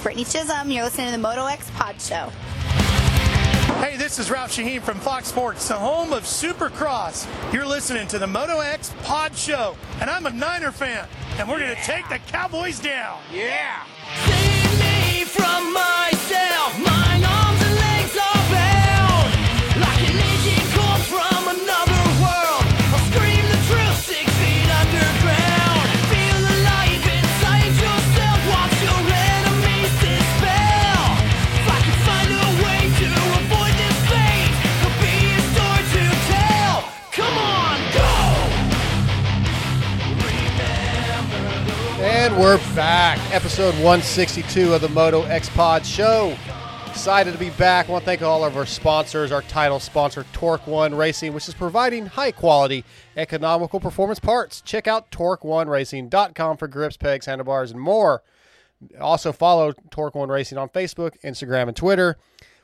it's Brittany Chisholm. You're listening to the Moto X Pod Show. Hey, this is Ralph Shaheen from Fox Sports, the home of Supercross. You're listening to the Moto X Pod Show, and I'm a Niner fan, and we're going to take the Cowboys down. Yeah. Save me from myself. We're back. Episode 162 of the Moto X Pod Show. Excited to be back. I want to thank all of our sponsors, our title sponsor, Torque One Racing, which is providing high quality, economical performance parts. Check out torque1racing.com for grips, pegs, handlebars, and more. Also, follow Torque One Racing on Facebook, Instagram, and Twitter.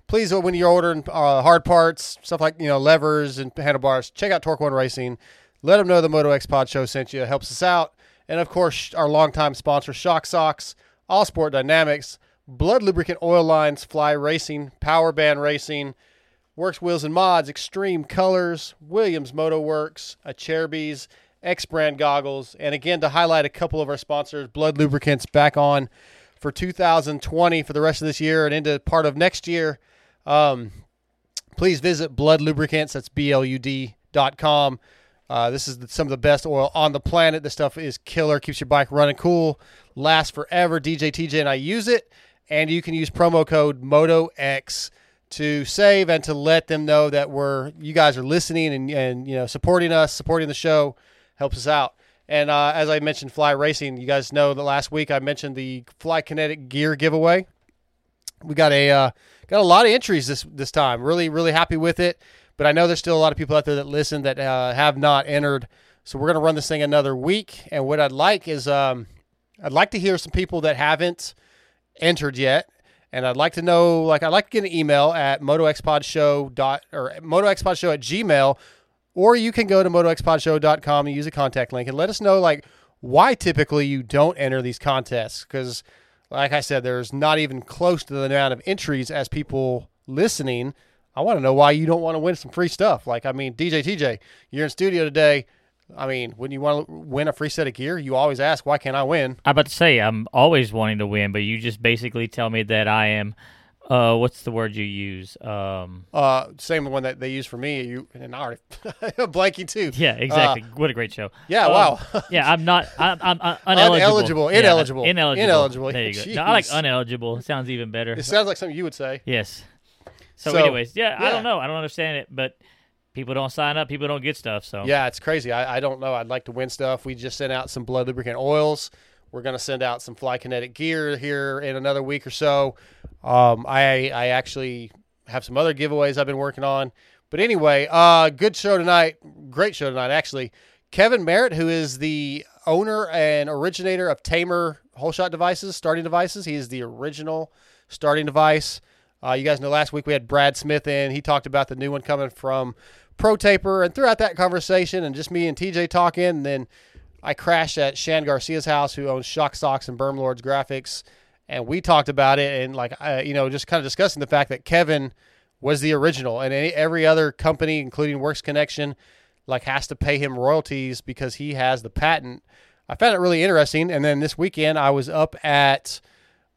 Please, when you're ordering uh, hard parts, stuff like you know levers and handlebars, check out Torque One Racing. Let them know the Moto X Pod Show sent you. It helps us out. And of course, our longtime sponsor, Shock Socks, All Sport Dynamics, Blud Lubricant Oil Lines, Fly Racing, Power Band Racing, Works Wheels and Mods, Extreme Colors, Williams Moto Works, Acerbis, X Brand Goggles, and again to highlight a couple of our sponsors, Blud Lubricants back on for 2020 for the rest of this year and into part of next year. Um, please visit Blud Lubricants. That's B L U D dot com. Uh, this is some of the best oil on the planet. This stuff is killer. Keeps your bike running cool, lasts forever. DJ TJ and I use it, and you can use promo code MotoX to save and to let them know that we're you guys are listening and and you know supporting us, supporting the show, helps us out. And uh, as I mentioned, Fly Racing. You guys know that last week I mentioned the Fly Kinetic gear giveaway. We got a uh, got a lot of entries this this time. Really, really happy with it. But I know there's still a lot of people out there that listen that uh, have not entered. So we're going to run this thing another week. And what I'd like is um, I'd like to hear some people that haven't entered yet. And I'd like to know, like, I'd like to get an email at motoxpodshow dot or motoxpodshow at gmail, or you can go to motoxpodshow.com and use a contact link and let us know, like, why typically you don't enter these contests. Because, like I said, there's not even close to the amount of entries as people listening. I want to know why you don't want to win some free stuff. Like, I mean, DJ TJ, you're in studio today. I mean, when you want to win a free set of gear, you always ask, why can't I win? I'm about to say I'm always wanting to win, but you just basically tell me that I am. Uh, what's the word you use? Um, Uh, same one that they use for me. You and I already blanking too. yeah, exactly. what a great show. Uh, yeah, Um, wow. yeah, I'm not. I'm, I'm, uh uneligible. Uneligible, Yeah, ineligible, ineligible. ineligible. There you go. No, I like uneligible. It sounds even better. It sounds like something you would say. yes. So, So, anyways, yeah, I don't know. I don't understand it, but people don't sign up. People don't get stuff. So Yeah, it's crazy. I, I don't know. I'd like to win stuff. We just sent out some blood lubricant oils. We're going to send out some Fly Kinetic gear here in another week or so. Um, I I actually have some other giveaways I've been working on. But anyway, uh, good show tonight. Great show tonight, actually. Kevin Merritt, who is the owner and originator of Tamer whole shot devices, starting devices. He is the original starting device. Uh, you guys know last week we had Brad Smith in. He talked about the new one coming from Pro Taper, and throughout that conversation, and just me and TJ talking, and then I crashed at Shan Garcia's house, who owns Shock Socks and Berm Lords Graphics, and we talked about it, and like uh, you know, just kind of discussing the fact that Kevin was the original, and any, every other company, including Works Connection, like has to pay him royalties because he has the patent. I found it really interesting, and then this weekend I was up at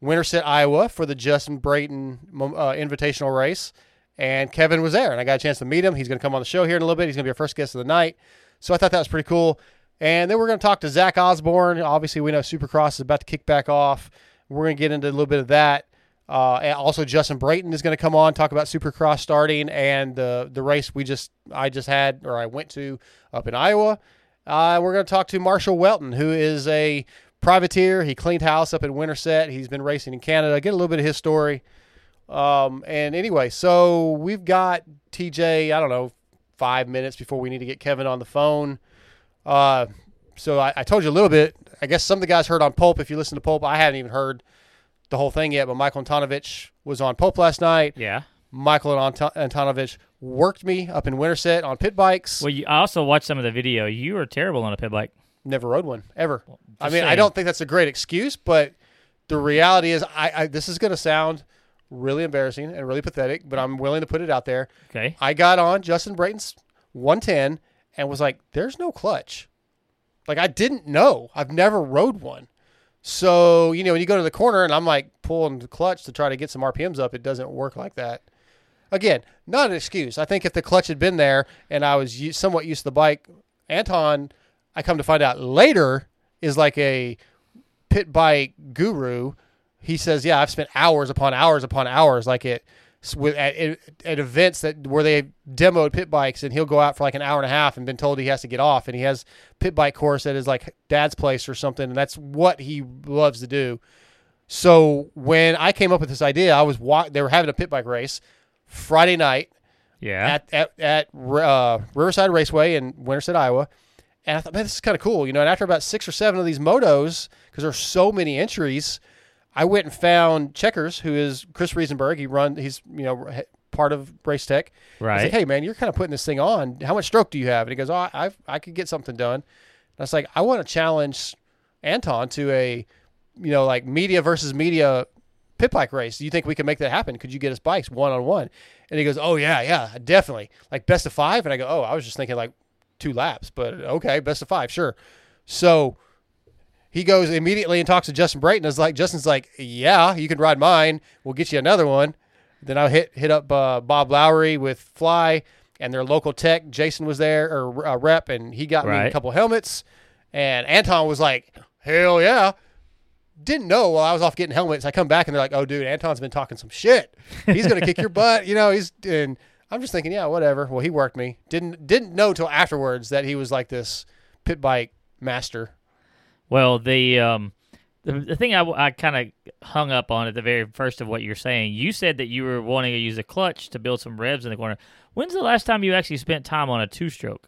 Winterset, Iowa, for the Justin Brayton uh, Invitational race, and Kevin was there, and I got a chance to meet him. He's going to come on the show here in a little bit. He's going to be our first guest of the night, so I thought that was pretty cool. And then we're going to talk to Zach Osborne. Obviously, we know Supercross is about to kick back off. We're going to get into a little bit of that. Uh, and also, Justin Brayton is going to come on talk about Supercross starting and the the race we just I just had or I went to up in Iowa. Uh, we're going to talk to Marshall Weltin, who is a privateer. He cleaned house up in Winterset. He's been racing in Canada. Get a little bit of his story. Um, and anyway, so we've got TJ. I don't know, five minutes before we need to get Kevin on the phone. Uh, so I, I told you a little bit. I guess some of the guys heard on Pulp. If you listen to Pulp, I haven't even heard the whole thing yet. But Michael Antonovich was on Pulp last night. yeah. Michael Anto- Antonovich worked me up in Winterset on pit bikes. Well, you, I also watched some of the video. You were terrible on a pit bike. Never rode one ever. I mean, I don't think that's a great excuse, but the reality is, I, I this is going to sound really embarrassing and really pathetic, but I'm willing to put it out there. Okay. I got on Justin Brayton's 110 and was like, "There's no clutch." Like I didn't know. I've never rode one. So you know, when you go to the corner and I'm like pulling the clutch to try to get some RPMs up, it doesn't work like that. Again, not an excuse. I think if the clutch had been there and I was somewhat used to the bike, Anton, I come to find out later, is like a pit bike guru. He says, "Yeah, I've spent hours upon hours upon hours, like it with at, at, events that where they demoed pit bikes, and he'll go out for like an hour and a half and been told he has to get off, and he has pit bike course at his like dad's place or something, and that's what he loves to do. So when I came up with this idea, I was wa- they were having a pit bike race Friday night Yeah. at at, at uh, Riverside Raceway in Winterset, Iowa. And I thought, man, this is kind of cool, you know. And after about six or seven of these motos, because there's so many entries, I went and found Checkers, who is Chris Riesenberg. He run, he's you know part of Race Tech. Right. like, hey man, you're kind of putting this thing on. How much stroke do you have? And he goes, oh, I I could get something done. And I was like, I want to challenge Anton to a, you know, like media versus media pit bike race. Do you think we can make that happen? Could you get us bikes one on one? And he goes, Oh yeah, yeah, definitely. Like best of five. And I go, Oh, I was just thinking like two laps, but okay, best of five, sure. So he goes immediately and talks to Justin Brayton. Is like Justin's like, Yeah, you can ride mine. We'll get you another one. Then I hit hit up uh, Bob Lowry with Fly and their local tech. Jason was there or uh, rep, and he got me a couple helmets. And Anton was like, "Hell yeah!" Didn't know while I was off getting helmets. I come back and they're like, "Oh, dude, Anton's been talking some shit. He's gonna kick your butt." You know, he's and I'm just thinking, yeah, whatever. Well, he worked me. Didn't didn't know till afterwards that he was like this pit bike master. Well, the um, the, the thing I, I kind of hung up on at the very first of what you're saying, you said that you were wanting to use a clutch to build some revs in the corner. When's the last time you actually spent time on a two stroke?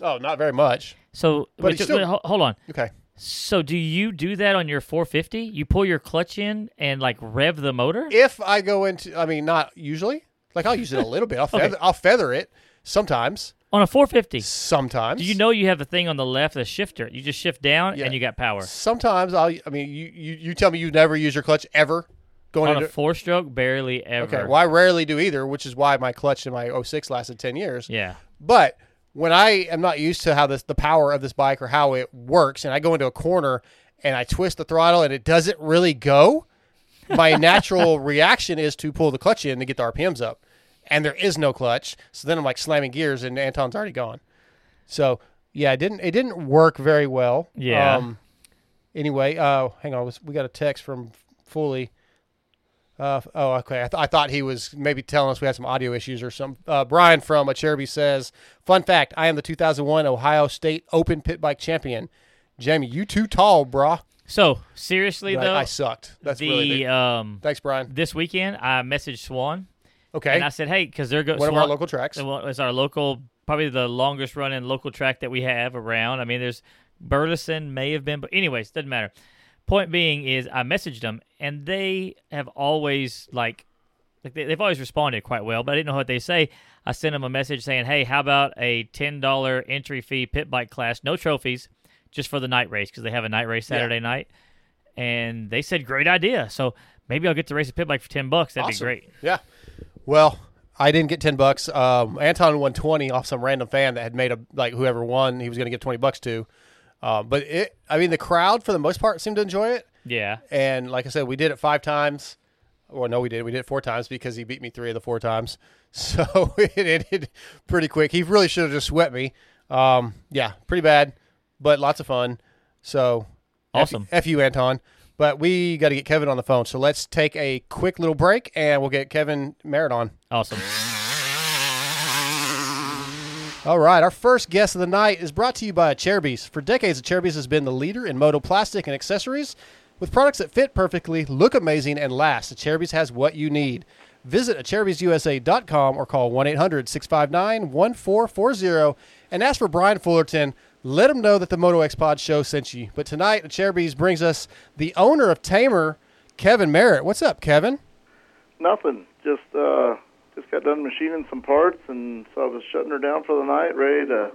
Oh, not very much. So, But he's still- wait, hold on. Okay. So, do you do that on your 450? You pull your clutch in and like rev the motor? If I go into, I mean, not usually. Like I'll use it a little bit. I'll Okay. feather, I'll feather it sometimes. on a 450? Sometimes. Do you know you have the thing on the left, the shifter? You just shift down Yeah. and you got power. Sometimes I'll. I mean, you you, you tell me you never use your clutch ever going On into. a four stroke, barely ever. okay. Well, I rarely do either, which is why my clutch in my 06 lasted ten years. yeah. But when I am not used to how this the power of this bike or how it works, and I go into a corner and I twist the throttle and it doesn't really go, my natural reaction is to pull the clutch in to get the RPMs up, and there is no clutch. So then I'm like slamming gears, and Anton's already gone. So yeah, it didn't it didn't work very well. Yeah. Um, anyway, uh, hang on, we got a text from Fully. Uh, oh, okay. I, th- I thought he was maybe telling us we had some audio issues or some. Uh, Brian from A Acherby says, "Fun fact: I am the 2001 Ohio State Open Pit Bike Champion. Jamie, you too tall, brah. So, seriously, though, I, I sucked. That's the really big. um, Thanks, Brian. this weekend, I messaged Swan Okay, and I said, hey, because they're going one of our local tracks. It's our local, probably the longest running local track that we have around. I mean, there's Burleson may have been, but anyways, doesn't matter. Point being is, I messaged them, and they have always like, like they, they've always responded quite well. But I didn't know what they say. I sent them a message saying, "Hey, how about a ten dollar entry fee pit bike class, no trophies, just for the night race because they have a night race Yeah. Saturday night." And they said, "Great idea." So maybe I'll get to race a pit bike for ten bucks. That'd Awesome. be great. Yeah. Well, I didn't get ten bucks. Um, Anton won twenty off some random fan that had made a like whoever won, he was going to give twenty bucks to. Uh, but it, I mean, the crowd for the most part seemed to enjoy it. Yeah. And like I said, we did it five times. Well, no, we did. We did it four times because he beat me three of the four times. So it ended pretty quick. He really should have just swept me. Um, yeah, pretty bad, but lots of fun. So Awesome. F, F you, Anton. But we got to get Kevin on the phone. So let's take a quick little break and we'll get Kevin Merritt on. Awesome. All right, our first guest of the night is brought to you by Acerbis. For decades, Acerbis has been the leader in moto plastic and accessories. With products that fit perfectly, look amazing, and last, Acerbis has what you need. Visit acerbisUSA.com or call 1 800 659 1440 and ask for Brian Fullerton. Let them know that the Moto X Pod show sent you. But tonight, the Acerbis brings us the owner of Tamer, Kevin Merritt. What's up, Kevin? Nothing. Just uh, just got done machining some parts, and so I was shutting her down for the night, ready to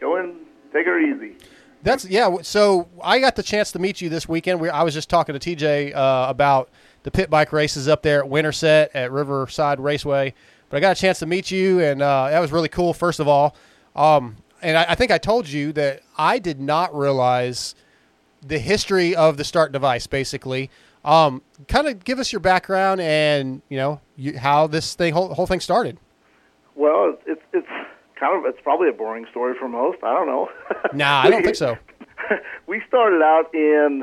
go in, take her easy. That's yeah. So I got the chance to meet you this weekend. We, I was just talking to TJ uh, about the pit bike races up there at Winterset at Riverside Raceway. But I got a chance to meet you, and uh, that was really cool. First of all, um, and I, I think I told you that I did not realize the history of the start device. Basically, um, kind of give us your background and you know you, how this thing whole, whole thing started. Well, it's it's kind of it's probably a boring story for most. I don't know. Nah, I don't think so. we started out in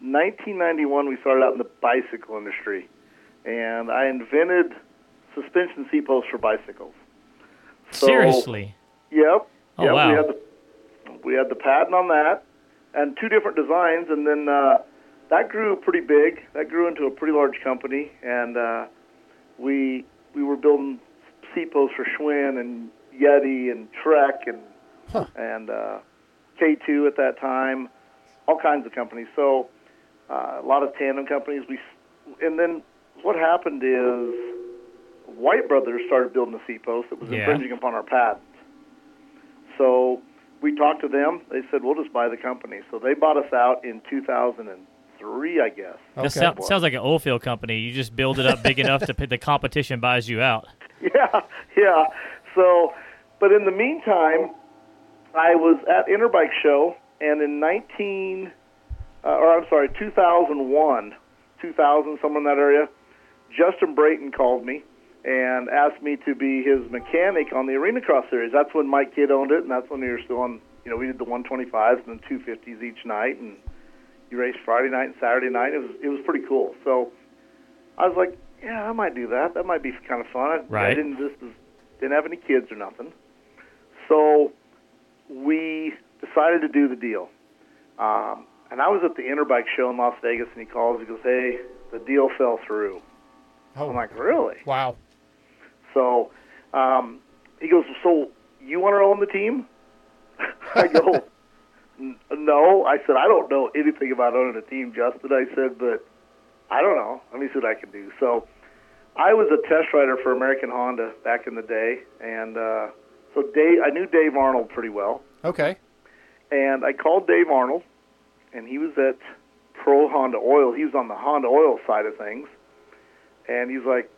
1991. We started out in the bicycle industry, and I invented suspension seat posts for bicycles. So- Seriously. Yep. Oh, yep. wow. We had the we had the patent on that, and two different designs, and then uh, that grew pretty big. That grew into a pretty large company, and uh, we we were building seat for Schwinn and Yeti and Trek and and uh, K2 at that time, all kinds of companies. So uh, a lot of tandem companies. We and then what happened is White Brothers started building a seat post that was Yeah. infringing upon our patent. So we talked to them. They said we'll just buy the company. So they bought us out in 2003, I guess. This Okay. sou- sounds like an oil field company. You just build it up big enough to put the competition buys you out. Yeah, yeah. So, but in the meantime, I was at Interbike Show, and in 19, uh, or I'm sorry, 2001, 2000, somewhere in that area, Justin Brayton called me and asked me to be his mechanic on the Arena Cross Series. That's when Mike Kidd owned it, and that's when we were still on. You know, we did the 125s and the 250s each night, and you raced Friday night and Saturday night. It was it was pretty cool. So I was like, yeah, I might do that. That might be kind of fun. I, I didn't just didn't have any kids or nothing. So we decided to do the deal. Um, and I was at the Interbike show in Las Vegas, and he calls. He goes, "Hey, the deal fell through." Oh, I'm like, "Really?" wow. So um, he goes, "So you want to own the team?" I go, "No." I said, "I don't know anything about owning a team, Justin." I said, "But I don't know. Let me see what I can do." So I was a test rider for American Honda back in the day, and uh, so Dave, I knew Dave Arnold pretty well. Okay. And I called Dave Arnold, and he was at Pro Honda Oil. He was on the Honda Oil side of things. And he's like,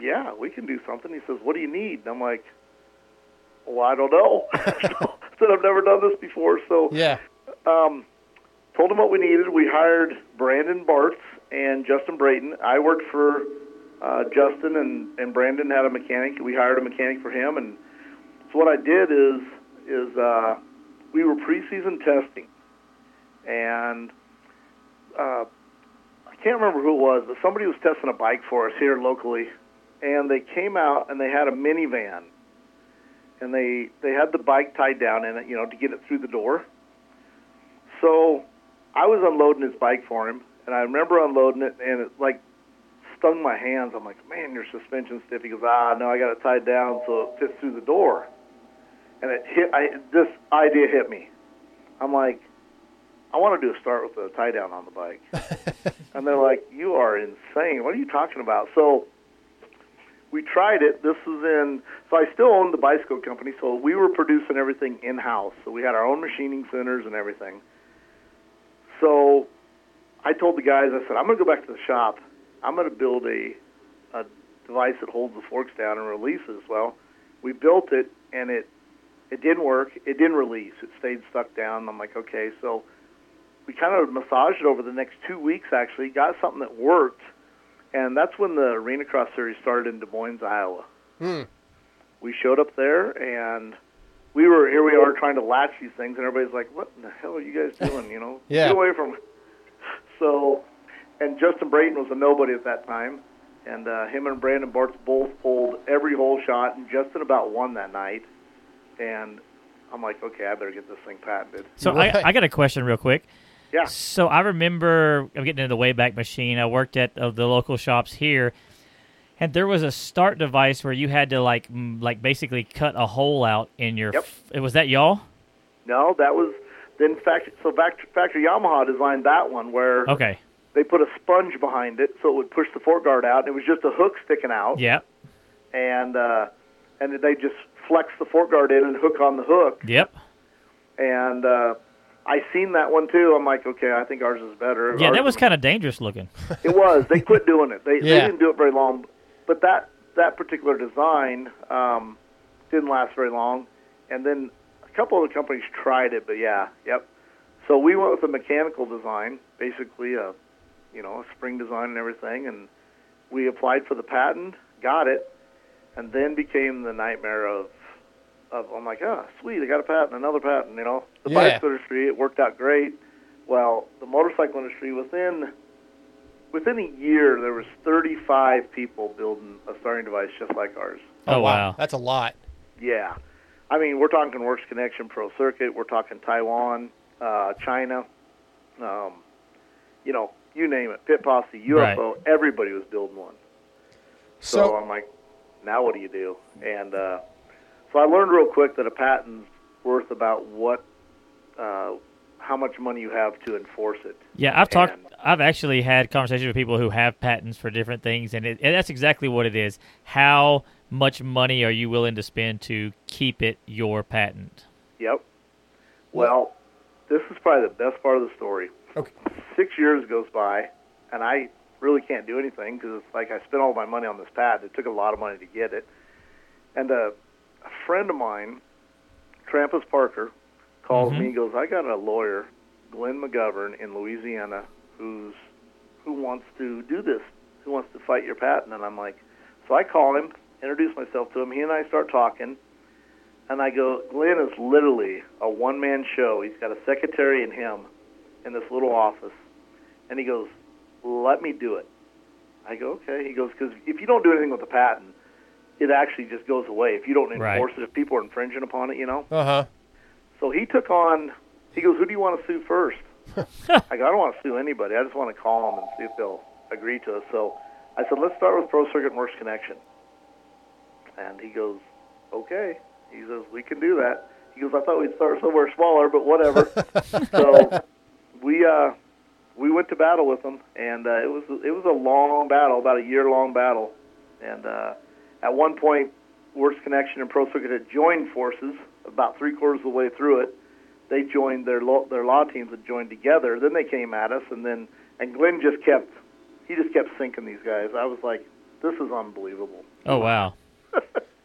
Yeah, we can do something. He says, What do you need? And I'm like, Well, I don't know. so, said, I've never done this before. So Yeah. um, told him what we needed. We hired Brandon Bartz and Justin Brayton. I worked for uh, Justin, and, and Brandon had a mechanic. We hired a mechanic for him, and so what I did is is uh, we were preseason testing, and uh, I can't remember who it was, but somebody was testing a bike for us here locally, and they came out and they had a minivan, and they they had the bike tied down in it, you know, to get it through the door. So I was unloading his bike for him, and I remember unloading it, and it like stung my hands. I'm like, man, your suspension's stiff. He goes, ah, no, I got it tied down so it fits through the door. And it hit. I this idea hit me. I'm like, I want to do a start with a tie down on the bike. and they're like, you are insane. What are you talking about? So we tried it. This was in. So I still owned the bicycle company. So we were producing everything in house. So we had our own machining centers and everything. So I told the guys, I said, I'm going to go back to the shop. I'm going to build a, a device that holds the forks down and releases. Well, we built it, and it it didn't work. It didn't release. It stayed stuck down. I'm like, okay, so we kind of massaged it over the next two weeks. Actually, got something that worked, and that's when the Arena Cross Series started in Des Moines, Iowa. Hmm. We showed up there, and we were here. We are trying to latch these things, and everybody's like, "What in the hell are you guys doing?" You know, Yeah. get away from. So, and Justin Brayton was a nobody at that time, and uh, him and Brandon Bartz both pulled every hole shot, and Justin about won that night. And I'm like, okay, I better get this thing patented. So Right. I, I got a question real quick. Yeah. So I remember I'm getting into the Wayback Machine. I worked at uh, the local shops here, and there was a start device where you had to like m- like basically cut a hole out in your. Yep. F- was that y'all? No, that was then factory. So factory, factory Yamaha designed that one where Okay. they put a sponge behind it so it would push the fork guard out, and it was just a hook sticking out. Yeah. and uh, and they just flex the fork guard in and hook on the hook. Yep. And uh, I seen that one too. I'm like, okay, I think ours is better. Yeah, Ours that was kind of dangerous looking. It was. They quit doing it. They, they didn't do it very long. But that that particular design um, didn't last very long. And then a couple of the companies tried it, but yeah, yep. So we went with a mechanical design, basically a you know a spring design and everything, and we applied for the patent, got it, and then became the nightmare of of I'm like, oh, sweet, I got a patent, another patent. You know, the Yeah. bicycle industry it worked out great. Well, the motorcycle industry within within a year there was 35 people building a starting device just like ours. Oh, wow. That's a lot. Yeah, I mean we're talking Works Connection, Pro Circuit, we're talking Taiwan, uh, China, um, you know, you name it, Pit Posse, UFO, everybody was building one. So, So, I'm like, now what do you do? And uh, so I learned real quick that a patent's worth about what, uh, how much money you have to enforce it. Yeah, I've talked. And- I've actually had conversations with people who have patents for different things, and, it, and that's exactly what it is. How much money are you willing to spend to keep it your patent? Yep. Well, this is probably the best part of the story. Okay. Six years goes by, and I really can't do anything because it's like I spent all my money on this patent. It took a lot of money to get it. And a, a friend of mine, Trampas Parker, calls Mhm. me and goes, I got a lawyer, Glenn McGovern in Louisiana, who's who wants to do this, who wants to fight your patent. And I'm like, so I call him, introduce myself to him. He and I start talking. And I go, Glenn is literally a one man show. He's got a secretary and him in this little office. And he goes, let me do it. I go, okay. He goes, because if you don't do anything with the patent, it actually just goes away. If you don't Right. enforce it, if people are infringing upon it, you know? uh huh. So he took on, he goes, who do you want to sue first? I go, I don't want to sue anybody. I just want to call them and see if they'll agree to us." So I said, let's start with Pro Circuit and Works Connection. And he goes, okay. He says, we can do that. He goes, I thought we'd start somewhere smaller, but whatever. so we uh, we went to battle with them, and uh, it was it was a long battle, about a year long battle. And uh, at one point, Works Connection and Pro Circuit had joined forces. About three quarters of the way through it, they joined their law, their law teams had joined together. Then they came at us, and then and Glenn just kept he just kept sinking these guys. I was like, this is unbelievable. Oh wow.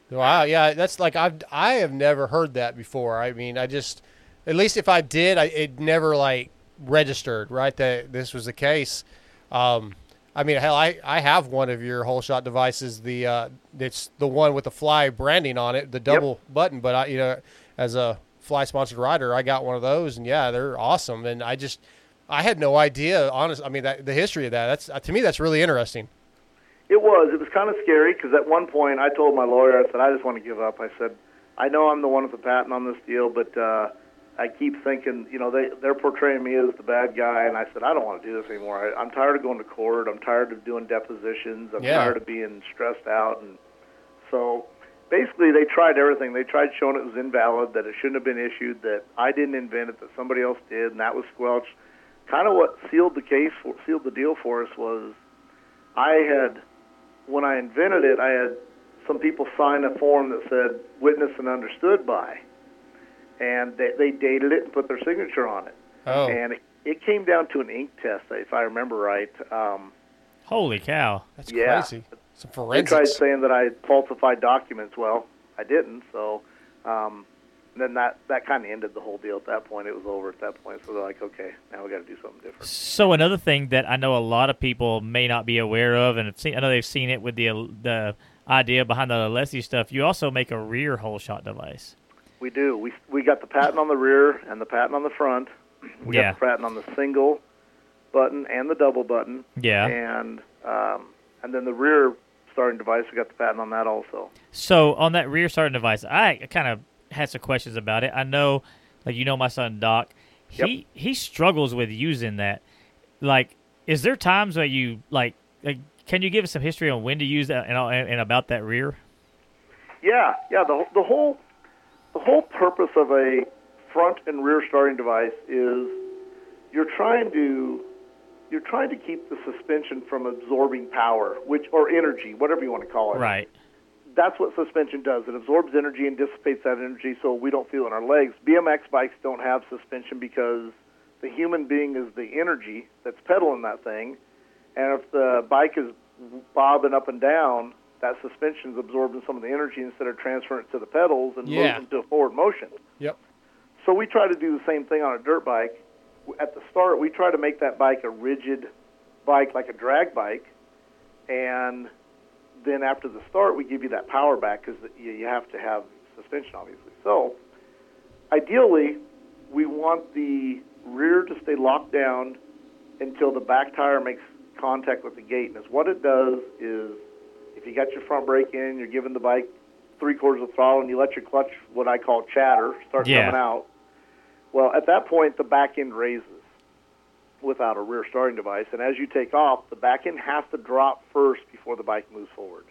Wow, yeah, that's like I've I have never heard that before. I mean, I just at least if I did, I it never like registered right that this was the case. Um, I mean, hell, I, I have one of your whole shot devices. The uh, it's the one with the fly branding on it, the double button. But I, you know, as a fly sponsored rider, I got one of those, and yeah, they're awesome. And I just I had no idea, honest. I mean, that, the history of that. That's to me, that's really interesting. It was. It was kind of scary because at one point I told my lawyer, I said, I just want to give up. I said, I know I'm the one with the patent on this deal, but uh, I keep thinking, you know, they they're portraying me as the bad guy, and I said, I don't want to do this anymore. I, I'm tired of going to court. I'm tired of doing depositions. I'm Yeah. tired of being stressed out, and so basically they tried everything. They tried showing it was invalid, that it shouldn't have been issued, that I didn't invent it, that somebody else did, and that was squelched. Kind of what sealed the case, for, sealed the deal for us was I had when I invented it, I had some people sign a form that said "witness and understood by," and they, they dated it and put their signature on it. Oh, And it, it came down to an ink test, if I remember right. Um, Holy cow. that's yeah. crazy. Some they tried saying that I falsified documents. Well, I didn't. So um, then that that kind of ended the whole deal. At that point, it was over. At that point, so they're like, okay, now we got to do something different. So another thing that I know a lot of people may not be aware of, and seen, I know they've seen it with the the idea behind the Alessi stuff. You also make a rear hole shot device. We do. We we got the patent on the rear and the patent on the front. We Yeah. got the patent on the single button and the double button. Yeah. And um, and then the rear starting device, we got the patent on that also. So on that rear starting device, I kind of had some questions about it. I know, like you know, my son Doc, he he struggles with using that. Like, is there times where you like, like can you give us some history on when to use that and, and, and about that rear? Yeah, yeah. The the whole the whole purpose of a front and rear starting device is you're trying to you're trying to keep the suspension from absorbing power, which or energy, whatever you want to call it. Right. that's what suspension does. It absorbs energy and dissipates that energy so we don't feel it in our legs. BMX bikes don't have suspension because the human being is the energy that's pedaling that thing. And if the bike is bobbing up and down, that suspension's absorbing some of the energy instead of transferring it to the pedals and Yeah. moving to a forward motion. Yep. So we try to do the same thing on a dirt bike. At the start, we try to make that bike a rigid bike, like a drag bike, and then after the start, we give you that power back because you, you have to have suspension, obviously. So, ideally, we want the rear to stay locked down until the back tire makes contact with the gate. And what it does is, you got your front brake in, you're giving the bike three quarters of throttle, and you let your clutch, what I call chatter, start Yeah. coming out. Well, at that point, the back end raises without a rear starting device, and as you take off, the back end has to drop first before the bike moves forward.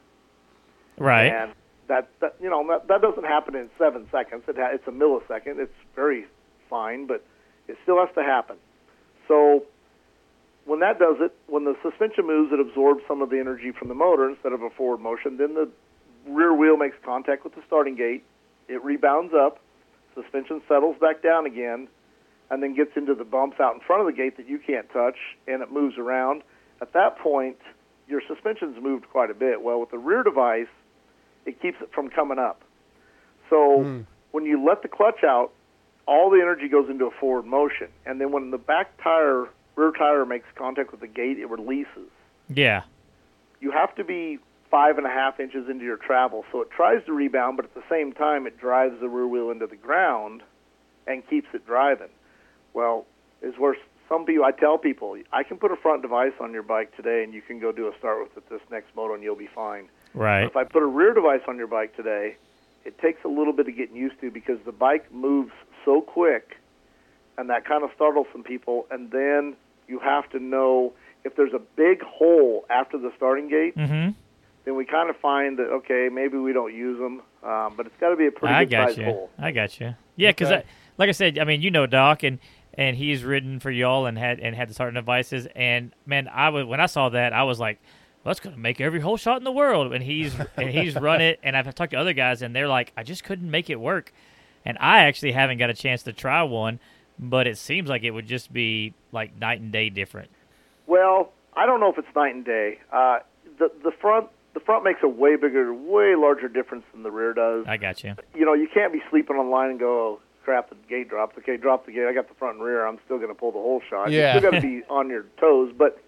Right. And that, that you know that, that doesn't happen in seven seconds. It ha- it's a millisecond. It's very fine, but it still has to happen. So when that does it, when the suspension moves, it absorbs some of the energy from the motor instead of a forward motion. Then the rear wheel makes contact with the starting gate. It rebounds up. Suspension settles back down again, and then gets into the bumps out in front of the gate that you can't touch, and it moves around. At that point, your suspension's moved quite a bit. Well, with the rear device, it keeps it from coming up. So hmm. when you let the clutch out, all the energy goes into a forward motion, and then when the back tire, rear tire makes contact with the gate, it releases. yeah. You have to be five and a half inches into your travel, so it tries to rebound, but at the same time, it drives the rear wheel into the ground and keeps it driving. Well, is where some people, I tell people, I can put a front device on your bike today, and you can go do a start with it this next moto, and you'll be fine. Right. If I put a rear device on your bike today, it takes a little bit of getting used to because the bike moves so quick, and that kind of startles some people. And then you have to know if there's a big hole after the starting gate, Mm-hmm. then we kind of find that okay, maybe we don't use them, um, but it's got to be a pretty I good got sized you. hole. I got you. Yeah, because Okay. like I said, I mean, you know Doc, and and he's ridden for y'all and had and had the starting devices. And man, I was when I saw that, I was like, well, that's gonna make every whole shot in the world. And he's and he's run it, and I've talked to other guys, and they're like, I just couldn't make it work. And I actually haven't got a chance to try one, but it seems like it would just be like night and day different. Well, I don't know if it's night and day. Uh, the the front the front makes a way bigger, way larger difference than the rear does. I got you. you know, you can't be sleeping on the line and go, oh, crap, the gate dropped. Okay, drop the gate. I got the front and rear. I'm still going to pull the whole shot. Yeah. You still got to be on your toes. But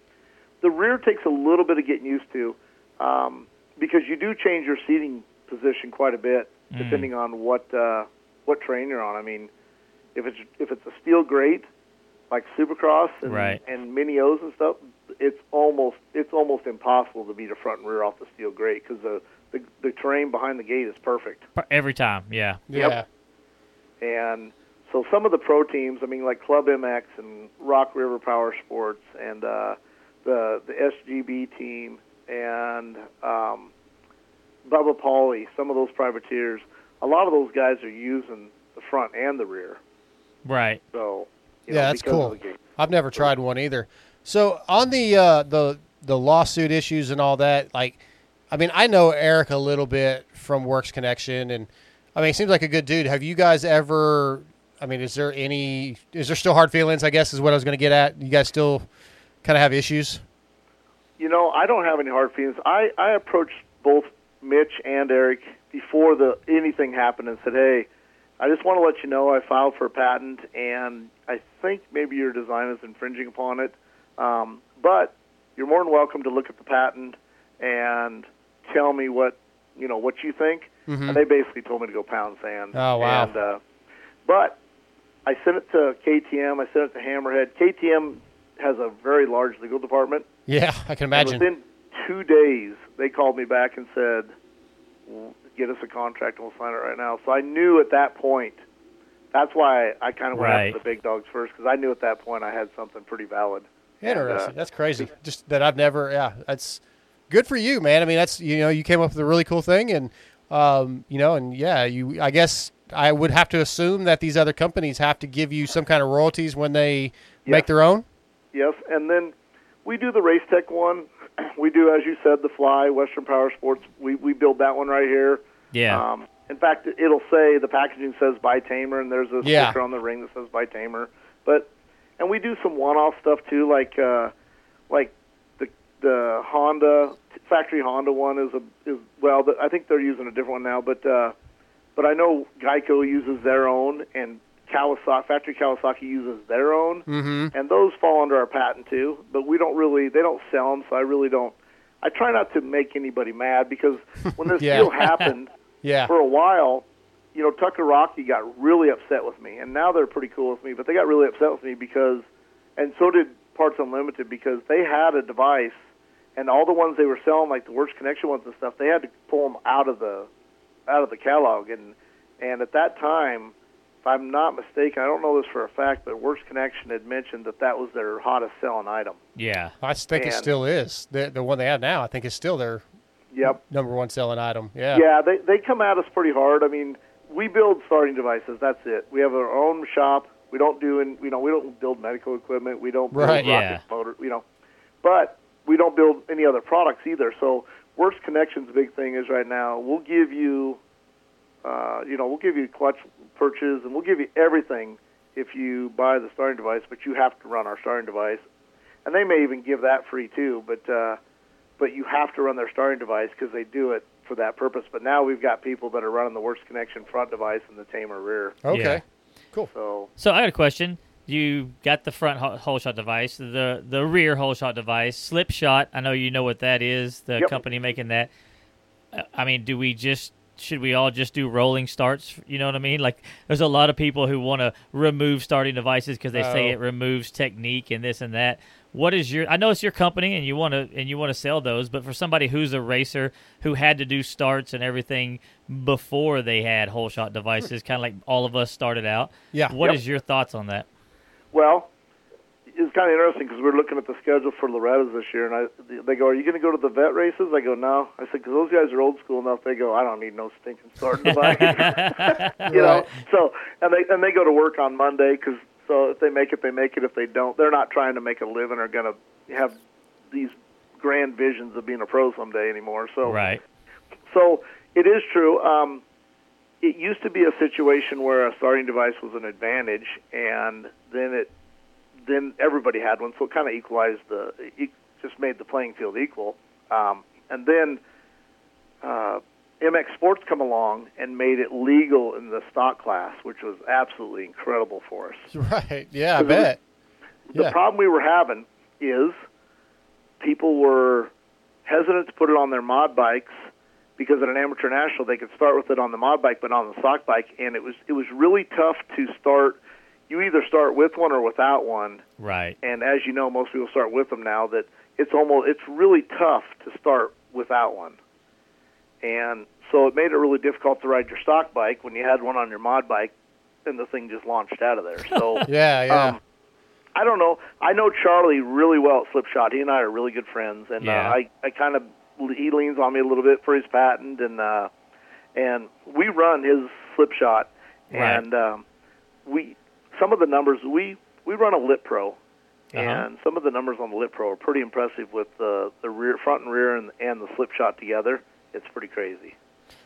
the rear takes a little bit of getting used to um, because you do change your seating position quite a bit depending on what uh, what train you're on. I mean, if it's if it's a steel grate like Supercross and, Right. and Mini O's and stuff, it's almost it's almost impossible to beat a front and rear off the steel grate because the, the the terrain behind the gate is perfect. Every time, yeah. Yeah. And so some of the pro teams, I mean, like Club MX and Rock River Power Sports and uh, the the SGB team and um, Bubba Pauly, some of those privateers, a lot of those guys are using the front and the rear. Right. So you Yeah, know, that's cool. Of the gate. I've never tried one either. So on the uh, the the lawsuit issues and all that, like, I mean, I know Eric a little bit from Works Connection, and I mean, he seems like a good dude. Have you guys ever? I mean, is there any? Is there still hard feelings? I guess is what I was going to get at. You guys still kind of have issues? You know, I don't have any hard feelings. I, I approached both Mitch and Eric before the anything happened and said, "Hey, I just want to let you know I filed for a patent, and I think maybe your design is infringing upon it. Um, but you're more than welcome to look at the patent and tell me what you know what you think." And they basically told me to go pound sand. Oh, wow. And, uh, but I sent it to KTM. I sent it to Hammerhead. KTM has a very large legal department. Yeah, I can And imagine. within two days, they called me back and said, "Well, "Get us a contract, and we'll sign it right now." So I knew at that point. That's why I kind of went Right. after the big dogs first because I knew at that point I had something pretty valid. Interesting. And, uh, that's crazy. Just that I've never. Yeah, that's good for you, man. I mean, that's you know, you came up with a really cool thing, and um, you know, and yeah, you. I guess I would have to assume that these other companies have to give you some kind of royalties when they make their own. Yes, and then we do the race tech one. we do, as you said, the Fly Western Power Sports. We we build that one right here. Yeah. Um, in fact, it'll say the packaging says by Tamer, and there's a Yeah. sticker on the ring that says by Tamer. But and we do some one-off stuff too, like uh, like the the Honda factory Honda one is a is well, the, I think they're using a different one now, but uh, but I know Geico uses their own, and Kawasaki factory Kawasaki uses their own, mm-hmm. and those fall under our patent too. But we don't really they don't sell them, so I really don't. I try not to make anybody mad because when this Yeah. deal happened Yeah. for a while, you know, Tucker Rocky got really upset with me, and now they're pretty cool with me. But they got really upset with me because, and so did Parts Unlimited because they had a device, and all the ones they were selling, like the Works Connection ones and stuff, they had to pull them out of the out of the catalog. And and at that time, if I'm not mistaken, I don't know this for a fact, but Works Connection had mentioned that that was their hottest selling item. yeah. I think it still is. The the one they have now, I think is still their Yep. number one selling item. Yeah. Yeah, they they come at us pretty hard. I mean, we build starting devices. That's it. We have our own shop. We don't do in you know we don't build medical equipment. We don't build Right. rocket Yeah. motor. You know, but we don't build any other products either. So Works Connections' big thing is right now we'll give you, uh, you know, we'll give you clutch purchase and we'll give you everything if you buy the starting device. But you have to run our starting device, and they may even give that free too. But uh, but you have to run their starting device because they do it for that purpose. But now we've got people that are running the Works Connection front device and the Tamer rear. Okay. Yeah. Cool. So So I got a question. You got the front hole shot device, the the rear hole shot device, slip shot. I know you know what that is. The Yep. company making that. Uh, I mean, do we just should we all just do rolling starts? You know what I mean? Like, there's a lot of people who want to remove starting devices because they say Oh. it removes technique and this and that. What is your? I know it's your company and you want to and you want to sell those, but for somebody who's a racer who had to do starts and everything before they had hole shot devices, kind of like all of us started out. Yeah. What is Yep. your thoughts on that? Well, it's kind of interesting because we're looking at the schedule for Loretta's this year, and I they go, "Are you going to go to the vet races?" I go, "No." I said, "Because those guys are old school enough." They go, "I don't need no stinking starting device." you know. Right. So and they and they go to work on Monday because so if they make it, they make it. If they don't, they're not trying to make a living or going to have these grand visions of being a pro someday anymore. So Right. so it is true. Um, it used to be a situation where a starting device was an advantage, and then it then everybody had one, so it kind of equalized the it just made the playing field equal. Um, and then uh, MX Sports come along and made it legal in the stock class, which was absolutely incredible for us. Right. Yeah, I bet. The Yeah. problem we were having is people were hesitant to put it on their mod bikes because at an amateur national they could start with it on the mod bike but on the stock bike and it was it was really tough to start you either start with one or without one Right. and as you know most people start with them now that it's almost it's really tough to start without one and so it made it really difficult to ride your stock bike when you had one on your mod bike and the thing just launched out of there so Yeah, yeah. um, I don't know. I know Charlie really well at Slipshot. He and I are really good friends, and Yeah. uh, I I kind of he leans on me a little bit for his patent, and uh, and we run his Slipshot, Right. and um, we some of the numbers we we run a Lit Pro, Uh-huh. and some of the numbers on the Lit Pro are pretty impressive with the the rear front and rear and and the slip shot together. It's pretty crazy.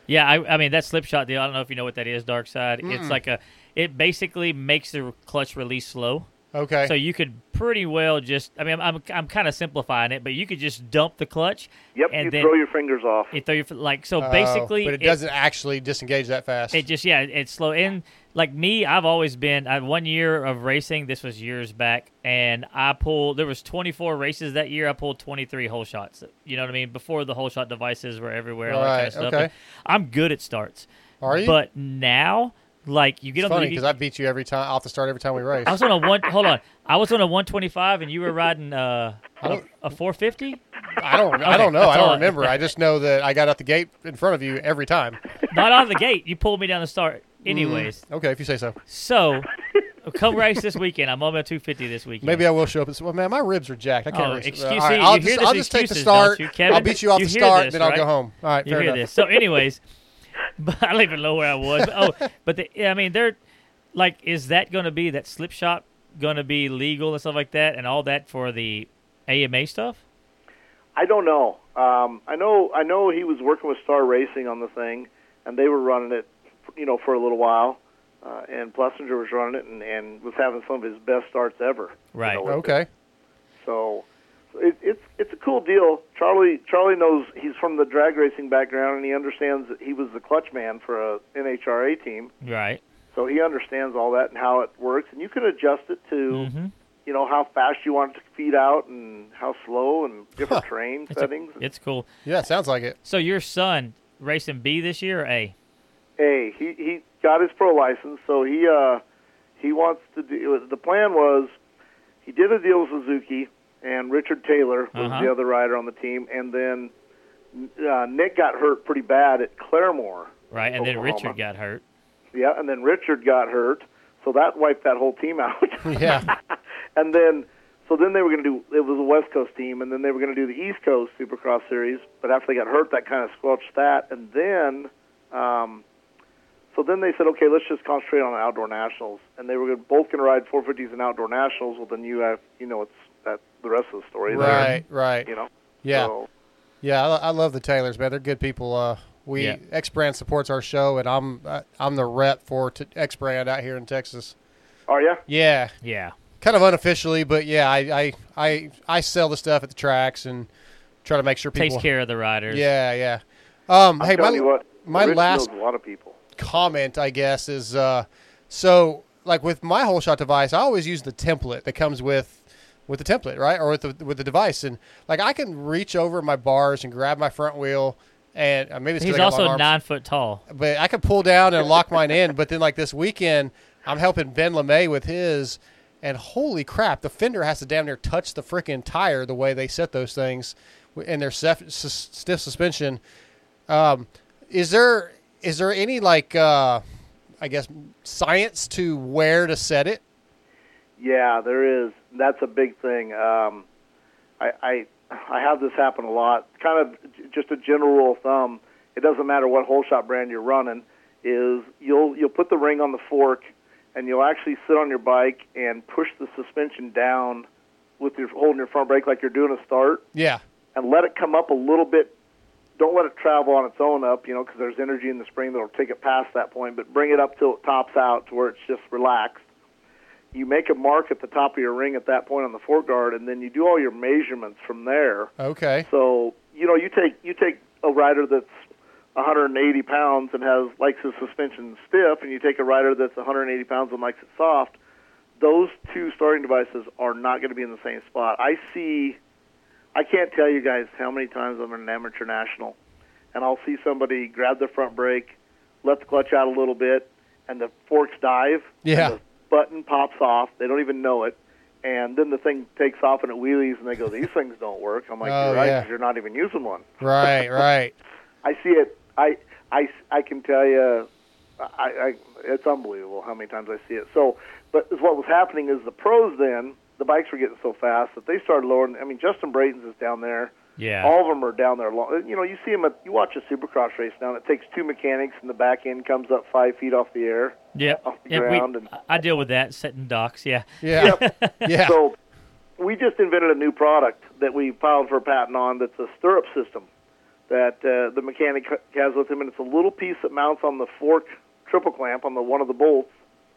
Yeah, I, I mean that slip shot deal. I don't know if you know what that is, Dark Side. It's like a. It basically makes the clutch release slow. Okay. So you could pretty well just. I mean, I'm I'm kind of simplifying it, but you could just dump the clutch. Yep, and you then throw your fingers off. you throw your like. So Oh, basically, but it, doesn't actually disengage that fast. It just yeah, it's slow. And like me, I've always been. I had one year of racing. This was years back, and I pulled. There was 24 races that year. I pulled 23 hole shots. You know what I mean? Before the hole shot devices were everywhere, all that kind Right, of stuff. okay. And I'm good at starts. Are you? But now, like you get it's on funny because I beat you every time off the start every time we race. I was on a one. hold on, I was on a 125, and you were riding uh, a, a 450. I don't. I don't know. I don't remember. I just know that I got out the gate in front of you every time. Not out of the gate. You pulled me down the start. Anyways, Okay, if you say so. so come race this weekend. I'm on a 250 this weekend. Maybe I will show up and say, "Well, man, my ribs are jacked. I can't Oh, race." excuse- me. see, I'll just, I'll just take the start. you, Kevin? I'll beat you off You the start, this, then I'll right? go home. All right, You fair hear enough. this. So, anyways, but I don't even know where I was. But, oh, but the, I mean, they're like, is that going to be that slip shot going to be legal and stuff like that, and all that for the AMA stuff? I don't know. Um, I know. I know he was working with Star Racing on the thing, and they were running it, you know, for a little while. Uh, and Plessinger was running it and, and was having some of his best starts ever. you Right. know, with it. Okay. So it, it's it's a cool deal. Charlie Charlie knows he's from the drag racing background, and he understands that he was the clutch man for a NHRA team. Right. So he understands all that and how it works, and you can adjust it to Mm-hmm. you know how fast you want it to feed out and how slow and different Huh. terrain It's, a- settings. it's cool. Yeah, sounds like it. So your son racing B this year or A? Hey, he he got his pro license, so he uh he wants to do. The plan was he did a deal with Suzuki, and Richard Taylor was Uh-huh. the other rider on the team, and then uh, Nick got hurt pretty bad at Claremore. Right. And then Richard got hurt. Yeah, and then Richard got hurt, so that wiped that whole team out. Yeah. and then so then they were going to do it was a West Coast team, and then they were going to do the East Coast Supercross series. But after they got hurt, that kind of squelched that, and then. Um, so then they said, okay, let's just concentrate on outdoor nationals, and they were gonna, both going to ride 450s and outdoor nationals. Well, then you have, you know, it's that the rest of the story. there, right, right. you know. Yeah. So, Yeah, I, I love the Taylors, man. They're good people. Uh, we Yeah. X Brand supports our show, and I'm I, I'm the rep for t- X Brand out here in Texas. are you? Yeah, Yeah. kind of unofficially, but yeah, I I I, I sell the stuff at the tracks and try to make sure people Takes care of the riders. Yeah, yeah. Um, I'm hey, my you what, my last a lot of people. comment, I guess, is uh, so like with my whole shot device, I always use the template that comes with with the template, right, or with the with the device, and like I can reach over my bars and grab my front wheel, and uh, maybe it's 'cause He's I got long also arms, nine foot tall. but I can pull down and lock mine in. But then like this weekend, I'm helping Ben LeMay with his, and holy crap, the fender has to damn near touch the freaking tire the way they set those things in their sef- sus- stiff suspension. Um, is there is there any like uh, I guess science to where to set it? Yeah, there is. That's a big thing. Um, I, I I have this happen a lot. Kind of just a general rule of thumb. It doesn't matter what whole shot brand you're running. Is you'll you'll put the ring on the fork, and you'll actually sit on your bike and push the suspension down with your holding your front brake like you're doing a start, Yeah, and let it come up a little bit. Don't let it travel on its own up, you know, because there's energy in the spring that'll take it past that point. But bring it up till it tops out to where it's just relaxed you make a mark at the top of your ring at that point on the fork guard, and then you do all your measurements from there. okay, So you know, you take you take a rider that's 180 pounds and has likes his suspension stiff, and you take a rider that's 180 pounds and likes it soft. Those two starting devices are not going to be in the same spot. I see. I can't tell you guys how many times I'm in an amateur national, and I'll see somebody grab the front brake, let the clutch out a little bit, and the forks dive. Yeah. Button pops off. They don't even know it. And then the thing takes off and it wheelies, and they go, "These things don't work." I'm like, Oh, "You're right, yeah. you're not even using one." right, right. I see it. I, I, I can tell you, I, I, it's unbelievable how many times I see it. So, but what was happening is the pros then, the bikes were getting so fast that they started lowering. I mean, Justin Brayton's is down there. Yeah. All of them are down there. Long, you know, you see them. At, you watch a Supercross race now. and It takes two mechanics, and the back end comes up five feet off the air. Yep. off the Yep, we- and- I deal with that setting docks. Yeah. Yeah, yeah. So we just invented a new product that we filed for a patent on that's a stirrup system that uh, the mechanic has with him, and it's a little piece that mounts on the fork triple clamp on the one of the bolts.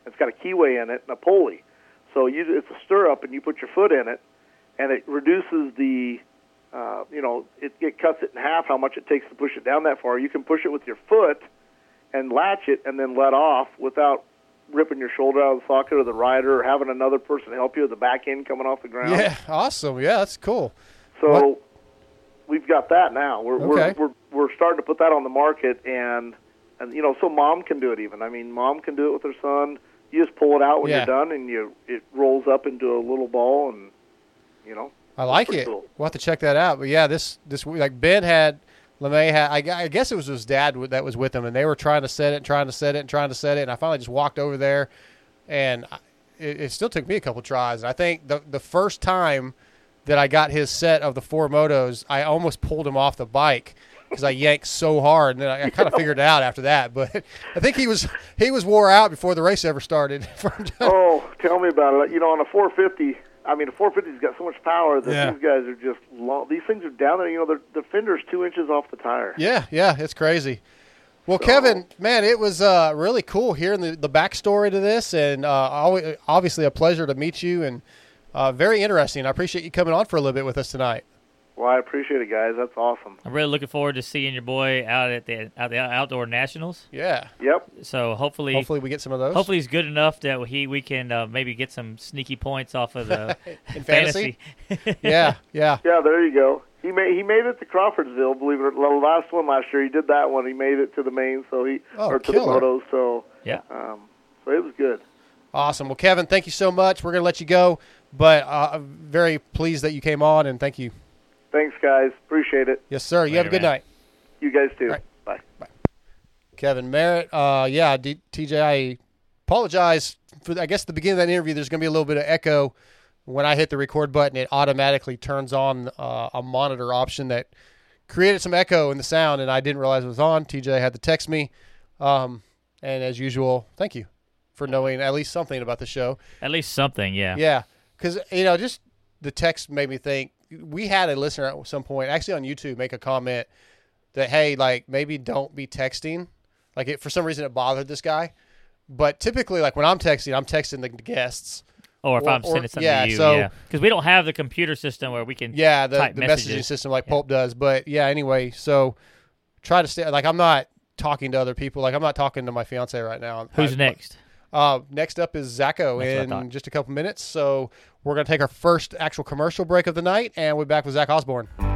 It's got a keyway in it and a pulley. So you, it's a stirrup, and you put your foot in it, and it reduces the, uh, you know, it, it cuts it in half how much it takes to push it down that far. You can push it with your foot and latch it, and then let off without ripping your shoulder out of the socket or the rider or having another person help you with the back end coming off the ground. Yeah, awesome. Yeah, that's cool. So What- we've got that now. We're, Okay. we're we're we're starting to put that on the market, and and you know, so mom can do it. Even I mean, mom can do it with her son. You just pull it out when Yeah. you're done, and you it rolls up into a little ball, and you know. I like it. cool. We'll have to check that out. But yeah, this this like Ben had LeMay had I, I guess it was his dad that was with him, and they were trying to set it, and trying to set it, and trying to set it. And I finally just walked over there, and I, it, it still took me a couple tries. And I think the the first time that I got his set of the four motos, I almost pulled him off the bike because I yanked so hard, and then I, I kind of figured it out after that. But I think he was he was wore out before the race ever started. Oh, tell me about it. You know, on a 450, I mean, a 450's got so much power that Yeah. these guys are just long. These things are down there. You know, the the fender's two inches off the tire. Yeah, yeah, it's crazy. Well, Kevin, man, it was uh, really cool hearing the, the backstory to this, and uh, obviously a pleasure to meet you, and uh, very interesting. I appreciate you coming on for a little bit with us tonight. Well, I appreciate it, guys. That's awesome. I'm really looking forward to seeing your boy out at the out the outdoor nationals. Yeah, Yep. So hopefully, hopefully we get some of those. hopefully he's good enough that he we can uh, maybe get some sneaky points off of the In fantasy? fantasy. yeah, yeah, Yeah, there you go. He made he made it to Crawfordsville. Believe it or not, the last one last year. He did that one. He made it to the main, so he Oh, or to killer. the motos. So yeah. um, so it was good. awesome. Well, Kevin, thank you so much. We're gonna let you go, but uh, I'm very pleased that you came on, and thank you. Thanks, guys. Appreciate it. Yes, sir. You have a good man. night. You guys too. All right. Bye. Kevin Merritt. Uh, yeah, D- TJ, I apologize for. I guess the beginning of that interview, there's going to be a little bit of echo. When I hit the record button, it automatically turns on uh, a monitor option that created some echo in the sound, and I didn't realize it was on. TJ had to text me, um, and as usual, thank you for knowing at least something about the show. At least something. Yeah. Yeah, because you know, just the text made me think. We had a listener at some point, actually on YouTube, make a comment that hey, like maybe don't be texting. Like it, for some reason, it bothered this guy. But typically, like when I'm texting, I'm texting the guests. Or if Or- I'm or- sending something yeah, to you, so- yeah, because we don't have the computer system where we can. Yeah, the, type the messaging system like Yeah. Pulp does. But yeah, anyway, so try to stay. Like I'm not talking to other people. Like I'm not talking to my fiance right now. Who's I- next? Uh, next up is Zacho That's in just a couple minutes. So we're going to take our first actual commercial break of the night, and we're back with Zach Osborne.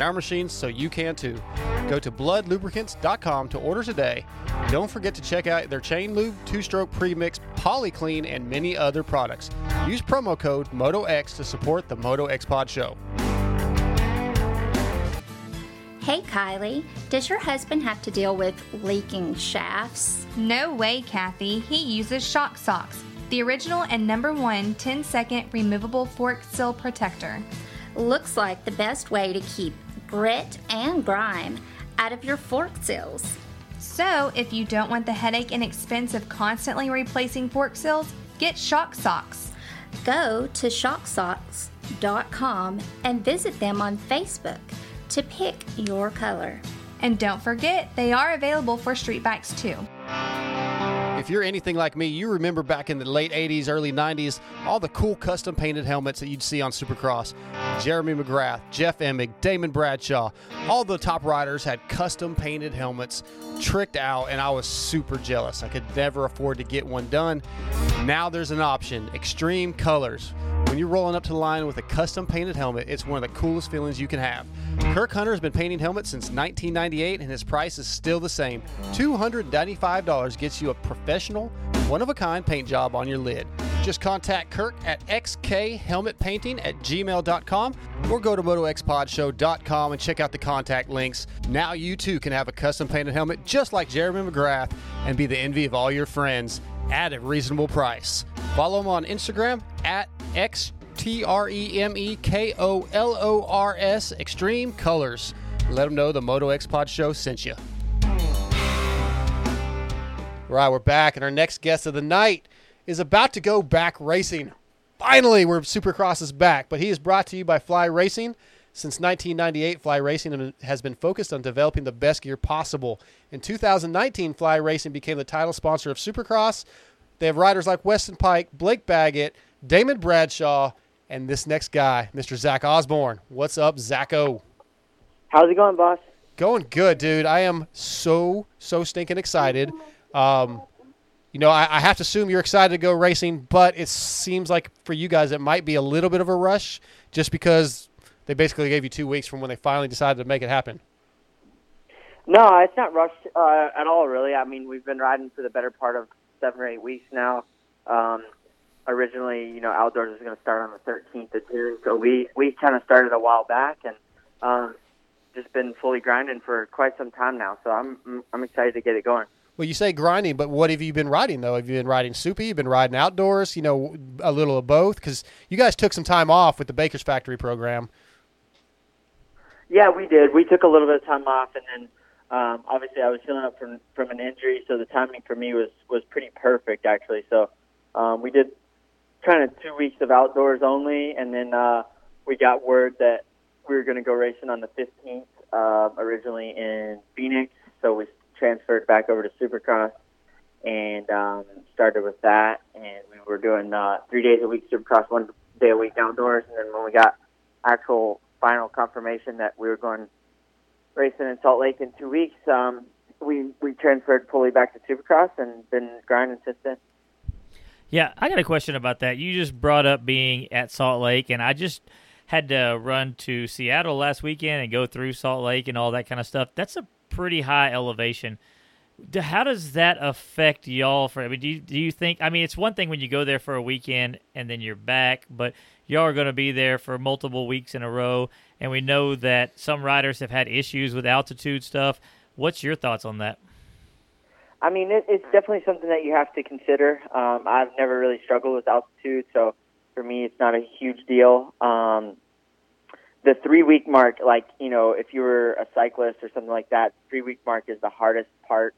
our machines, so you can too. Go to bludlubricants.com to order today. Don't forget to check out their chain lube, two-stroke premix, polyclean, and many other products. Use promo code MotoX to support the Moto X Pod show. Hey, Kylie, does your husband have to deal with leaking shafts? No way, Kathy. He uses Shock Socks, the original and number one 10 second removable fork seal protector. Looks like the best way to keep grit and grime out of your fork seals. So, if you don't want the headache and expense of constantly replacing fork seals, get Shock Socks. Go to shocksocks.com and visit them on Facebook to pick your color. And don't forget, they are available for street bikes too. If you're anything like me, you remember back in the late 80s, early 90s, all the cool custom painted helmets that you'd see on Supercross. Jeremy McGrath, Jeff Emig, Damon Bradshaw, all the top riders had custom painted helmets tricked out, and I was super jealous. I could never afford to get one done. Now there's an option Xtreme Kolors. When you're rolling up to the line with a custom painted helmet, it's one of the coolest feelings you can have. Kirk Hunter has been painting helmets since 1998, and his price is still the same. $295 gets you a professional, one of a kind paint job on your lid. Just contact Kirk at xkhelmetpainting at gmail.com or go to motoxpodshow.com and check out the contact links. Now you too can have a custom painted helmet just like Jeremy McGrath and be the envy of all your friends at a reasonable price. Follow him on Instagram at x T R E M E K O L O R S Xtreme Kolors. Let them know the Moto X Pod Show sent you. All right, we're back, and our next guest of the night is about to go back racing. Finally, we're Supercross is back, but he is brought to you by Fly Racing. Since 1998, Fly Racing has been focused on developing the best gear possible. In 2019, Fly Racing became the title sponsor of Supercross. They have riders like Weston Peick, Blake Baggett, Damon Bradshaw, and this next guy, Mr. Zach Osborne. What's up, Zacho? How's it going, boss? Going good, dude. I am so so stinking excited. Um, you know, I, I have to assume you're excited to go racing, but it seems like for you guys it might be a little bit of a rush, just because they basically gave you two weeks from when they finally decided to make it happen. No, it's not rushed uh, at all, really. I mean, we've been riding for the better part of seven or eight weeks now. Um, originally, you know, outdoors was going to start on the 13th of June, so we we kind of started a while back and um, just been fully grinding for quite some time now. So I'm I'm excited to get it going. Well, you say grinding, but what have you been riding though? Have you been riding soupy? You've been riding outdoors? You know, a little of both because you guys took some time off with the Baker's Factory program. Yeah, we did. We took a little bit of time off, and then um, obviously I was healing up from from an injury, so the timing for me was was pretty perfect actually. So um, we did kind of two weeks of outdoors only, and then uh, we got word that we were going to go racing on the 15th uh, originally in Phoenix. So we transferred back over to Supercross and um, started with that. And we were doing uh, three days a week Supercross, one day a week outdoors. And then when we got actual final confirmation that we were going racing in Salt Lake in two weeks, um, we we transferred fully back to Supercross and been grinding since then. Yeah, I got a question about that. You just brought up being at Salt Lake, and I just had to run to Seattle last weekend and go through Salt Lake and all that kind of stuff. That's a pretty high elevation. How does that affect y'all? For I mean, do you, do you think? I mean, it's one thing when you go there for a weekend and then you're back, but y'all are going to be there for multiple weeks in a row, and we know that some riders have had issues with altitude stuff. What's your thoughts on that? I mean, it, it's definitely something that you have to consider. Um, I've never really struggled with altitude, so for me, it's not a huge deal. Um, the three week mark, like, you know, if you were a cyclist or something like that, three week mark is the hardest part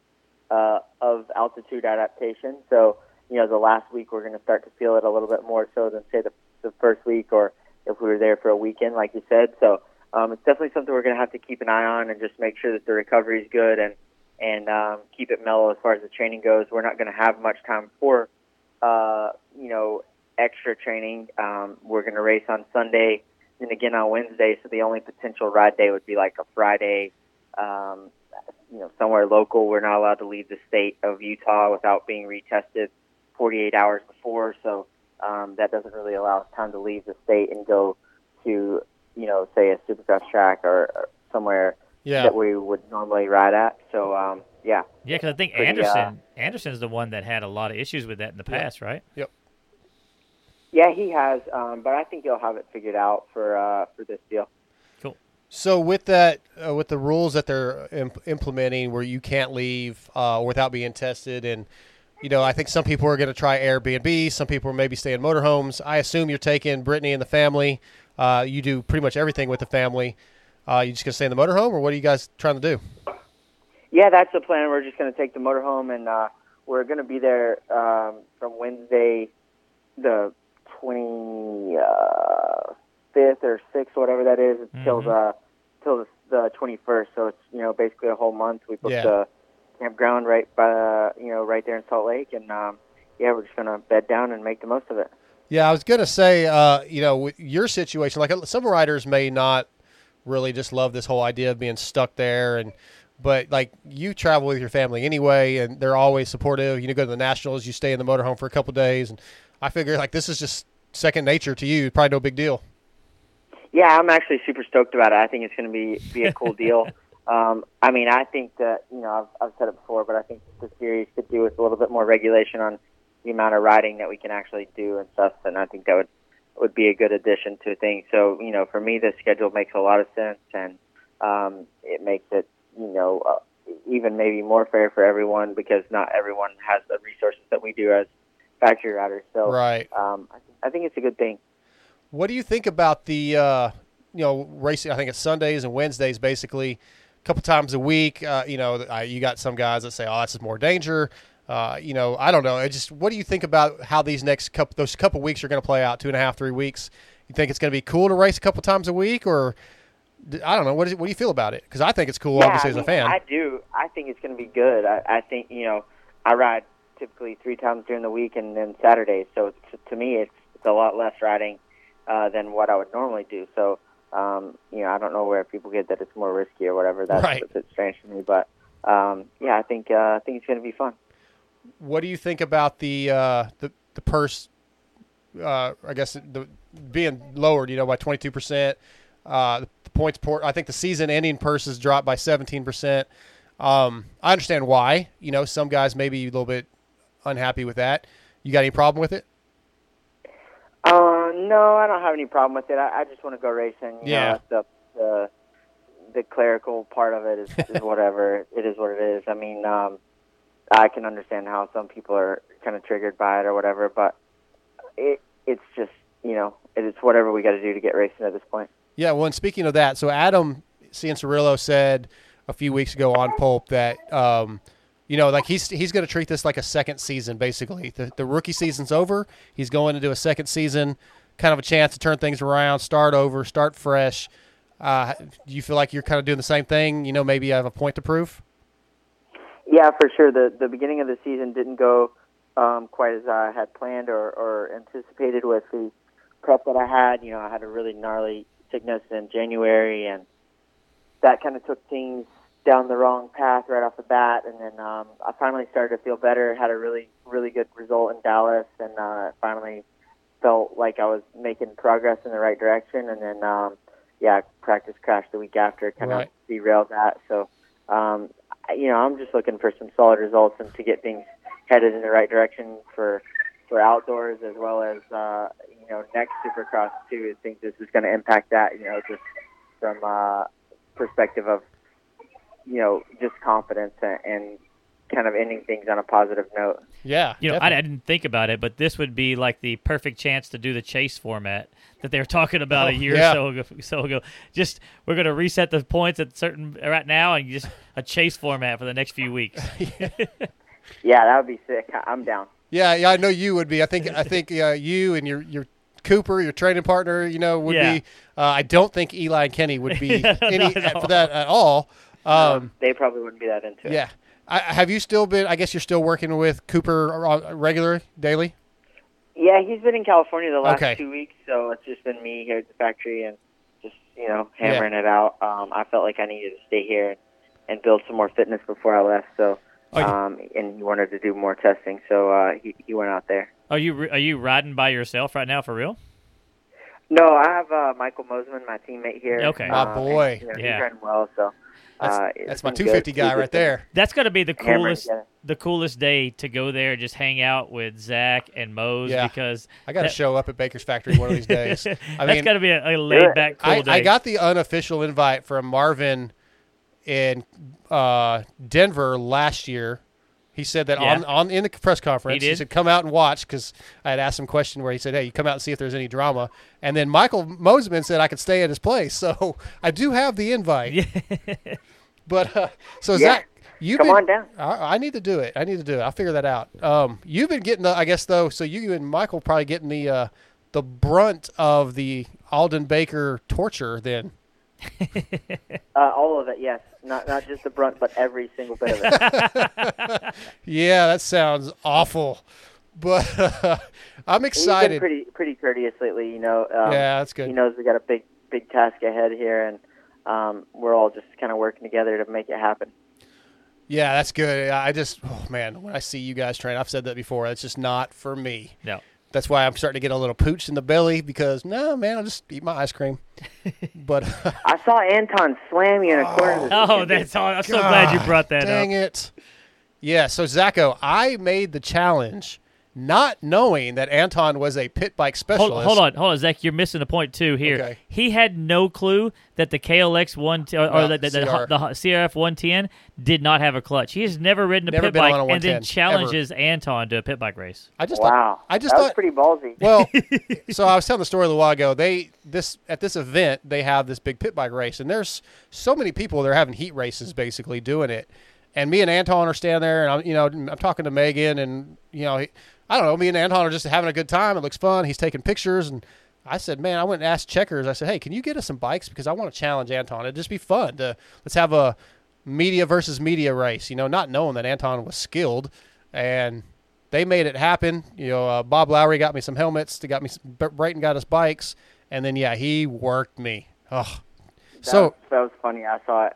uh, of altitude adaptation. So, you know, the last week we're going to start to feel it a little bit more so than, say, the, the first week or if we were there for a weekend, like you said. So, um, it's definitely something we're going to have to keep an eye on and just make sure that the recovery is good and and um, keep it mellow as far as the training goes. We're not going to have much time for uh, you know extra training. Um, we're going to race on Sunday and again on Wednesday, so the only potential ride day would be like a Friday. Um, you know, somewhere local. We're not allowed to leave the state of Utah without being retested 48 hours before, so um, that doesn't really allow us time to leave the state and go to, you know, say a supercross track or, or somewhere Yeah. that we would normally ride at. So, um, yeah. Yeah, because I think Pretty, uh, Anderson Anderson's the one that had a lot of issues with that in the past, right? Yeah, he has, um, but I think he'll have it figured out for uh, for this deal. Cool. So with that, uh, with the rules that they're imp- implementing, where you can't leave uh, without being tested, and you know, I think some people are going to try Airbnb. Some people are maybe stay in motorhomes. I assume you're taking Brittany and the family. Uh, you do pretty much everything with the family. Uh, you just going to stay in the motorhome, or what are you guys trying to do? Yeah, that's the plan. We're just going to take the motorhome, and uh, we're going to be there um, from Wednesday, the twenty uh, fifth or sixth, whatever that is, till Mhm. the till the, the twenty first. So it's you know basically a whole month. We booked Yeah. the campground right by uh, you know right there in Salt Lake, and um, yeah, we're just going to bed down and make the most of it. Yeah, I was going to say, uh, you know, with your situation, like some riders may not really just love this whole idea of being stuck there, and but like you travel with your family anyway, and they're always supportive. You know, go to the nationals, you stay in the motorhome for a couple days, and I figure like this is just second nature to you. Probably no big deal. Yeah, I'm actually super stoked about it. I think it's going to be be a cool deal. Um, I mean, I think that you know I've, I've said it before, but I think the series could do with a little bit more regulation on the amount of riding that we can actually do and stuff. And I think that would would be a good addition to things. So you know, for me, the schedule makes a lot of sense, and um, it makes it you know uh, even maybe more fair for everyone because not everyone has the resources that we do as factory riders. So Right. um, I, th- I think it's a good thing. What do you think about the uh, you know racing? I think it's Sundays and Wednesdays, basically, a couple times a week. Uh, you know, I, you got some guys that say, "Oh, this is more danger." Uh, you know, I don't know. I just what do you think about how these next couple those couple weeks are going to play out? Two and a half, three weeks. You think it's going to be cool to race a couple times a week, or I don't know. What, is, what do you feel about it? Because I think it's cool, Yeah, obviously, I as a fan. I do. I think it's going to be good. I, I think you know, I ride typically three times during the week and then Saturdays. So to, to me, it's a lot less riding uh, than what I would normally do. So um, you know, I don't know where people get that it's more risky or whatever. That's Right. a bit strange to me, but um, yeah, I think uh, I think it's going to be fun. what do you think about the uh, the the purse? Uh, I guess the being lowered, you know, by twenty two percent. Uh, the points port. I think the season ending purses dropped by seventeen percent. Um, I understand why. You know, some guys may be a little bit unhappy with that. You got any problem with it? Uh, no, I don't have any problem with it. I, I just want to go racing. You Yeah. Know, the the the clerical part of it is, is whatever. it is what it is. I mean, um, I can understand how some people are kind of triggered by it or whatever, but it it's just you know it's whatever we got to do to get racing at this point. Yeah, well, and speaking of that, so Adam Cianciarulo said a few weeks ago on Pulp that um, you know, like he's he's going to treat this like a second season, basically. The, the rookie season's over. He's going to do a second season, kind of a chance to turn things around, start over, start fresh. Uh, do you feel like you're kind of doing the same thing? You know, maybe you have a point to prove. Yeah, for sure. The the beginning of the season didn't go um, quite as I had planned or, or anticipated with the prep that I had. You know, I had a really gnarly sickness in January, and that kind of took things down the wrong path right off the bat. And then um, I finally started to feel better. Had a really really good result in Dallas, and uh, finally felt like I was making progress in the right direction. And then um, yeah, practice crashed the week after, kind Right. of derailed that. So um, you know, I'm just looking for some solid results and to get things headed in the right direction for for outdoors as well as uh, you know next Supercross too. I think this is going to impact that. You know, just from uh, perspective of you know just confidence and, and kind of ending things on a positive note. Yeah, You know, I, I didn't think about it, but this would be like the perfect chance to do the chase format that they were talking about Oh, a year yeah. or so ago, so ago. Just we're going to reset the points at certain right now, and just a chase format for the next few weeks. Yeah, that would be sick. I- I'm down. Yeah, yeah, I know you would be. I think I think uh, you and your your Cooper, your training partner, you know, would Yeah. be. Uh, I don't think Eli and Kenny would be any not at for that at all. Um, They probably wouldn't be that into it. yeah. I, have you still been? I guess you're still working with Cooper on- regular daily. Yeah, he's been in California the last Okay. two weeks, so it's just been me here at the factory and just you know hammering it out. Um, I felt like I needed to stay here and, and build some more fitness before I left. So, Oh, yeah. um, and he wanted to do more testing, so uh, he he went out there. Are you are you riding by yourself right now for real? No, I have uh, Michael Mosiman, my teammate here. Okay. My um, boy. and, you know, Yeah. He's running well, so That's, uh, that's my 250 good. guy right there. That's going to be the hammering coolest together. the coolest day to go there, and just hang out with Zach and Mose Yeah. because I got to that- show up at Baker's Factory one of these days. I that's mean, got to be a, a laid back cool I, day. I got the unofficial invite from Marvin in uh, Denver last year. He said that Yeah. on, on in the press conference. He did? said, "Come out and watch," because I had asked him a question where he said, "Hey, you come out and see if there's any drama." And then Michael Mosiman said I could stay at his place, so I do have the invite. but uh, so Yeah. Zach, you Come been, on down. I, I need to do it. I need to do it. I'll figure that out. Um, you've been getting, the, I guess though. So you and Michael probably getting the uh, the brunt of the Aldon Baker torture. Then Uh, all of it, yes. Not not just the brunt, but every single bit of it. yeah, that sounds awful. But uh, I'm He's been excited. pretty pretty courteous lately. You know. Um, Yeah, that's good. He knows we got a big big task ahead here, and um, we're all just kind of working together to make it happen. Yeah, that's good. I just, oh man, when I see you guys train, I've said that before. That's just not for me. no. That's why I'm starting to get a little pooch in the belly because no, man, I'll just eat my ice cream. but I saw Anton slam you in a corner. This Oh, that's all. I'm so glad you brought that Dang up. it. Yeah, so Zacho, I made the challenge not knowing that Anton was a pit bike specialist. Hold, hold on, hold on, Zach. You're missing a point too here. Okay. He had no clue that the KLX one or, No, or the, the, the, CR. the CRF 110 did not have a clutch. He has never ridden a Never pit bike a and then 110, challenges Anton to a pit bike race. I just wow. thought I just that thought was pretty ballsy. Well, so I was telling the story a little while ago. They this at this event they have this big pit bike race, and there's so many people. They're having heat races, basically doing it. And me and Anton are standing there, and I'm you know I'm talking to Megan, and you know he, I don't know. Me and Anton are just having a good time. It looks fun. He's taking pictures, and I said, man, I went and asked Checkers. I said, hey, can you get us some bikes because I want to challenge Anton. It'd just be fun to let's have a media versus media race. You know, not knowing that Anton was skilled, and they made it happen. You know, uh, Bob Lowry got me some helmets. They got me. Some, Br- Brayton got us bikes, and then yeah, he worked me. Oh, That so that was funny. I saw it.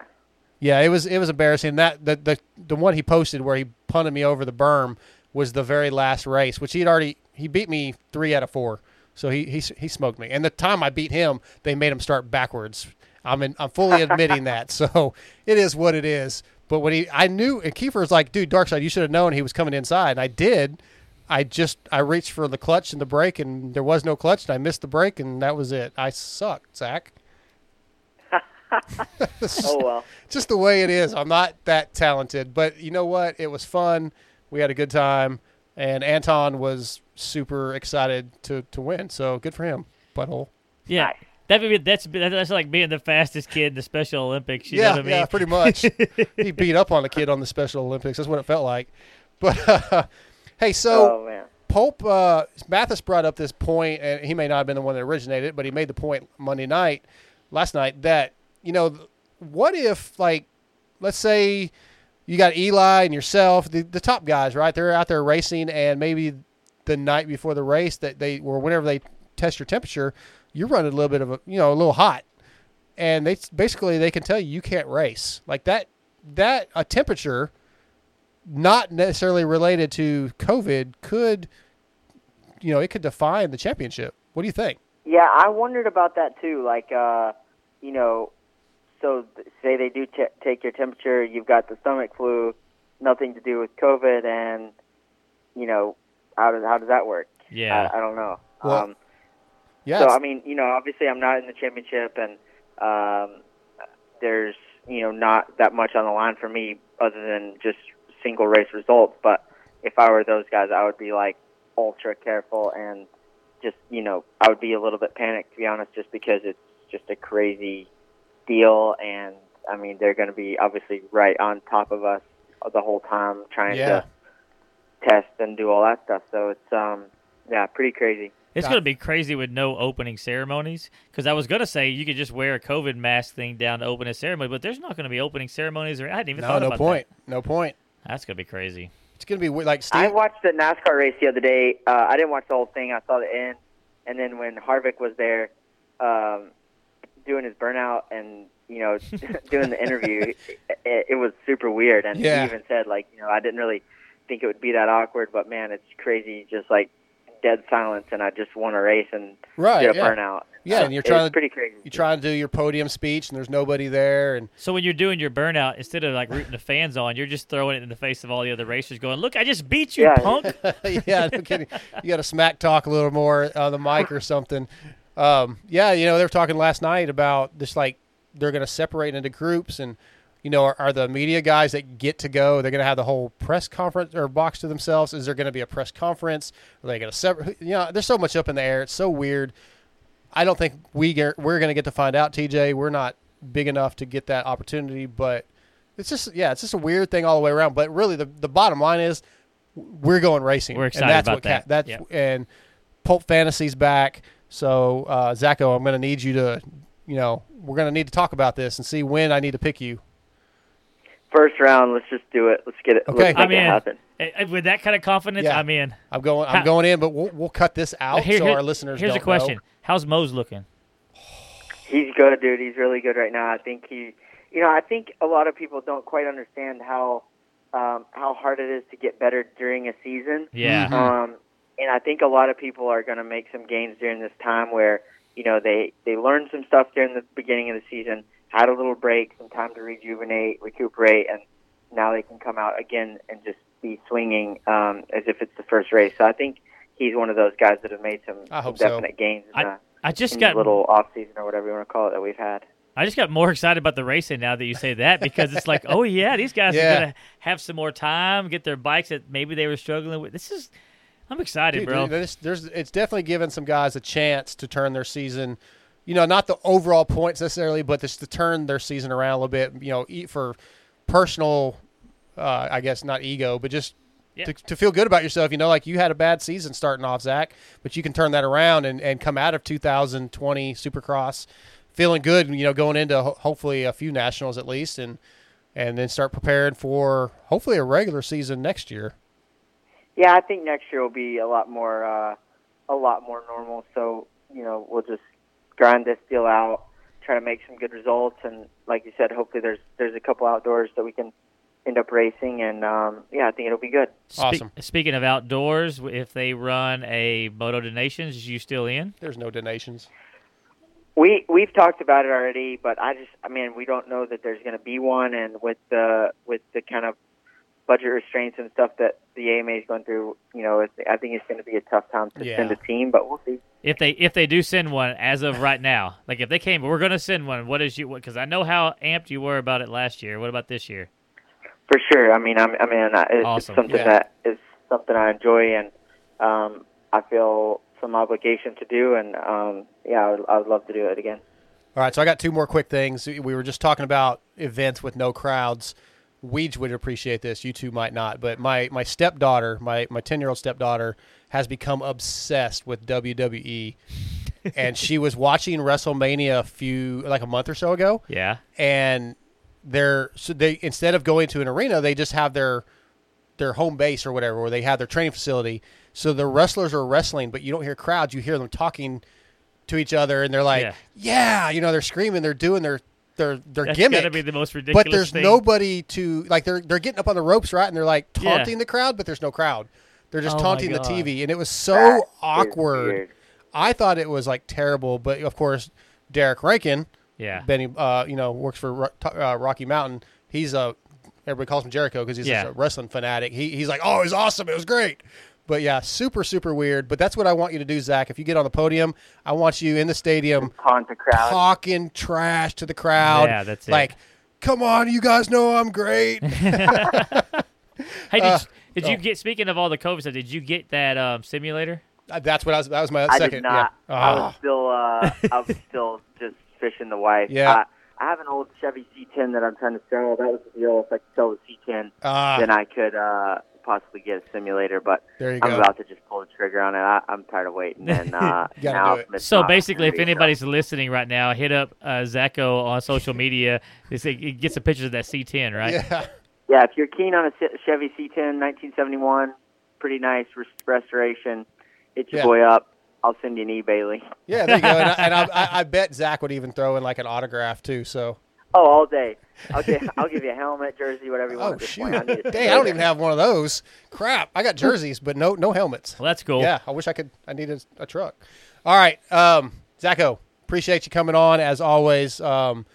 yeah, it was it was embarrassing. That the the the one he posted where he punted me over the berm was the very last race, which he'd already he beat me three out of four. So he he he smoked me. And the time I beat him, they made him start backwards. I'm in, I'm fully admitting that. So it is what it is. But when he I knew and Kiefer was like, dude, Darkside, you should have known he was coming inside. And I did. I just I reached for the clutch and the brake, and there was no clutch, and I missed the brake, and that was it. I sucked, Zach. Oh well. just the way it is. I'm not that talented, but you know what? It was fun. We had a good time, and Anton was super excited to to win. So good for him, butthole. Yeah. That would be that's that's like being the fastest kid in the Special Olympics. You yeah, know what I mean? yeah, pretty much. he beat up on a kid on the Special Olympics. That's what it felt like. But uh, hey, so oh man. Pope uh, Matthes brought up this point, and he may not have been the one that originated, it, but he made the point Monday night, last night, that you know, what if like, let's say you got Eli and yourself, the, the top guys, right? They're out there racing, and maybe the night before the race that they or whenever they test your temperature, you're running a little bit of a you know a little hot, and they basically they can tell you you can't race like that. That a temperature, not necessarily related to COVID, could you know it could define the championship. What do you think? Yeah, I wondered about that too. Like, uh, you know, so say they do t- take your temperature, you've got the stomach flu, nothing to do with COVID, and you know, how does how does that work? Yeah. I, I don't know. Well, um, Yeah, so I mean, you know, obviously I'm not in the championship, and um, there's you know not that much on the line for me other than just single race results. But if I were those guys, I would be like ultra careful and just you know I would be a little bit panicked to be honest, just because it's just a crazy deal, and I mean they're going to be obviously right on top of us the whole time trying Yeah. to test and do all that stuff. So it's um yeah pretty crazy. It's going to be crazy with no opening ceremonies. Because I was going to say you could just wear a COVID mask thing down to open a ceremony, but there's not going to be opening ceremonies. Or I hadn't even no, thought no about point, no point. that. That's going to be crazy. It's gonna be weird. like Steve. I watched the NASCAR race the other day. Uh, I didn't watch the whole thing. I saw the end, and then when Harvick was there, doing his burnout and you know doing the interview, it, it was super weird. And Yeah. he even said like, you know, I didn't really think it would be that awkward, but man, it's crazy. Just like dead silence, and I just won a race and Right, did a yeah. burnout. Yeah, and you're it's trying to- pretty crazy. you try to do your podium speech, and there's nobody there, and So when you're doing your burnout, instead of like rooting the fans on, you're just throwing it in the face of all the other racers, going, "Look, I just beat you, Yeah. punk!" yeah, no kidding. You got to smack talk a little more on the mic or something. Um, yeah, you know, they were talking last night about just like they're going to separate into groups, and you know, are, are the media guys that get to go? They're going to have the whole press conference or box to themselves. Is there going to be a press conference? Are they going to separate? You know, there's so much up in the air. It's so weird. I don't think we get, we're going to get to find out. TJ, we're not big enough to get that opportunity, but it's just yeah, it's just a weird thing all the way around. But really, the the bottom line is we're going racing. We're and excited that's about what that. that's Yeah. and Pulp Fantasy's back. So uh, Zacho, I'm going to need you to, you know, we're going to need to talk about this and see when I need to pick you. First round, let's just do it. Let's get it. Okay. Let's make I'm it in. happen. Eh, eh, With that kind of confidence, Yeah. I'm in. I'm going. I'm How- going in, but we'll we'll cut this out Here- so here- our listeners. Here's don't a question: know. How's Mose looking? He's good, dude. He's really good right now. I think he, you know, I think a lot of people don't quite understand how um, how hard it is to get better during a season. Yeah. Mhm. Um, and I think a lot of people are going to make some gains during this time where you know they they learned some stuff during the beginning of the season, had a little break, some time to rejuvenate, recuperate, and now they can come out again and just be swinging um, as if it's the first race. So I think he's one of those guys that have made some, I some hope so. definite gains in, I- the, I just in got the little off season or whatever you want to call it that we've had. I just got more excited about the racing now that you say that because it's like, oh yeah, these guys Yeah. are gonna have some more time, get their bikes that maybe they were struggling with. This is, I'm excited, Dude, bro. there's, there's, it's definitely given some guys a chance to turn their season. You know, not the overall points necessarily, but just to turn their season around a little bit. You know, eat for personal, uh, I guess not ego, but just Yeah. to, to feel good about yourself. You know, like you had a bad season starting off, Zach, but you can turn that around and, and come out of 2020 Supercross feeling good. And you know, going into ho- hopefully a few nationals at least, and and then start preparing for hopefully a regular season next year. Yeah, I think next year will be a lot more uh, a lot more normal. So you know, we'll just grind this deal out, try to make some good results, and like you said, hopefully there's there's a couple outdoors that we can end up racing, and um, yeah, I think it'll be good. Spe- Awesome. Speaking of outdoors, if they run a Moto des Nations, is you still in? There's no des Nations. We we've talked about it already, but I just I mean we don't know that there's going to be one, and with the with the kind of budget restraints and stuff that the AMA is going through, you know, I think it's going to be a tough time to Yeah. send a team, but we'll see. If they if they do send one as of right now, like if they came, we're going to send one. What is you? Because I know how amped you were about it last year. What about this year? For sure. I mean, I'm, I mean, it's, Awesome. something Yeah. that is something I enjoy, and um, I feel some obligation to do, and um, yeah, I would, I would love to do it again. All right, so I got two more quick things. We were just talking about events with no crowds. Weege would appreciate this. You two might not, but my my stepdaughter, my my ten year old stepdaughter, has become obsessed with WWE, and she was watching WrestleMania a few like a month or so ago, Yeah. and they're so they instead of going to an arena, they just have their their home base or whatever, where they have their training facility. So the wrestlers are wrestling, but you don't hear crowds. You hear them talking to each other, and they're like, Yeah. "Yeah, you know, they're screaming, they're doing their their their That's gimmick." gotta be the most ridiculous but there's thing. nobody to like. They're they're getting up on the ropes, right? And they're like Yeah. taunting the crowd, but there's no crowd. They're just Oh taunting the TV, and it was so That is awkward. I thought it was like terrible, but of course, Derek Rankin, Yeah. Benny, uh, you know, works for uh, Rocky Mountain. He's a everybody calls him Jericho because he's Yeah. a wrestling fanatic. He, he's like, oh, it was awesome, it was great. But yeah, super super weird. But that's what I want you to do, Zach. If you get on the podium, I want you in the stadium Taunt the crowd. talking trash to the crowd. Yeah, that's it. Like, come on, you guys know I'm great. Hey, did, Uh, did you oh. get? Speaking of all the COVID stuff, did you get that um, simulator? Uh, that's what I was. That was my I second. did not. Yeah. I Ah. was still, uh, I was still just fishing the wife. Yeah. I, I have an old Chevy C10 that I'm trying to sell. That was the deal. If I could sell the C10, Ah. then I could uh, possibly get a simulator. But There you I'm go. about to just pull the trigger on it. I, I'm tired of waiting. And uh, now do it. it's So basically, if gonna so- anybody's listening right now, hit up uh, Zacho on social media. They say it gets some pictures of that C10, right? Yeah. Yeah, if you're keen on a Chevy C10 1971, pretty nice restoration, hit your Yeah. boy up. I'll send you an eBay link. Yeah, there you go. And, I, and I, I, I bet Zach would even throw in like an autograph too. So, Oh, all day. I'll, give, I'll give you a helmet, jersey, whatever you want. oh at shoot. I dang, I don't even have one of those. Crap, I got jerseys, but no, no helmets. Well, that's cool. Yeah, I wish I could. I needed a truck. All right, um, Zacho, appreciate you coming on as always. Um,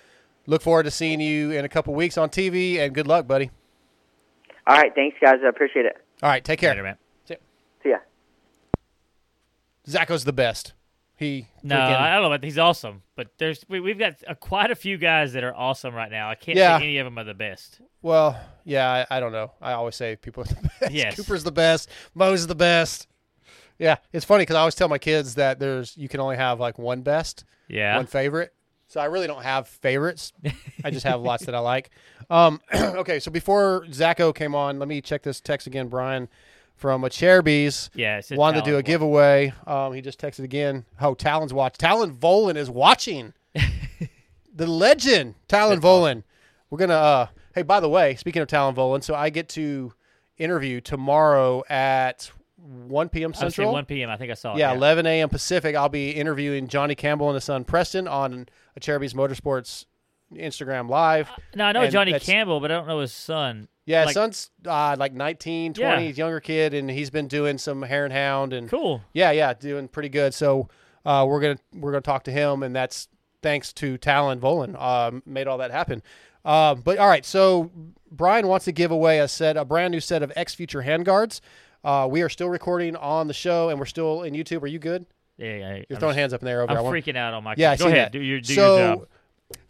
look forward to seeing you in a couple weeks on TV, and good luck, buddy. All right, thanks, guys. I appreciate it. All right, take care. Later, man. See ya. Zacho's the best. He No, freaking- I don't know, but he's awesome. But there's we, we've got uh, quite a few guys that are awesome right now. I can't Yeah. say any of them are the best. Well, yeah, I, I don't know. I always say people are the best. Yes. Cooper's the best. Moe's the best. Yeah, it's funny because I always tell my kids that there's you can only have like one best, Yeah. one favorite. So I really don't have favorites. I just have lots that I like. Um, okay, so before Zacho came on, let me check this text again. Brian from Acerbis Yeah, it said wanted to do a giveaway. Um, he just texted again. Oh, Talon's watch. Talon Vohland is watching. the legend, Talon Vohland. We're gonna. Uh, hey, by the way, speaking of Talon Vohland, so I get to interview tomorrow at 1 p.m. I Central. 1 p.m. I think I saw it. Yeah, 11 a.m. Pacific. I'll be interviewing Johnny Campbell and his son Preston on Acerbis Motorsports Instagram Live. No, I know And Johnny Campbell, but I don't know his son. Yeah, Like- son's uh, like 19, 20, Yeah. younger kid, and he's been doing some Hare and Hound and Cool. yeah, yeah, doing pretty good. So uh, we're gonna we're gonna talk to him, and that's thanks to Talon Vohland uh, made all that happen. Uh, but all right, so Brian wants to give away a set, a brand new set of X Future handguards. Uh, we are still recording on the show, and we're still in YouTube. Are you good? Yeah, yeah. You're I'm, throwing hands up in the air over. I'm freaking out on my. Yeah, I go ahead. that. Do your do so, your job.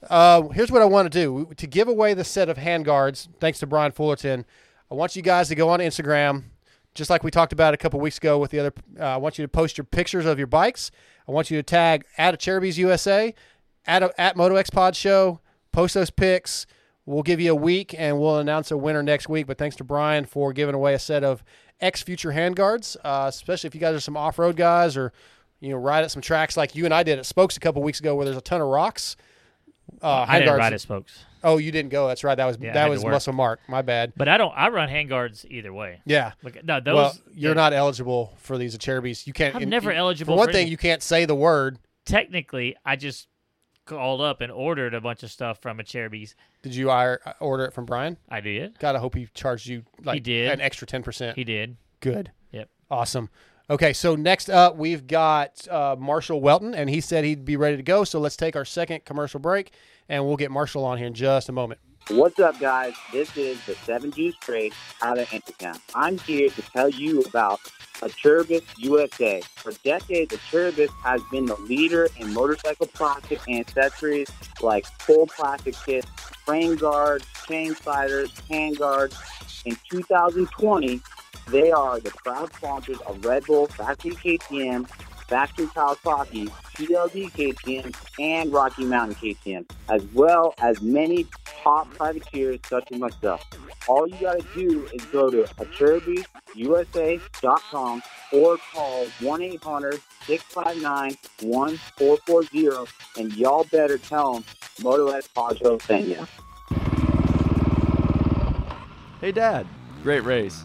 Uh, here's what I want to do to give away the set of handguards. Thanks to Brian Fullerton. I want you guys to go on Instagram, just like we talked about a couple weeks ago with the other. Uh, I want you to post your pictures of your bikes. I want you to tag at Acerbis USA, at a, at Moto X Pod Show. Post those pics. We'll give you a week and we'll announce a winner next week. But thanks to Brian for giving away a set of X Future handguards, uh, especially if you guys are some off road guys or you know ride at some tracks like you and I did at Spokes a couple weeks ago where there's a ton of rocks. Uh, I didn't ride at spokes, Oh, you didn't go. That's right. That was Yeah, that was. Muscle Mark. My bad. but I don't. I run handguards either way. Yeah. Like no, those. well, you're yeah, not eligible for these Acerbis. You can't. I'm and- never and eligible For one for thing, anything. you can't say the word. Technically, I just called up and ordered a bunch of stuff from Acerbis. Did you uh, order it from Brian? I did. God, I hope he charged you like did. an extra ten percent. He did. Good. Yep. Awesome. Okay, so next up we've got uh, Marshall Weltin, and he said he'd be ready to go. So let's take our second commercial break, and we'll get Marshall on here in just a moment. What's up, guys? This is the Seven Juice Trade out of Entertown. I'm here to tell you about Acerbis USA. For decades, Acerbis has been the leader in motorcycle plastic accessories like full plastic kits, frame guards, chain sliders, hand guards. In 2020, they are the proud sponsors of Red Bull, Factory KTM, Factory Kawasaki, TLD KTM, and Rocky Mountain KTM, as well as many top privateers such as myself. All you got to do is go to AcerbisUSA.com or call 1-800-659-1440 and y'all better tell them Moto X Pod Show sent you. Hey, Dad. Great race.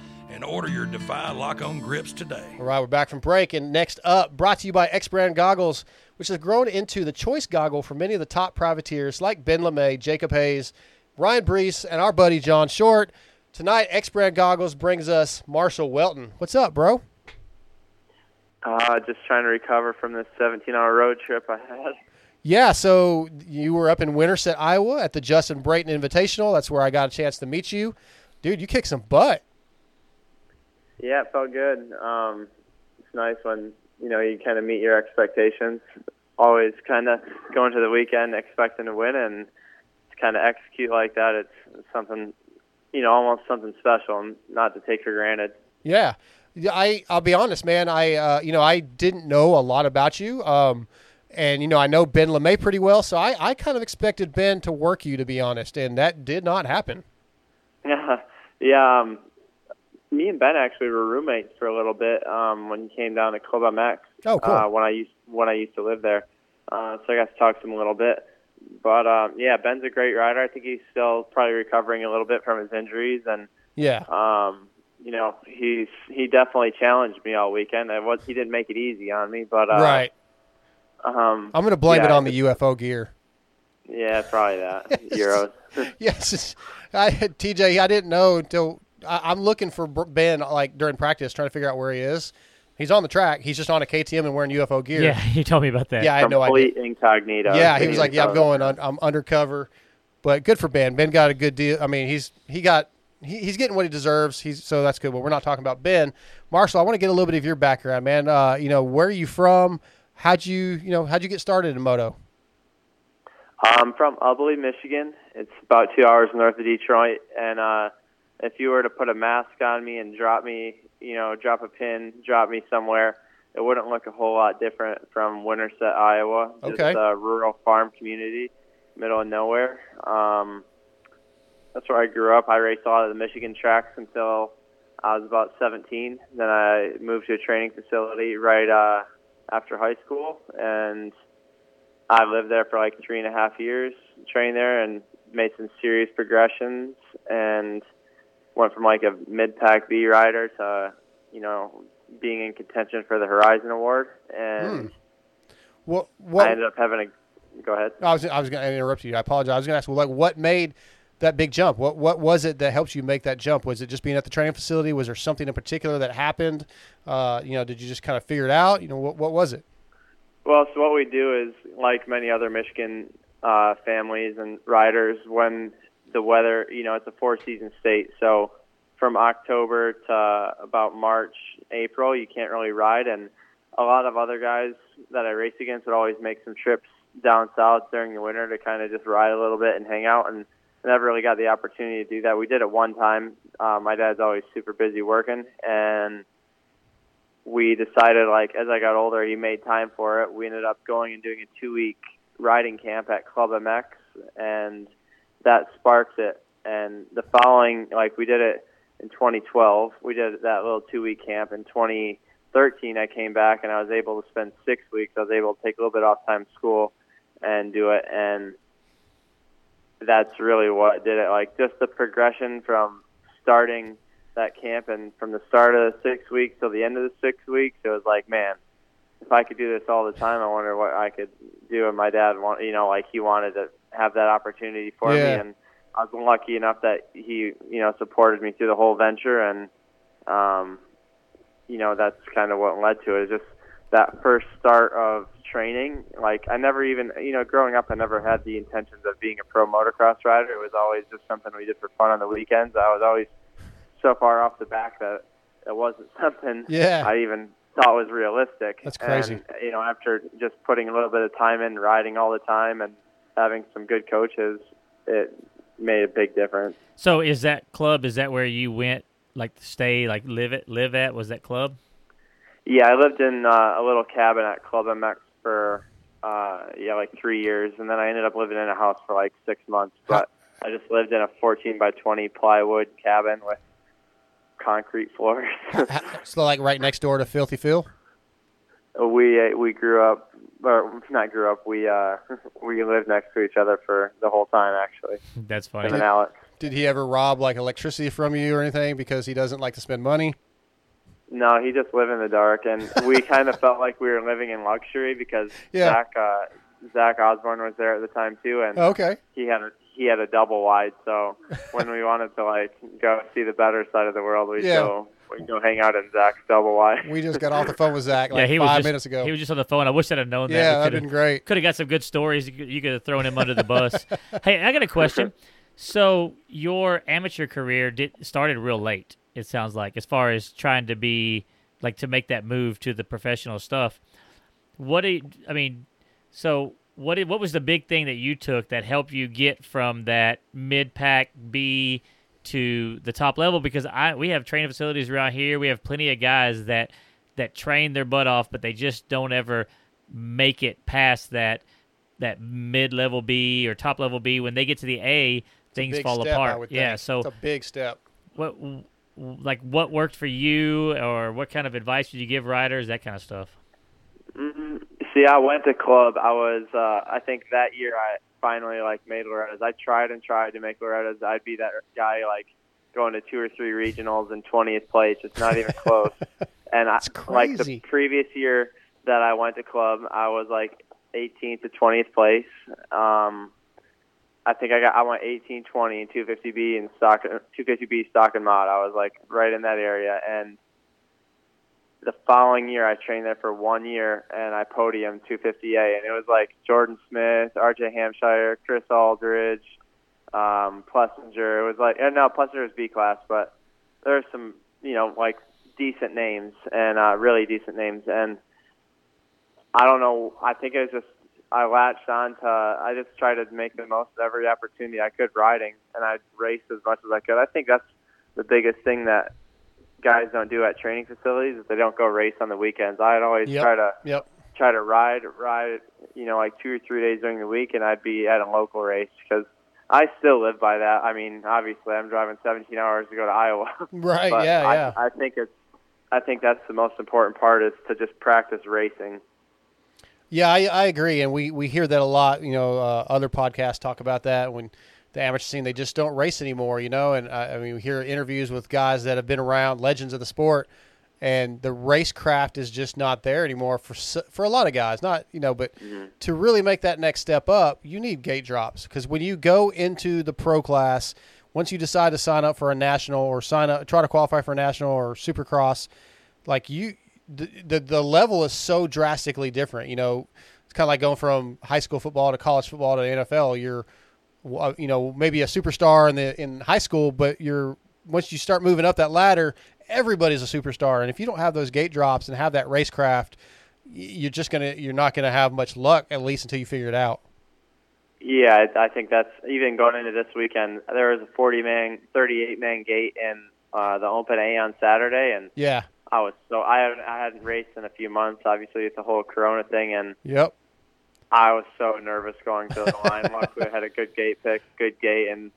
and order your Defy lock-on grips today. All right, we're back from break, and next up, brought to you by X Brand Goggles, which has grown into the choice goggle for many of the top privateers like Ben LeMay, Jacob Hayes, Ryan Breece, and our buddy John Short. Tonight, X Brand Goggles brings us Marshall Weltin. What's up, bro? Uh, just trying to recover from this 17-hour road trip I had. Yeah, so you were up in Winterset, Iowa at the Justin Brayton Invitational. That's where I got a chance to meet you. Dude, you kicked some butt. Yeah, it felt good. Um, it's nice when you know you kind of meet your expectations. Always kind of going to the weekend expecting to win, and to kind of execute like that, it's, it's something, you know, almost something special, and not to take for granted. Yeah. Yeah, I I'll be honest, man. I uh, you know I didn't know a lot about you, um, and you know I know Ben Lemay pretty well, so I, I kind of expected Ben to work you, to be honest, and that did not happen. Yeah, yeah. Um, me and Ben actually were roommates for a little bit um, when he came down to Club MX. Oh, cool. Uh, when I used when I used to live there, uh, so I got to talk to him a little bit. But um, yeah, Ben's a great rider. I think he's still probably recovering a little bit from his injuries, and Yeah. um, you know he's he definitely challenged me all weekend. It was he didn't make it easy on me, but uh, right. Um, I'm going to blame yeah, it on the UFO gear. Yeah, probably that Euros. yes, I TJ. I didn't know until I, I'm looking for Ben like during practice, trying to figure out where he is. He's on the track. He's just on a KTM and wearing UFO gear. Yeah, he told me about that. Yeah, I had no idea. Complete incognito. Yeah, he was like, "Yeah, I'm going. Un- I'm undercover." But good for Ben. Ben got a good deal. I mean, he's he got he, he's getting what he deserves. He's so that's good. But we're not talking about Ben. Marshall, I want to get a little bit of your background, man. Uh, you know, where are you from? How'd you you know how'd you get started in moto? I'm from Ubly, Michigan. It's about two hours north of Detroit. And uh, if you were to put a mask on me and drop me, you know, drop a pin, drop me somewhere, it wouldn't look a whole lot different from Winterset, Iowa. Just Okay. a rural farm community, middle of nowhere. Um, that's where I grew up. I raced a lot of the Michigan tracks until I was about 17. Then I moved to a training facility right uh, after high school, and I lived there for like three and a half years, trained there, and made some serious progressions, and went from like a mid-pack B rider to, you know, being in contention for the Horizon Award, and What what? I ended up having a. Go ahead. I was I was going to interrupt you. I apologize. I was going to ask, well, like, what made that big jump? What what was it that helped you make that jump? Was it just being at the training facility? Was there something in particular that happened? Uh, you know, did you just kind of figure it out? You know, what what was it? Well, so what we do is, like many other Michigan uh, families and riders, when the weather, you know, it's a four-season state, so from October to about March, April, you can't really ride, and a lot of other guys that I race against would always make some trips down south during the winter to kind of just ride a little bit and hang out, and I never really got the opportunity to do that. We did it one time. Uh, my dad's always super busy working, and we decided like as I got older, he made time for it. We ended up going and doing a two week riding camp at Club MX, and that sparked it. And the following, like we did it in 2012, we did that little two week camp. In 2013, I came back and I was able to spend six weeks. I was able to take a little bit off time school and do it, and that's really what did it. Like just the progression from starting that camp and from the start of the six weeks till the end of the six weeks, it was like, man, if I could do this all the time, I wonder what I could do. And my dad, want, you know, like he wanted to have that opportunity for Yeah. me, and I was lucky enough that he, you know, supported me through the whole venture, and um, you know, that's kind of what led to it. it. Is just that first start of training. Like I never even, you know, growing up, I never had the intentions of being a pro motocross rider. It was always just something we did for fun on the weekends. I was always so far off the back that it wasn't something Yeah. I even thought was realistic. That's crazy. And, you know, after just putting a little bit of time in, riding all the time, and having some good coaches, it made a big difference. So is that club? Is that where you went? Like to stay? Like live it? Live at? Was that club? Yeah, I lived in uh, a little cabin at Club MX for uh, yeah, like three years, and then I ended up living in a house for like six months. But I just lived in a 14 by 20 plywood cabin with concrete floors. So like right next door to Filthy Phil. we uh, we grew up, or not grew up. We uh, we lived next to each other for the whole time, actually. That's funny. Him and Alex. Did he ever rob like electricity from you or anything because he doesn't like to spend money? No, he just lived in the dark, and we kind of felt like we were living in luxury because Yeah. Zach uh, Zach Osborne was there at the time too, and Okay. he had a he had a double wide. So when we wanted to like go see the better side of the world, we'd Yeah. go we'd go hang out in Zach's double wide. We just got off the phone with Zach like yeah, he five was just, minutes ago. He was just on the phone. I wish I'd have known that. Yeah, that'd coulda- been great. Could have got some good stories. You could, you could have thrown him under the bus. hey, I got a question. So your amateur career did started real late. It sounds like, as far as trying to be like to make that move to the professional stuff. What do you, I mean? So what did, what was the big thing that you took that helped you get from that mid pack B to the top level? Because I we have training facilities around here. We have plenty of guys that that train their butt off, but they just don't ever make it past that that mid level B or top level B. When they get to the A, It's a things big fall step, I apart. would Yeah, think. so it's a big step. what like what worked for you, or what kind of advice did you give riders? That kind of stuff. hmm See, I went to club. I was, uh, I think that year I finally like made Loretta's. I tried and tried to make Loretta's. I'd be that guy like going to two or three regionals in 20th place. It's not even close. and I, like the previous year that I went to club, I was like 18th to 20th place. Um, I think I got I went 18, 20, and 250B and stock 250B stock and mod. I was like right in that area, and the following year I trained there for one year and I podiumed 250A and it was like Jordan Smith, RJ Hampshire, Chris Aldridge, um, Plessinger. It was like and no Plessinger was B class, but there's some you know like decent names and uh, really decent names and I don't know. I think it was just I latched on to. I just tried to make the most of every opportunity I could riding, and I raced as much as I could. I think that's the biggest thing that guys don't do at training facilities is they don't go race on the weekends. I'd always Yep. try to Yep. try to ride ride you know like two or three days during the week, and I'd be at a local race because I still live by that. I mean, obviously, I'm driving 17 hours to go to Iowa. Right, But yeah, I, yeah. I think it's I think that's the most important part is to just practice racing. Yeah, I, I agree, and we, we hear that a lot. You know, uh, other podcasts talk about that when the amateur scene they just don't race anymore. You know, and I, I mean we hear interviews with guys that have been around, legends of the sport, and the racecraft is just not there anymore for for a lot of guys. Not you know, but to really make that next step up, you need gate drops because when you go into the pro class, once you decide to sign up for a national or sign up try to qualify for a national or supercross, like you the the, the level is so drastically different. You know, it's kind of like going from high school football to college football to NFL. You're uh, you know maybe a superstar in the in high school, but you're once you start moving up that ladder, everybody's a superstar. And if you don't have those gate drops and have that racecraft, you're just gonna you're not gonna have much luck at least until you figure it out. Yeah, I think that's even going into this weekend. There was a 40 man, 38 man gate in uh, the Open A on Saturday, and Yeah. I was so I haven't I hadn't raced in a few months. Obviously, it's the whole Corona thing, and Yep. I was so nervous going to the line. Luckily, I had a good gate pick, good gate, and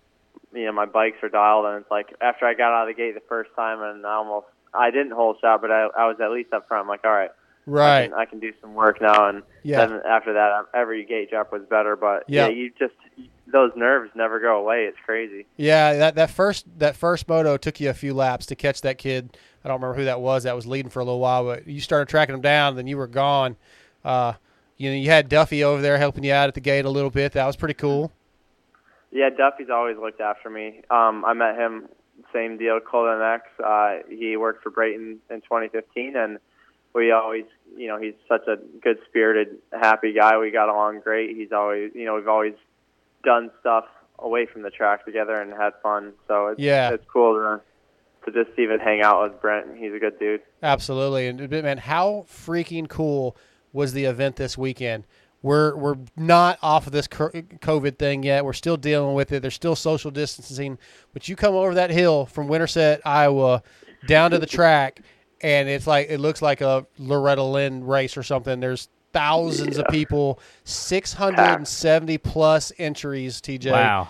you know my bikes are dialed. And it's like after I got out of the gate the first time, and I almost I didn't hold shot, but I I was at least up front. I'm like, all right, I Right. can, I can do some work now. And Yeah. then after that, every gate drop was better. But Yeah. yeah, you just those nerves never go away. It's crazy. Yeah, that, that first that first moto took you a few laps to catch that kid. I don't remember who that was that was leading for a little while, but you started tracking him down, then you were gone. Uh, you know, you had Duffy over there helping you out at the gate a little bit. That was pretty cool. Yeah, Duffy's always looked after me. Um, I met him, same deal, Club MX. Uh, he worked for Brayton in 2015, and we always, you know, he's such a good spirited, happy guy. We got along great. He's always, you know, we've always done stuff away from the track together and had fun. So it's, Yeah. it's cool to to just even hang out with Brent. He's a good dude. Absolutely, and man, how freaking cool was the event this weekend? We're we're not off of this COVID thing yet. We're still dealing with it. There's still social distancing, but you come over that hill from Winterset, Iowa, down to the track, and it's like it looks like a Loretta Lynn race or something. There's thousands of people, 670 plus entries. TJ, Wow.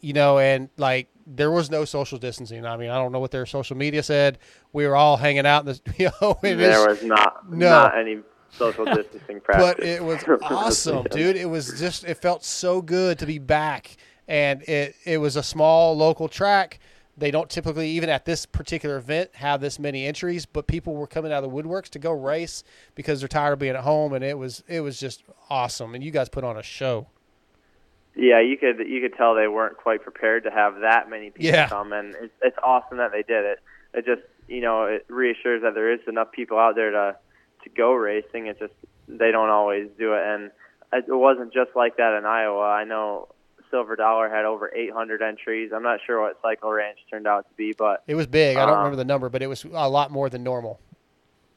you know, and like there was no social distancing. I mean, I don't know what their social media said. We were all hanging out in this, you know, there was not no, not any social distancing practice. but it was awesome, dude. It was just it felt so good to be back, and it it was a small local track. They don't typically, even at this particular event, have this many entries, but people were coming out of the woodworks to go race because they're tired of being at home, and it was it was just awesome. And you guys put on a show. Yeah, you could you could tell they weren't quite prepared to have that many people Yeah. come, and it's, it's awesome that they did it. It just you know it reassures that there is enough people out there to to go racing. It's just they don't always do it, and it wasn't just like that in Iowa. I know Silver Dollar had over 800 entries. I'm not sure what Cycle Ranch turned out to be, but It was big. I don't um, remember the number, but it was a lot more than normal.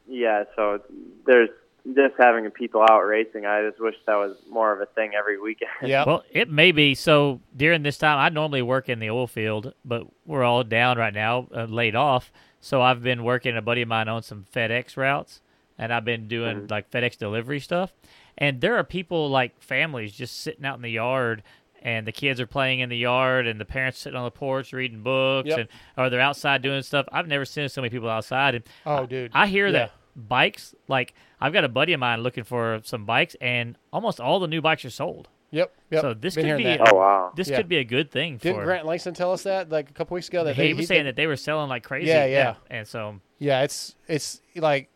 Yeah, so there's just having people out racing. I just wish that was more of a thing every weekend. Yeah, Well, it may be. So during this time, I normally work in the oil field, but we're all down right now, uh, laid off. So I've been working. A buddy of mine owns some FedEx routes, and I've been doing mm-hmm. like FedEx delivery stuff. And there are people like families just sitting out in the yard, and the kids are playing in the yard, and the parents sitting on the porch reading books, Yep. and or they're outside doing stuff. I've never seen so many people outside. And Oh, I- dude. I hear Yeah. that bikes like I've got a buddy of mine looking for some bikes, and almost all the new bikes are sold. Yep. Yep. So this Been could hearing be that. a- oh, This Yeah. could be a good thing Didn't for. Grant Langston tell us that like a couple weeks ago? That he they, was saying that they were selling like crazy. Yeah, yeah. And so Yeah, it's it's like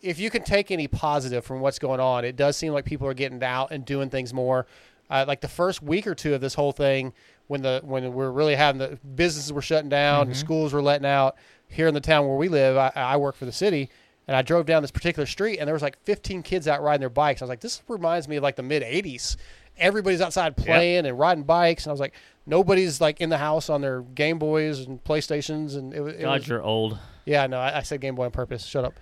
if you can take any positive from what's going on, it does seem like people are getting out and doing things more. Uh, like the first week or two of this whole thing, when the when we're really having the businesses were shutting down, Mhm. and schools were letting out. Here in the town where we live, I, I work for the city, and I drove down this particular street, and there was like 15 kids out riding their bikes. I was like, this reminds me of like the mid 80s. Everybody's outside playing and riding bikes, and I was like, nobody's like in the house on their Game Boys and PlayStations, and it, was- it God, was you're old. yeah, no, I, I said Game Boy on purpose. Shut up.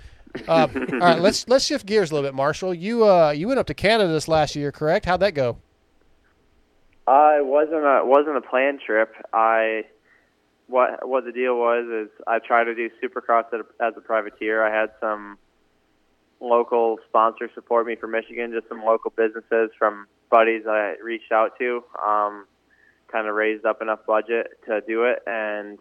Uh, all right, let's let's shift gears a little bit, Marshall. You uh you went up to Canada this last year, correct? How'd that go? Uh, it wasn't a wasn't a planned trip. I what what the deal was is I tried to do Supercross as a, as a privateer. I had some local sponsors support me from Michigan, just some local businesses from buddies I reached out to. Um, kind of raised up enough budget to do it, and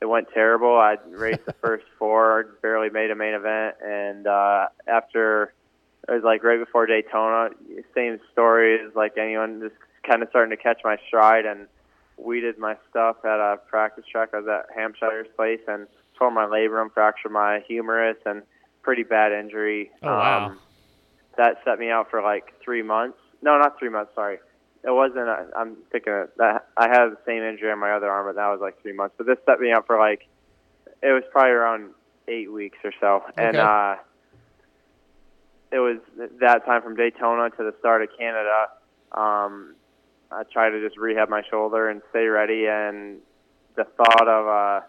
it went terrible. I raced the first four, barely made a main event, and uh, after it was like right before Daytona, same story as like anyone, just kind of starting to catch my stride, and weeded my stuff at a practice track. I was at Hampshire's place and tore my labrum, fractured my humerus, and pretty bad injury. Oh, wow. Um, that set me out for like three months. No, not three months. Sorry, it wasn't. A, I'm thinking of that. I had the same injury on my other arm, but that was like three months. But this set me up for like it was probably around eight weeks or so, and uh, it was that time from Daytona to the start of Canada. Um, I tried to just rehab my shoulder and stay ready, and the thought of uh,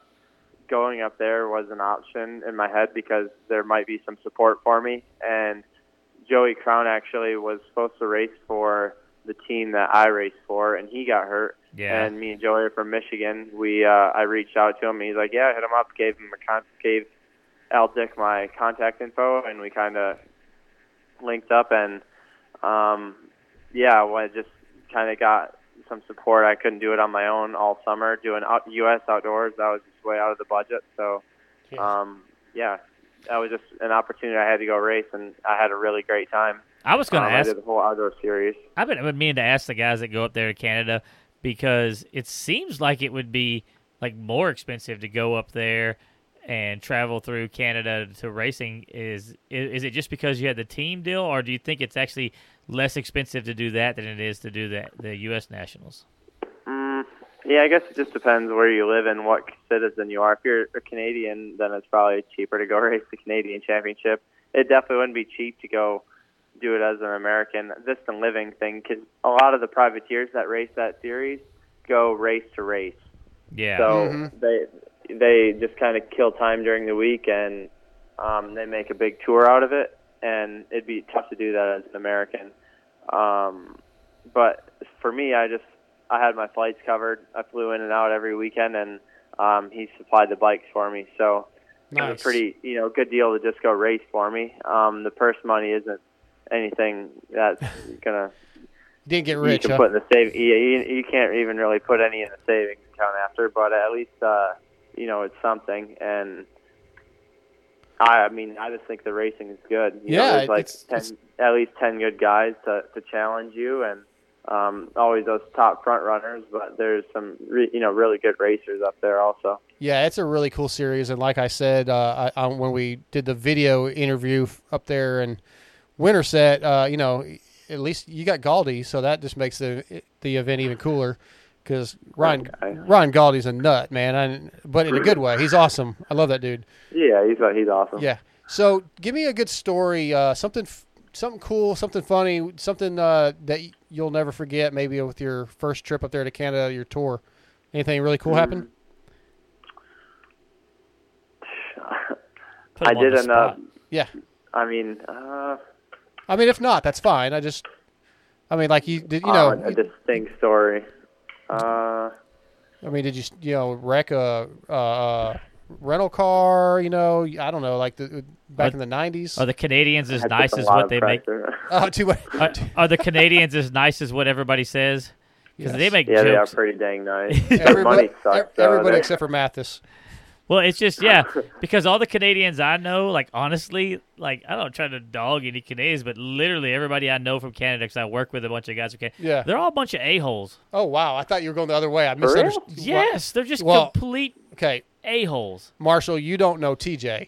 going up there was an option in my head because there might be some support for me. And Joey Crown actually was supposed to race for the team that I raced for, and he got hurt. Yeah. And me and Joey are from Michigan. We uh, I reached out to him. And He's like, "Yeah, hit him up." Gave him a con- gave Al Dick my contact info, and we kind of linked up. And um, yeah, well, I just kind of got some support. I couldn't do it on my own all summer. Doing out, U.S. outdoors, that was just way out of the budget. So, um, yeah, that was just an opportunity. I had to go race, and I had a really great time. I was gonna um, ask- the whole outdoor series. I've been, I've been meaning to ask the guys that go up there to Canada because it seems like it would be like more expensive to go up there and travel through Canada to racing. Is is, is it just because you had the team deal, or do you think it's actually less expensive to do that than it is to do the the U.S. Nationals? Mm, yeah, I guess it just depends where you live and what citizen you are. If you're a Canadian, then it's probably cheaper to go race the Canadian Championship. It definitely wouldn't be cheap to go do it as an American. Just the living thing, because a lot of the privateers that race that series go race to race. Yeah. So Mhm. they they just kind of kill time during the week and um, they make a big tour out of it. And it'd be tough to do that as an American. Um, but for me, I just I had my flights covered. I flew in and out every weekend, and um, he supplied the bikes for me. So it was a pretty you know good deal to just go race for me. Um, the purse money isn't anything that's gonna Didn't get rich. you can huh? put in the save. You, you, can't even really put any in the savings account after, but at least uh, you know it's something. And I, I mean, I just think the racing is good. You know, Yeah, there's like it's- ten, it's- at least ten good guys to to challenge you, and um, always those top front runners. But there's some re, you know really good racers up there also. Yeah, it's a really cool series, and like I said, uh, I, I, when we did the video interview up there in Winterset, uh, you know, at least you got Galdi, so that just makes the the event even cooler. Because Ryan Ryan Galdi's a nut, man, I, but in a good way. He's awesome. I love that dude. Yeah, he's he's awesome. Yeah. So give me a good story, uh, something something cool, something funny, something uh, that you'll never forget. Maybe with your first trip up there to Canada, your tour. Anything really cool happen? Put I did enough. spot. Yeah. I mean, uh, I mean, if not, that's fine. I just, I mean, like you did, you uh, know, a distinct story. Uh, I mean, did you, you know, wreck a, a, a rental car? You know, I don't know, like the back Are- in the nineties. Are the Canadians as nice as what of they make? pressure. Oh, too much. Are, are the Canadians as nice as what everybody says? Because they make yeah, they are pretty dang nice. Their Everybody, money sucks. ev- though. everybody They're- except for Matthes. Well, it's just yeah, because all the Canadians I know, like honestly, like I don't try to dog any Canadians, but literally everybody I know from Canada, because I work with a bunch of guys from Canada, Yeah. they're all a bunch of a holes. Oh wow, I thought you were going the other way. I For real? misunderstood. Yes, they're just Well, complete Okay, a holes. Marshall, you don't know TJ,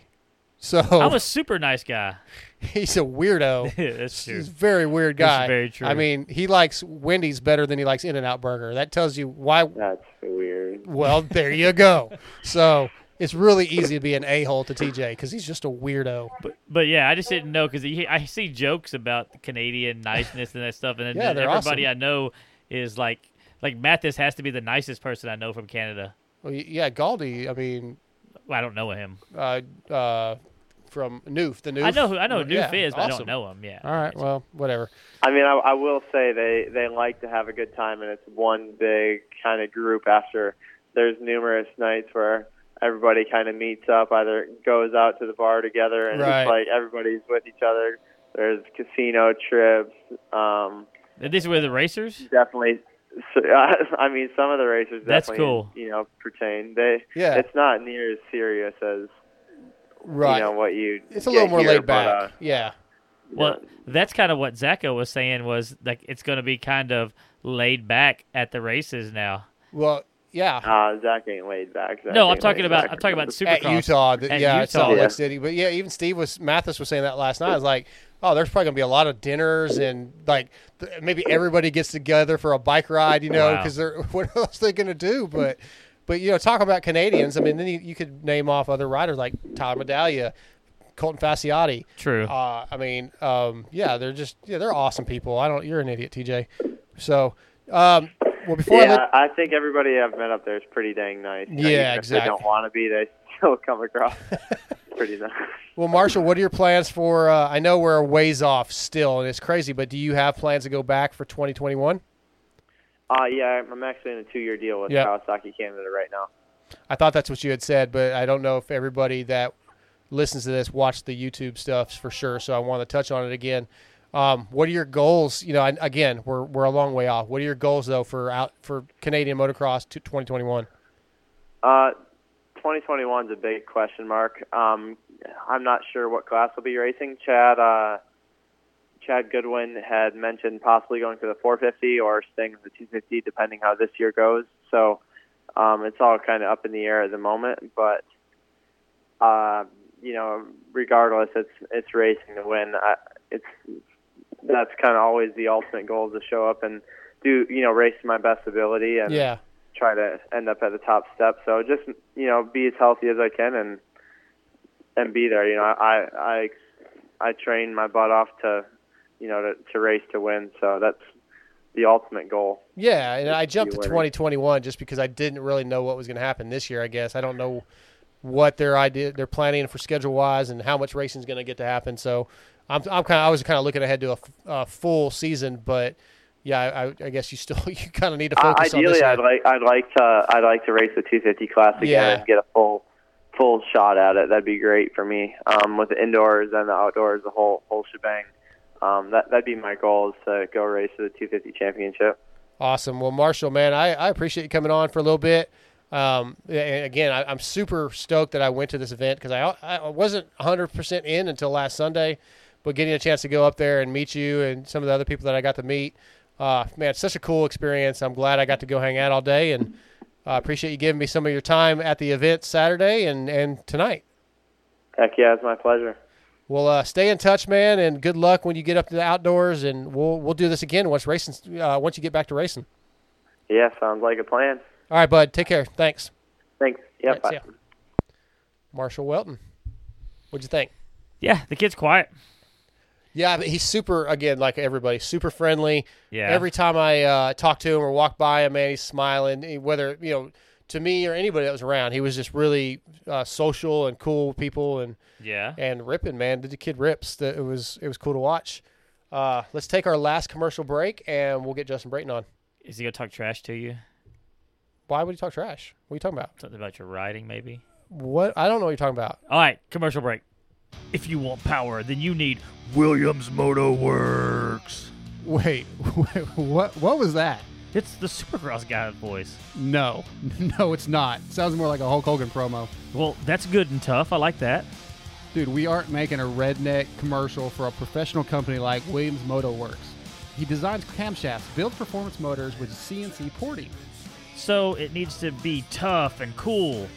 so I'm a super nice guy. he's a weirdo. That's true. He's a very weird That's guy. very true. I mean, he likes Wendy's better than he likes In and Out Burger. That tells you why. That's weird. Well, there you go. So it's really easy to be an a hole to TJ because he's just a weirdo. But but yeah, I just didn't know because I see jokes about Canadian niceness and that stuff, and then Yeah, everybody awesome. I know is like like Matthes has to be the nicest person I know from Canada. Well, yeah, Galdi. I mean, Well, I don't know him. uh, uh, from Noof, the Noof. I know who I know who Yeah, Noof is, but I don't know him. Yeah. All right, well, whatever. I mean, I, I will say they they like to have a good time, and it's one big kind of group. After there's numerous nights where everybody kind of meets up, either goes out to the bar together, and Right. it's like everybody's with each other. There's casino trips. Um, And These were the racers. definitely. So, I mean, some of the racers That's cool. you know, pertain. They, Yeah. it's not near as serious as Right. you know what you. It's a get little more here, laid but, back. uh, yeah. Well, that's kind of what Zacho was saying was like it's going to be kind of laid back at the races now. Well, yeah. Uh, Zach ain't laid back. Zach No, I'm talking about- back. I'm talking about Supercross at Supercross. Utah. th- At yeah, at Utah. Salt Yeah. Lake City. But yeah, even Steve was Matthes was saying that last night. I was like, oh, there's probably gonna be a lot of dinners and like th- maybe everybody gets together for a bike ride, you know, Wow. because they're what else they gonna do? But but you know, talk about Canadians. I mean, then you, you could name off other riders like Tyler Medaglia. Colton Facciotti. True. Uh, I mean, um, yeah, they're just yeah, they're awesome people. I don't. You're an idiot, TJ. So, um, well, before I yeah, let, I think everybody I've met up there is pretty dang nice. You know, Yeah, If exactly. they don't want to be, they still come across pretty nice. Well, Marshall, what are your plans for? Uh, I know we're a ways off still, and it's crazy, but do you have plans to go back for 2021? Uh, yeah, I'm actually in a two-year deal with Yep. Kawasaki Canada right now. I thought that's what you had said, but I don't know if everybody that listens to this watched the YouTube stuff for sure. So I want to touch on it again. Um, what are your goals? You know, again, we're we're a long way off. What are your goals though for out for Canadian motocross to 2021? Uh, 2021 is a big question mark. Um, I'm not sure what class will be racing. Chad, uh, Chad Goodwin had mentioned possibly going to the 450 or staying with the 250, depending how this year goes. So um, it's all kind of up in the air at the moment. But uh, you know, regardless, it's it's racing to win. I, it's that's kind of always the ultimate goal is to show up and do you know race to my best ability and Yeah. try to end up at the top step. So just you know be as healthy as I can and and be there. You know I I I train my butt off to you know to, to race to win. So that's the ultimate goal. Yeah, and I jumped to 2021 just because I didn't really know what was going to happen this year. I guess I don't know what their idea they're planning for schedule wise and how much racing is going to get to happen. So I'm I'm kind of I was kind of looking ahead to a full season, but yeah, I, I guess you still you kind of need to Uh, focus on this. ideally. I'd like I'd like to I'd like to race the 250 class again Yeah. and get a full full shot at it. That'd be great for me. Um, with the indoors and the outdoors, the whole whole shebang. Um, that that'd be my goal is to go race for the 250 championship. Awesome. Well, Marshall, man, I, I appreciate you coming on for a little bit. Um, and again, I, I'm super stoked that I went to this event because I, I wasn't 100% in until last Sunday, but getting a chance to go up there and meet you and some of the other people that I got to meet, uh, man, it's such a cool experience. I'm glad I got to go hang out all day and I appreciate you giving me some of your time at the event Saturday and, and tonight. Heck yeah, it's my pleasure. Well, uh, stay in touch, man, and good luck when you get up to the outdoors. And we'll we'll do this again once racing uh, once you get back to racing. Yeah, sounds like a plan. All right, bud. Take care. Thanks. Thanks. Yeah, All right, bye. Marshall Weltin. What'd you think? Yeah, the kid's quiet. Yeah, but he's super again, like everybody, super friendly. Yeah. Every time I uh, talk to him or walk by him, man, he's smiling. He- Whether you know, to me or anybody that was around, he was just really uh, social and cool with people and Yeah. and ripping, man. The kid rips. The- It was it was cool to watch. Uh, let's take our last commercial break and we'll get Justin Brayton on. Is he gonna talk trash to you? Why would he talk trash? What are you talking about? Something about your riding, maybe. What? I don't know what you're talking about. All right, commercial break. If you want power, then you need Williams Moto Werx. Wait, what? What was that? It's the Supercross guy's voice. No, no, it's not. Sounds more like a Hulk Hogan promo. Well, that's good and tough. I like that. Dude, we aren't making a redneck commercial for a professional company like Williams Moto Werx. He designs camshafts, builds performance motors with CNC porting. So it needs to be tough and cool.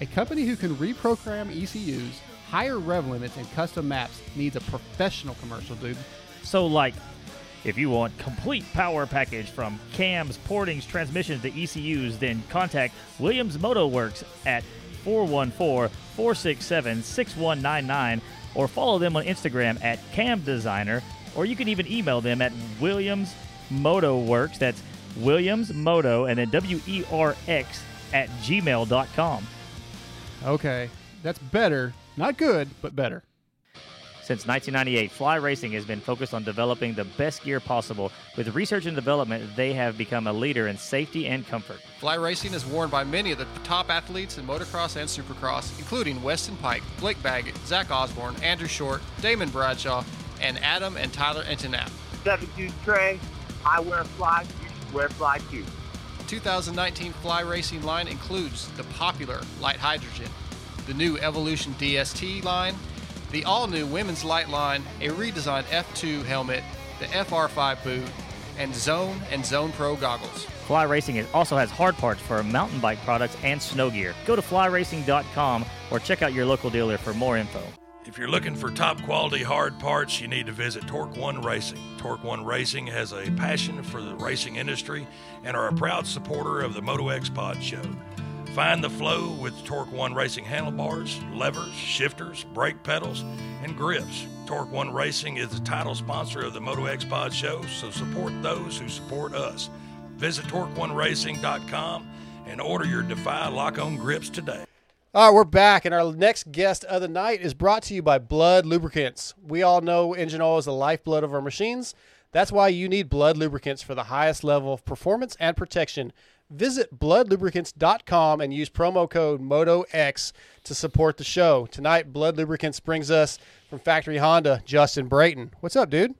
A company who can reprogram ECUs, higher rev limits, and custom maps needs a professional commercial, dude. So, like, if you want complete power package from cams, portings, transmissions to ECUs, then contact Williams Moto Werx at 414-467-6199 or follow them on Instagram at Cam Designer, or you can even email them at Williams Moto Werx. That's Williams Moto and then W E R X at gmail.com. Okay, that's better. Not good, but better. Since 1998, Fly Racing has been focused on developing the best gear possible. With research and development, they have become a leader in safety and comfort. Fly Racing is worn by many of the top athletes in motocross and supercross, including Weston Peick, Blake Baggett, Zach Osborne, Andrew Short, Damon Bradshaw, and Adam and Tyler Enticknap. Seven Juice Trey, I wear fly, you should wear fly too. 2019 Fly Racing line includes the popular Light Hydrogen, the new Evolution DST line, the all new Women's Light line, a redesigned F2 helmet, the FR5 boot, and Zone and Zone Pro goggles. Fly Racing also has hard parts for mountain bike products and snow gear. Go to flyracing.com or check out your local dealer for more info. If you're looking for top quality hard parts, you need to visit Torque One Racing. Torque One Racing has a passion for the racing industry and are a proud supporter of the Moto X Pod Show. Find the flow with Torque One Racing handlebars, levers, shifters, brake pedals, and grips. Torque One Racing is the title sponsor of the Moto X Pod Show, so support those who support us. Visit TorqueOneRacing.com and order your Defy lock on grips today. All right, we're back, and our next guest of the night is brought to you by Blud Lubricants. We all know engine oil is the lifeblood of our machines. That's why you need Blud Lubricants for the highest level of performance and protection. Visit bludlubricants.com and use promo code MOTOX to support the show. Tonight, Blud Lubricants brings us from Factory Honda, Justin Brayton. What's up, dude?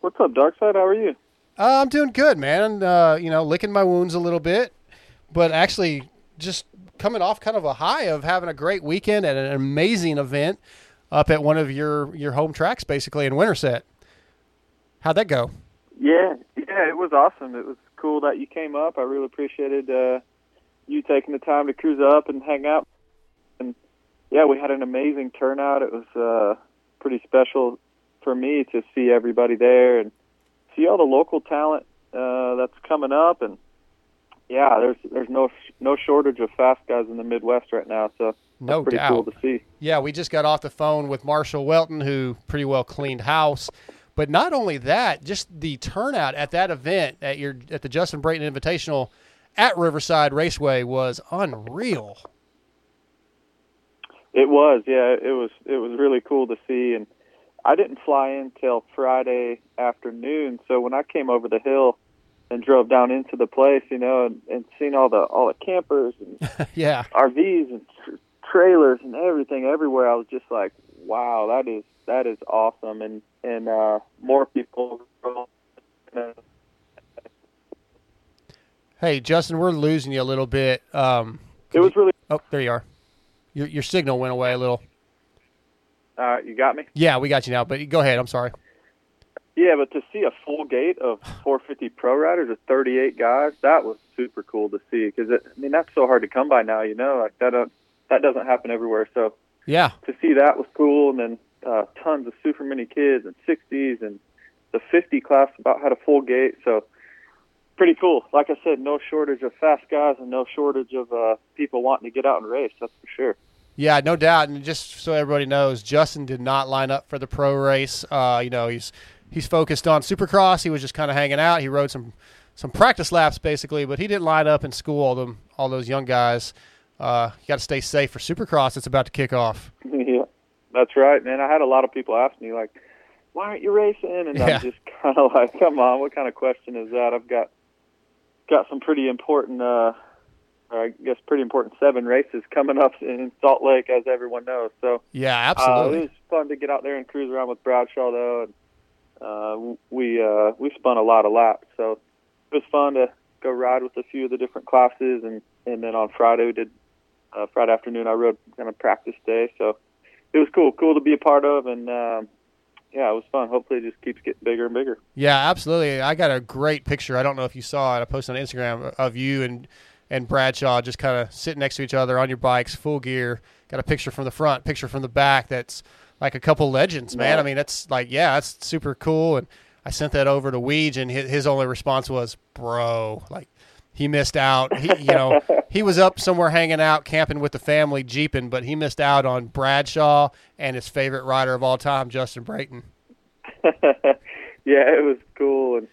What's up, Darkside? How are you? Uh, I'm doing good, man. Uh, you know, licking my wounds a little bit, but actually just coming off kind of a high of having a great weekend at an amazing event up at one of your your home tracks, basically in Winterset. How'd that go? Yeah, yeah, it was awesome. It was cool that you came up. I really appreciated uh, you taking the time to cruise up and hang out. And yeah, we had an amazing turnout. It was uh, pretty special for me to see everybody there and see all the local talent uh, that's coming up. And yeah, there's there's no no shortage of fast guys in the Midwest right now. So No pretty doubt. cool to see. Yeah, we just got off the phone with Marshall Weltin, who pretty well cleaned house. But not only that, just the turnout at that event at your at the Justin Brayton Invitational at Riverside Raceway was unreal. It was, yeah, it was it was really cool to see and I didn't fly in till Friday afternoon, so when I came over the hill and drove down into the place, you know, and, and seen all the all the campers and yeah. RVs and tr- trailers and everything everywhere, I was just like, wow, that is that is awesome and and uh more people Hey, Justin, we're losing you a little bit. Um, It was really. Oh, there you are. Your your signal went away a little. uh you got me? Yeah, we got you now. But go ahead. I'm sorry. Yeah, but to see a full gate of 450 pro riders of 38 guys, that was super cool to see because I mean that's so hard to come by now. You know, like that don't, that doesn't happen everywhere. So Yeah. to see that was cool, and then uh, tons of super mini kids and 60s, and the 50 class about had a full gate. So pretty cool. Like I said, no shortage of fast guys and no shortage of uh, people wanting to get out and race. That's for sure. Yeah, no doubt. And just so everybody knows, Justin did not line up for the pro race. Uh, you know, he's he's focused on Supercross. He was just kind of hanging out. He rode some some practice laps basically, but he didn't line up and school all them all those young guys. Uh, you got to stay safe for Supercross. It's about to kick off. yeah, that's right, man. I had a lot of people ask me like, "Why aren't you racing?" And Yeah. I'm just kind of like, "Come on, what kind of question is that?" I've got got some pretty important, uh, or I guess pretty important seven races coming up in Salt Lake, as everyone knows. So Yeah, uh, absolutely. it was fun to get out there and cruise around with Bradshaw though, and uh, we uh, we spun a lot of laps, so it was fun to go ride with a few of the different classes, and and then on Friday we did uh, Friday afternoon I rode kind of practice day, so it was cool, cool to be a part of, and um, yeah, it was fun. Hopefully, it just keeps getting bigger and bigger. Yeah, absolutely. I got a great picture. I don't know if you saw it. I posted on Instagram of you and and Bradshaw just kind of sitting next to each other on your bikes, full gear. Got a picture from the front, picture from the back. That's like a couple legends, man. I mean, that's like, yeah, that's super cool. And I sent that over to Weege, and his, his only response was, "Bro, like." He missed out. He, you know, he was up somewhere hanging out, camping with the family, jeeping, but he missed out on Bradshaw and his favorite rider of all time, Justin Brayton. yeah, it was cool, and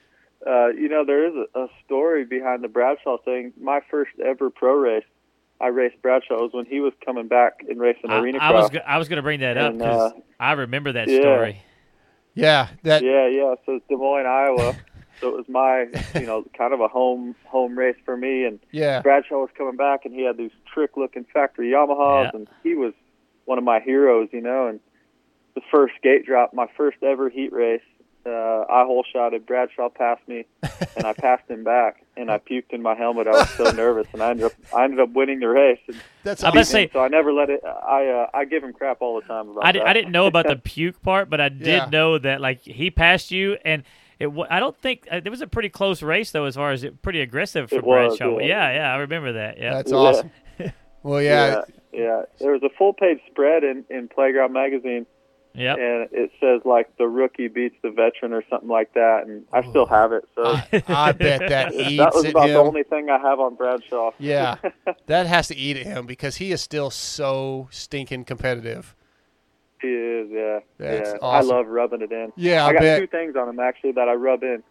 uh, you know there is a, a story behind the Bradshaw thing. My first ever pro race, I raced Bradshaw was when he was coming back and racing I, arena I was cross. go- I was going to bring that up because uh, I remember that yeah. story. Yeah, that yeah, yeah. So it's Des Moines, Iowa. so it was my, you know, kind of a home home race for me. And Yeah. Bradshaw was coming back, and he had these trick looking factory Yamahas, Yeah. and he was one of my heroes, you know. And the first gate drop, my first ever heat race, uh, I hole shotted. Bradshaw passed me, and I passed him back, and I puked in my helmet. I was so nervous, and I ended up I ended up winning the race. And That's I must say- so I never let it. I uh, I give him crap all the time about I, di- that. I didn't know about the puke part, but I did Yeah. know that like he passed you, and It, wa- I don't think uh, it was a pretty close race though, as far as it, pretty aggressive for It was, Bradshaw. yeah. yeah, yeah, I remember that. Yeah, That's Yeah. awesome. Well, yeah, yeah, yeah. There was a full page spread in in Playground Magazine, Yeah, and it says like the rookie beats the veteran or something like that, and I still have it. So I bet that eats that was about him. the only thing I have on Bradshaw. Yeah, that has to eat at him because he is still so stinking competitive. He is, yeah. That's yeah. awesome. I love rubbing it in. Yeah, I I got bet. two things on him actually that I rub in.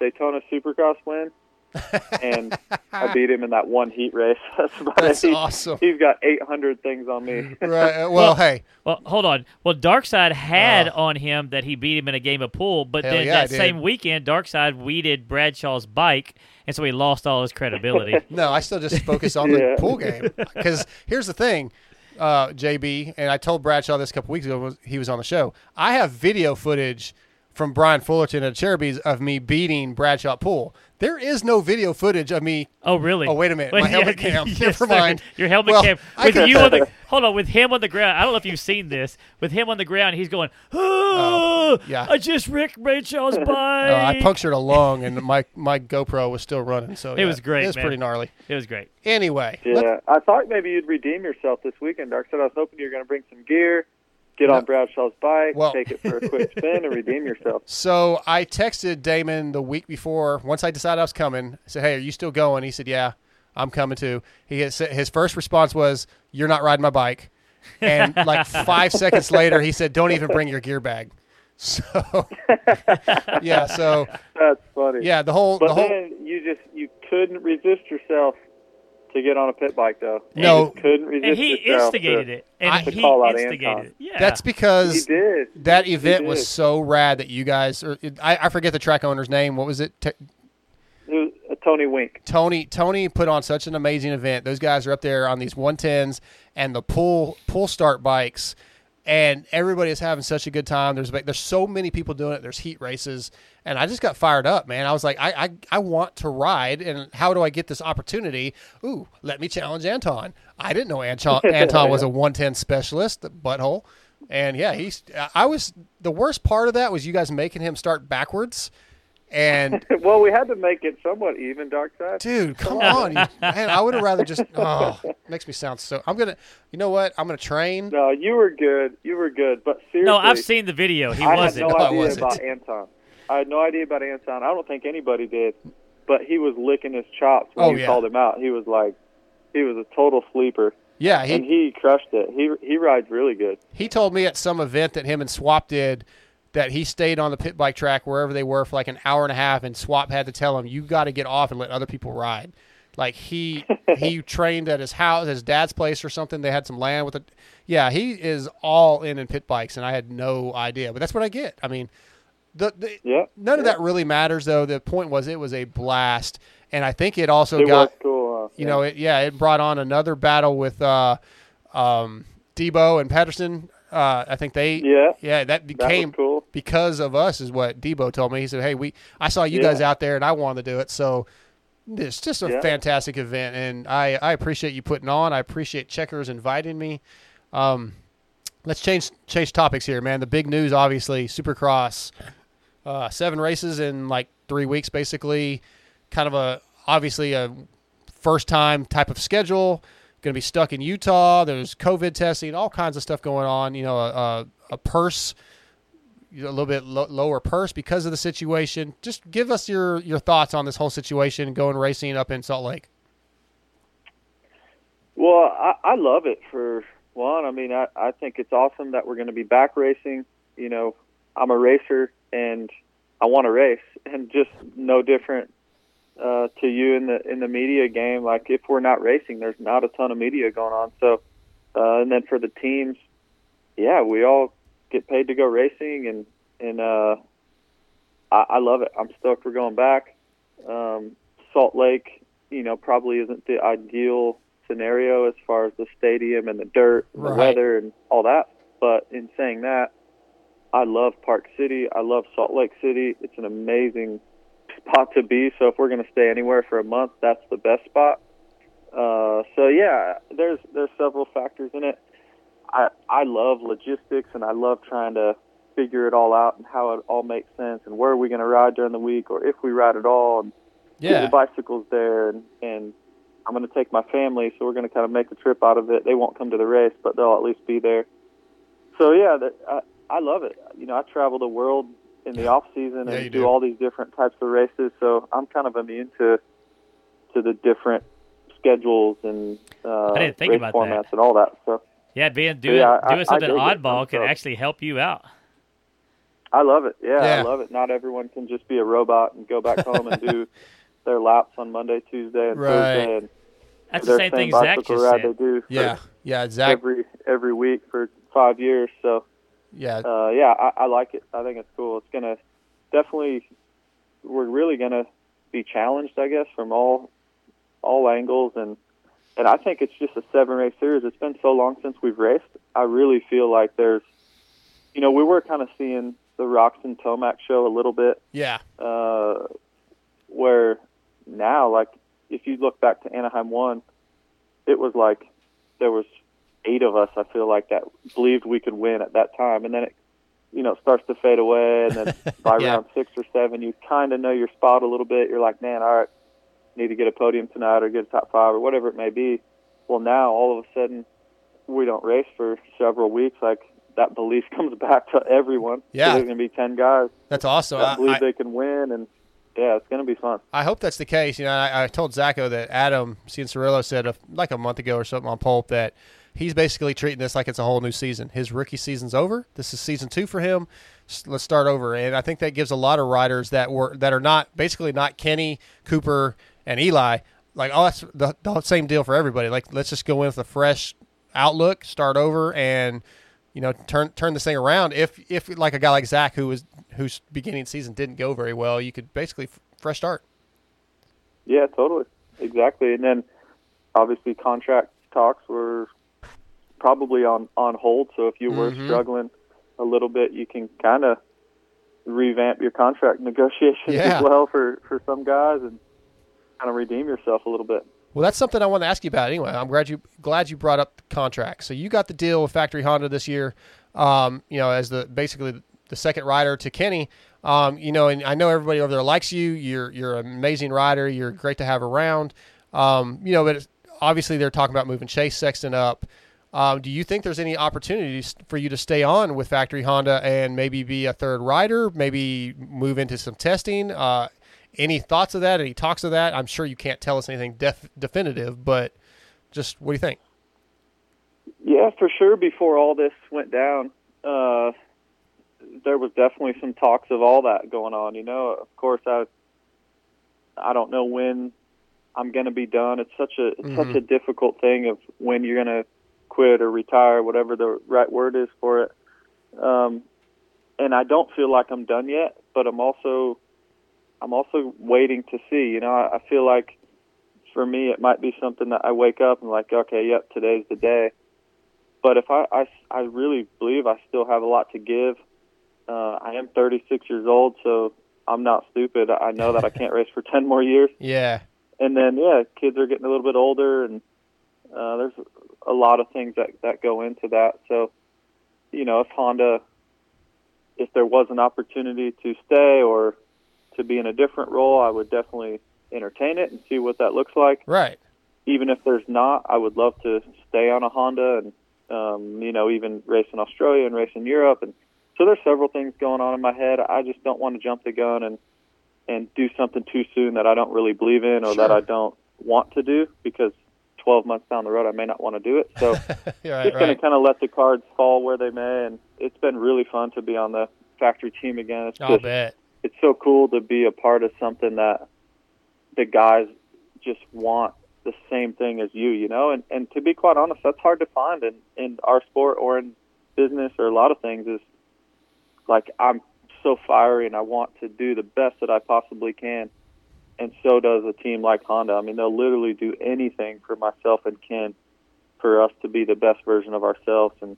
Daytona Supercross win, and I beat him in that one heat race. That's about That's it. He- awesome. He's got 800 things on me. Right. uh, Well, hey, Well, hold on. Well, Darkside had on him that he beat him in a game of pool, but then yeah, that same weekend, Darkside weeded Bradshaw's bike, and so he lost all his credibility. no, I still just focus on Yeah. the pool game because here's the thing, uh, JB, and I told Bradshaw this a couple weeks ago. He was on the show. I have video footage from Brian Fullerton at Cherubies of me beating Bradshaw pool. There is no video footage of me. Oh, really? Oh, wait a minute. Wait, My yeah, helmet cam. yes, Never sir. mind. Your helmet Well, cam with you on the hold on with him on the ground. I don't know if you've seen this. With him on the ground, he's going, "Oh, yeah. I just wrecked Rachel's bike." Uh, I punctured a lung, and my my GoPro was still running. So It yeah, was great, It was man. pretty gnarly. It was great. Anyway, Yeah, I thought maybe you'd redeem yourself this weekend, Dark. Said I was hoping you were going to bring some gear, get on Bradshaw's bike, Well- take it for a quick spin, and redeem yourself. So I texted Damon the week before. Once I decided I was coming, I said, "Hey, are you still going?" He said, "Yeah, I'm coming too." He said, his first response was, "You're not riding my bike," and like five seconds later, he said, "Don't even bring your gear bag." So yeah, so That's funny. yeah, the whole But the whole then you just you couldn't resist yourself to get on a pit bike though. No. you just couldn't resist And he instigated to, it. And to he call out instigated Anton. it. Yeah. That's because He did. that He event did. was so rad that you guys. Or, I, I forget the track owner's name. What was it? T- It was, uh, Tony Wink. Tony Tony put on such an amazing event. Those guys are up there on these 110s and the pull pull start bikes, and everybody is having such a good time. There's there's so many people doing it. There's heat races, and I just got fired up, man. I was like, I I, I want to ride, and how do I get this opportunity? Ooh, let me challenge Anton. I didn't know Anton Anton was a 110 specialist, the butthole. And yeah, he's. I was the worst part of that was you guys making him start backwards, and well, we had to make it somewhat even, Dark Side. Dude, come on, you, man! I would have rather just. Oh, makes me sound so. I'm gonna. You know what? I'm gonna train. No, you were good. You were good. But seriously, no, I've seen the video. He I wasn't. had no No, I idea wasn't. about Anton. I had no idea about Anton. I don't think anybody did. But he was licking his chops when Oh, you yeah. called him out. He was like, he was a total sleeper. Yeah, he and he crushed it. He he rides really good. he told me at some event that him and Swap did that he stayed on the pit bike track wherever they were for like an hour and a half, and Swap had to tell him, "You got to get off and let other people ride." Like he he trained at his house, his dad's place or something. They had some land with it. Yeah, he is all in in pit bikes, and I had no idea. But that's what I get. I mean, the, the Yeah, none of that really matters though. The point was it was a blast, and I think it also It got cool. Uh, you know, it, yeah, it brought on another battle with uh, um, Debo and Patterson. Uh, I think they, Yeah. yeah, that became cool. Because of us, is what Debo told me. He said, "Hey, we, I saw you Yeah. guys out there, and I wanted to do it." So it's just a Yeah. fantastic event, and I, I appreciate you putting on. I appreciate Checkers inviting me. Um, let's change change topics here, man. The big news, obviously, Supercross, uh, seven races in like three weeks, basically. Kind of a obviously a first time type of schedule. Going to be stuck in Utah. There's COVID testing, all kinds of stuff going on. You know, a, a, a purse, a little bit lo- lower purse because of the situation. Just give us your your thoughts on this whole situation going racing up in Salt Lake. Well, I, I love it for one. I mean, I, I think it's awesome that we're going to be back racing. You know, I'm a racer and I want to race, and just no different uh, to you in the in the media game. Like if we're not racing, there's not a ton of media going on. So, uh, and then for the teams, yeah, we all get paid to go racing, and and uh, I, I love it. I'm stoked we're going back. Um, Salt Lake, you know, probably isn't the ideal scenario as far as the stadium and the dirt, and the weather, and all that. But in saying that, I love Park City. I love Salt Lake City. It's an amazing spot to be. So if we're going to stay anywhere for a month, that's the best spot. Uh, so yeah, there's there's several factors in it. I I love logistics and I love trying to figure it all out and how it all makes sense and where are we going to ride during the week or if we ride at all and Yeah. the bicycles there and and I'm going to take my family so we're going to kind of make a trip out of it. They won't come to the race, but they'll at least be there. So yeah, that, I I love it. You know, I travel the world in the off season Yeah, and do do. all these different types of races. So I'm kind of immune to to the different schedules and uh, I didn't think race about formats that. and all that. So Yeah, being doing yeah, I- doing I something dig oddball I'm can stoked. actually help you out. I love it. Yeah, Yeah. I love it. Not everyone can just be a robot and go back home and do their laps on Monday, Tuesday, and Right. Thursday. And That's their the same thing Zach just ride said. They do Yeah, yeah, Zach. every every week for five years. So Yeah, uh, yeah, I, I like it. I think it's cool. It's gonna definitely. We're really gonna be challenged, I guess, from all all angles, and and I think it's just a seven race series. It's been so long since we've raced. I really feel like there's, you know, we were kind of seeing the Roczen Tomac show a little bit, yeah, uh, where now, like, if you look back to Anaheim one, it was like there was eight of us. I feel like that believed we could win at that time, and then it, you know, starts to fade away, and then by Yeah. round six or seven, you kind of know your spot a little bit. You're like, man, all right, need to get a podium tonight or get a top five or whatever it may be. Well, now all of a sudden, we don't race for several weeks. Like that belief comes back to everyone. Yeah. there's gonna be ten guys that's awesome. that I, believe I, they can win, and yeah, it's gonna be fun. I hope that's the case. You know, I, I told Zacho that Adam Cianciarulo said a, like a month ago or something on Pulp that he's basically treating this like it's a whole new season. His rookie season's over. This is season two for him. Let's start over, and I think that gives a lot of riders that were that are not basically not Kenny Cooper and Eli. Like, oh, that's the, the same deal for everybody. Like, let's just go in with a fresh outlook, start over, and you know, turn turn this thing around. If if like a guy like Zach, who was whose beginning season didn't go very well, you could basically f- fresh start. Yeah, totally, exactly. And then obviously contract talks were probably on on hold. So if you were Mhm. struggling a little bit, you can kind of revamp your contract negotiations Yeah. as well for for some guys and kind of redeem yourself a little bit. Well, that's something I want to ask you about anyway. I'm glad you glad you brought up the contract. So you got the deal with Factory Honda this year. Um, you know, as the basically the second rider to Kenny. Um, you know, and I know everybody over there likes you. You're you're an amazing rider. You're great to have around. Um, you know, but obviously they're talking about moving Chase Sexton up. Um, do you think there's any opportunities for you to stay on with Factory Honda and maybe be a third rider? Maybe move into some testing. Uh, any thoughts of that? Any talks of that? I'm sure you can't tell us anything def- definitive, but just what do you think? Yeah, for sure. Before all this went down, uh, there was definitely some talks of all that going on. You know, of course, I I don't know when I'm going to be done. It's such a it's such Mhm. a difficult thing of when you're going to quit or retire, whatever the right word is for it. Um, and I don't feel like I'm done yet, but I'm also I'm also waiting to see. You know, I, I feel like for me it might be something that I wake up and like, okay, yep, today's the day. But if I I, I really believe I still have a lot to give. Uh, I am 36 years old, so I'm not stupid. I know that I can't race for 10 more years. Yeah. And then yeah, kids are getting a little bit older, and uh, there's a lot of things that that go into that. So, you know, if Honda, if there was an opportunity to stay or to be in a different role, I would definitely entertain it and see what that looks like. Right. Even if there's not, I would love to stay on a Honda and um, you know even race in Australia and race in Europe. And so there's several things going on in my head. I just don't want to jump the gun and and do something too soon that I don't really believe in or that I don't want to do because 12 months down the road I may not want to do it. So Yeah, just going right. to kind of let the cards fall where they may. And it's been really fun to be on the factory team again. It's I'll just, bet. It's so cool to be a part of something that the guys just want the same thing as you, you know. And and to be quite honest, that's hard to find in in our sport or in business or a lot of things. Is like I'm so fiery and I want to do the best that I possibly can. And so does a team like Honda. I mean, they'll literally do anything for myself and Ken for us to be the best version of ourselves. And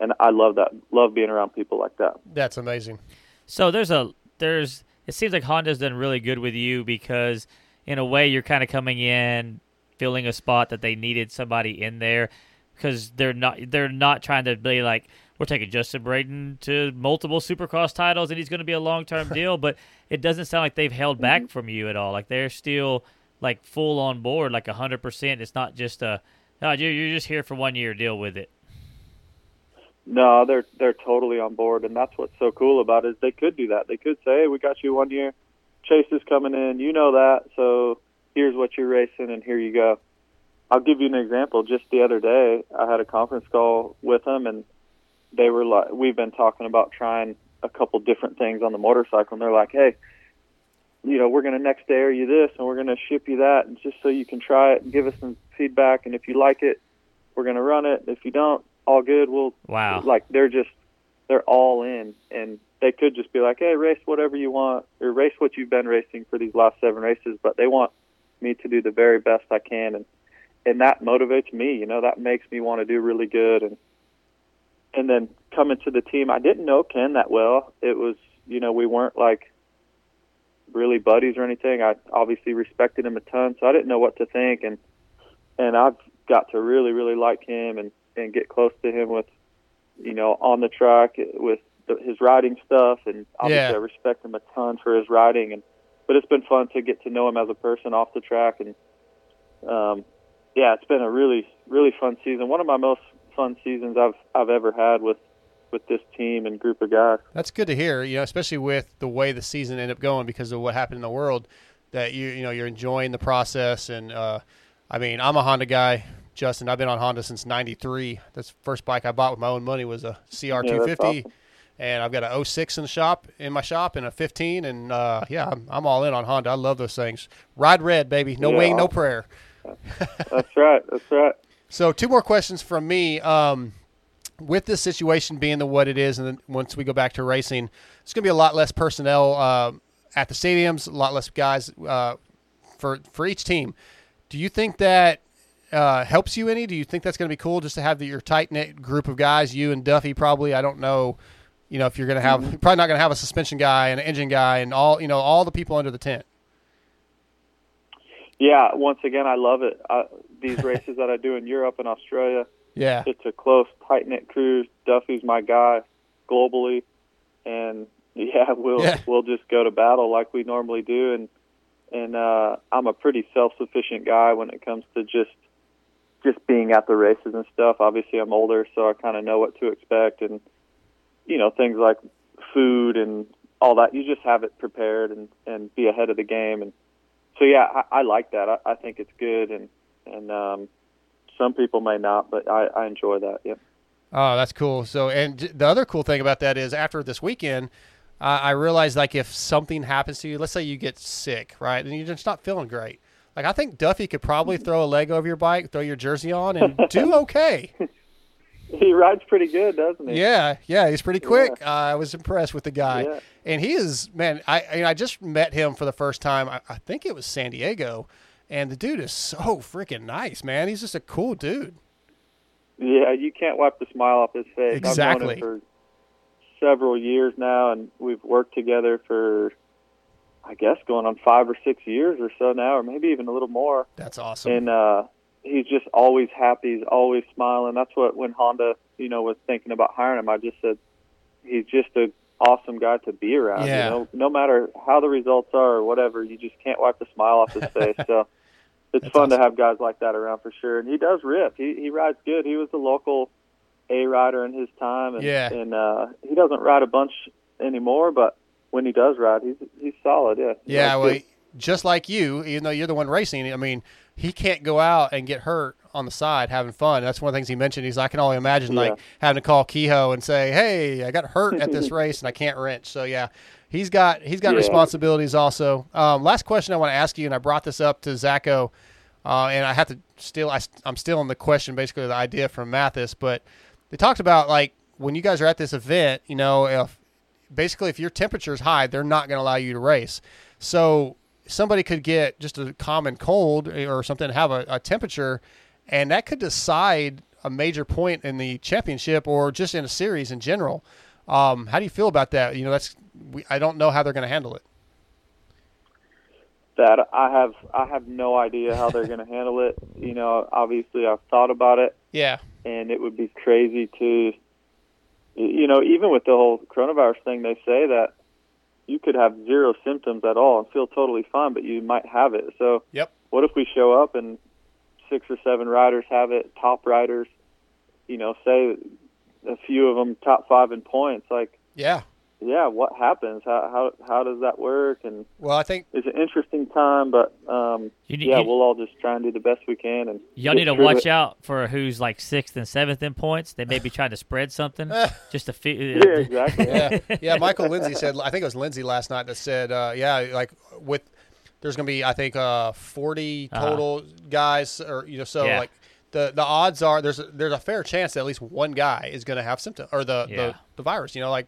and I love that. Love being around people like that. That's amazing. So there's a there's it seems like Honda's done really good with you because in a way you're kind of coming in filling a spot that they needed somebody in there because they're not they're not trying to be like we're taking Justin Brayton to multiple Supercross titles, and he's going to be a long term deal. But it doesn't sound like they've held back mm-hmm. from you at all. Like they're still like full on board, like hundred percent. It's not just a no, you're you're just here for one year. Deal with it. No, they're they're totally on board, and that's what's so cool about it. Is they could do that. They could say, "Hey, we got you one year. Chase is coming in. You know that, so here's what you're racing, and here you go." I'll give you an example. Just the other day, I had a conference call with them, and they were like, "We've been talking about trying a couple different things on the motorcycle," and they're like, "Hey, you know, we're going to next day air you this, and we're going to ship you that, and just so you can try it and give us some feedback, and if you like it, we're going to run it. If you don't, all good. We'll Wow. like they're just they're all in, and they could just be like, "Hey, race whatever you want, or race what you've been racing for these last seven races." But they want me to do the very best I can, and and that motivates me. You know, that makes me want to do really good, and and then coming to the team, I didn't know Ken that well. It was, you know, we weren't like really buddies or anything. I obviously respected him a ton, so I didn't know what to think, and and I've got to really, really like him and and get close to him with, you know, on the track with the, his riding stuff, and obviously Yeah. I respect him a ton for his riding, and but it's been fun to get to know him as a person off the track, and um, yeah, it's been a really, really fun season. One of my most fun seasons I've I've ever had with with this team and group of guys. That's good to hear, you know, especially with the way the season ended up going because of what happened in the world. That you you know you're enjoying the process, and uh, I mean I'm a Honda guy, Justin. I've been on Honda since '93. That's the first bike I bought with my own money was a CR250, awesome. and I've got a 06 in the shop in my shop and a 15, and uh, yeah, I'm, I'm all in on Honda. I love those things. Ride red, baby. No Yeah. wing, no prayer. That's right. That's right. So two more questions from me. Um, with this situation being the what it is, and then once we go back to racing, it's going to be a lot less personnel uh, at the stadiums, a lot less guys uh, for for each team. Do you think that uh, helps you any? Do you think that's going to be cool just to have the, your tight knit group of guys, you and Duffy? Probably. I don't know. You know if you're going to have probably not going to have a suspension guy and an engine guy and all you know all the people under the tent. Yeah, once again, I love it. I, these races that I do in Europe and Australia, Yeah. it's a close, tight knit crew. Duffy's my guy globally, and yeah, we'll Yeah. we'll just go to battle like we normally do. And and uh, I'm a pretty self sufficient guy when it comes to just just being at the races and stuff. Obviously, I'm older, so I kind of know what to expect, and you know things like food and all that. You just have it prepared and and be ahead of the game. And so yeah, I, I like that. I, I think it's good, and and um, some people may not, but I, I enjoy that. Yeah. Oh, that's cool. So, and the other cool thing about that is after this weekend, I realized like if something happens to you, let's say you get sick, right, and you're just not feeling great. Like I think Duffy could probably throw a leg over your bike, throw your jersey on, and do okay. He rides pretty good, doesn't he? Yeah, yeah, he's pretty quick. Uh, I was impressed with the guy, Yeah. and he is man. I I, I just met him for the first time. I, I think it was San Diego, and the dude is so freaking nice, man. He's just a cool dude. Yeah, you can't wipe the smile off his face. I've known Exactly. him for several years now, and we've worked together for, I guess, going on five or six years or so now, or maybe even a little more. That's awesome. And uh, he's just always happy. He's always smiling. That's what when Honda, you know, was thinking about hiring him, I just said he's just a awesome guy to be around. Yeah. You know, no matter how the results are or whatever, you just can't wipe the smile off his face. So it's fun to have guys like that around for sure. And he does rip. He he rides good. He was a local A rider in his time, and Yeah. and uh, he doesn't ride a bunch anymore, but when he does ride, he's he's solid. Yeah. Yeah, well, good. just like you, even though you're the one racing, I mean, he can't go out and get hurt on the side having fun. That's one of the things he mentioned. He's, I can only imagine like Yeah. having to call Kehoe and say, "Hey, I got hurt at this race and I can't wrench." So yeah, he's got he's got Yeah. responsibilities also. Um, last question I want to ask you, and I brought this up to Zacho, uh, and I have to still I, I'm still in the question basically the idea from Matthes, but they talked about like when you guys are at this event, you know, if basically if your temperature is high, they're not going to allow you to race. So somebody could get just a common cold or something, have a, a temperature, and that could decide a major point in the championship or just in a series in general. Um, how do you feel about that? You know, that's we, I don't know how they're going to handle it. that I have I have no idea how they're going to handle it. You know, obviously I've thought about it, Yeah, and it would be crazy to you know, even with the whole coronavirus thing, they say that you could have zero symptoms at all and feel totally fine, but you might have it. So, Yep. what if we show up and six or seven riders have it, top riders, you know, say a few of them top five in points, like, Yeah. Yeah, what happens? How how how does that work? And Well, I think it's an interesting time, but um, You yeah, you- we'll all just try and do the best we can. And Y'all need to watch it. out for who's like sixth and seventh in points. They may be trying to spread something just to feel. Yeah, exactly. yeah, yeah. Michael Lindsay said. I think it was Lindsay last night that said, uh, yeah, like with there's going to be I think uh, 40 Uh-huh. total guys, or you know, so Yeah. like the the odds are there's a, there's a fair chance that at least one guy is going to have symptoms or the, Yeah. the the virus. You know, like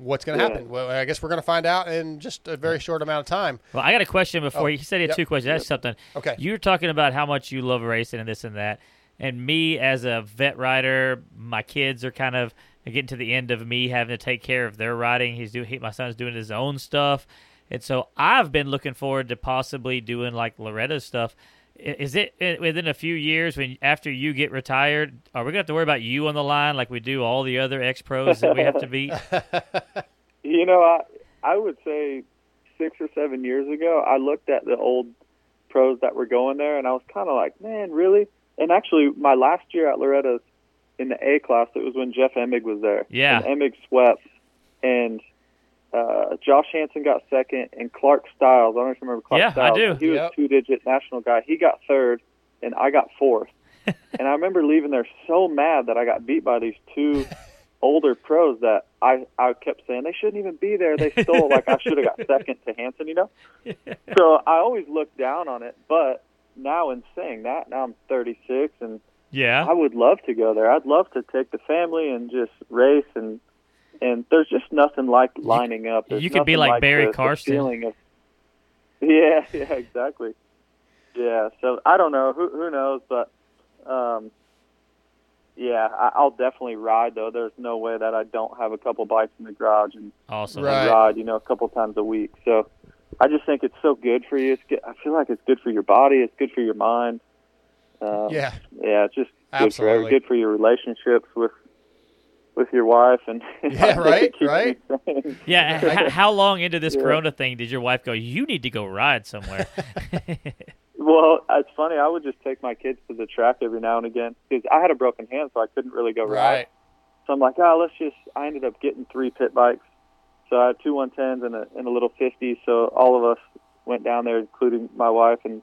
what's going to Yeah. happen? Well, I guess we're going to find out in just a very short amount of time. Well, I got a question before Oh, he said he had yep, two questions. That's yep. something. Okay. You were talking about how much you love racing and this and that, and me as a vet rider, my kids are kind of getting to the end of me having to take care of their riding. He's doing. He, my son's doing his own stuff, and so I've been looking forward to possibly doing like Loretta's stuff. I- Is it within a few years when after you get retired, are we gonna have to worry about you on the line like we do all the other ex pros that we have to beat? You know, I I would say six or seven years ago, I looked at the old pros that were going there, and I was kind of like, man, really? And actually, my last year at Loretta's in the A class, it was when Jeff Emig was there. Yeah. And Emig swept, and uh, Josh Hansen got second, and Clark Stiles. I don't know if you remember Clark Yeah, I do. He was Yep. two-digit national guy. He got third, and I got fourth. and I remember leaving there so mad that I got beat by these two older pros that I I kept saying they shouldn't even be there. They stole like I should have got second to Hansen, you know. So I always looked down on it, but now in saying that, now I'm 36 and Yeah. I would love to go there. I'd love to take the family and just race and and there's just nothing like lining up. There's you could be nothing like Barry the, the feeling of yeah, yeah, exactly. Yeah, so I don't know who who knows, but um, yeah, I, I'll definitely ride though. There's no way that I don't have a couple bikes in the garage and, Awesome. and Right. ride, you know, a couple times a week. So I just think it's so good for you. It's good, I feel like it's good for your body. It's good for your mind. Um, Yeah. yeah, it's just good for Absolutely. every- good for your relationships with with your wife and Yeah, right, right. Yeah. h- how long into this Yeah. Corona thing did your wife go? You need to go ride somewhere. Well, it's funny. I would just take my kids to the track every now and again because I had a broken hand, so I couldn't really go ride. So I'm like, oh, let's just. I ended up getting three pit bikes. So I had two 110s and a, and a little 50. So all of us went down there, including my wife and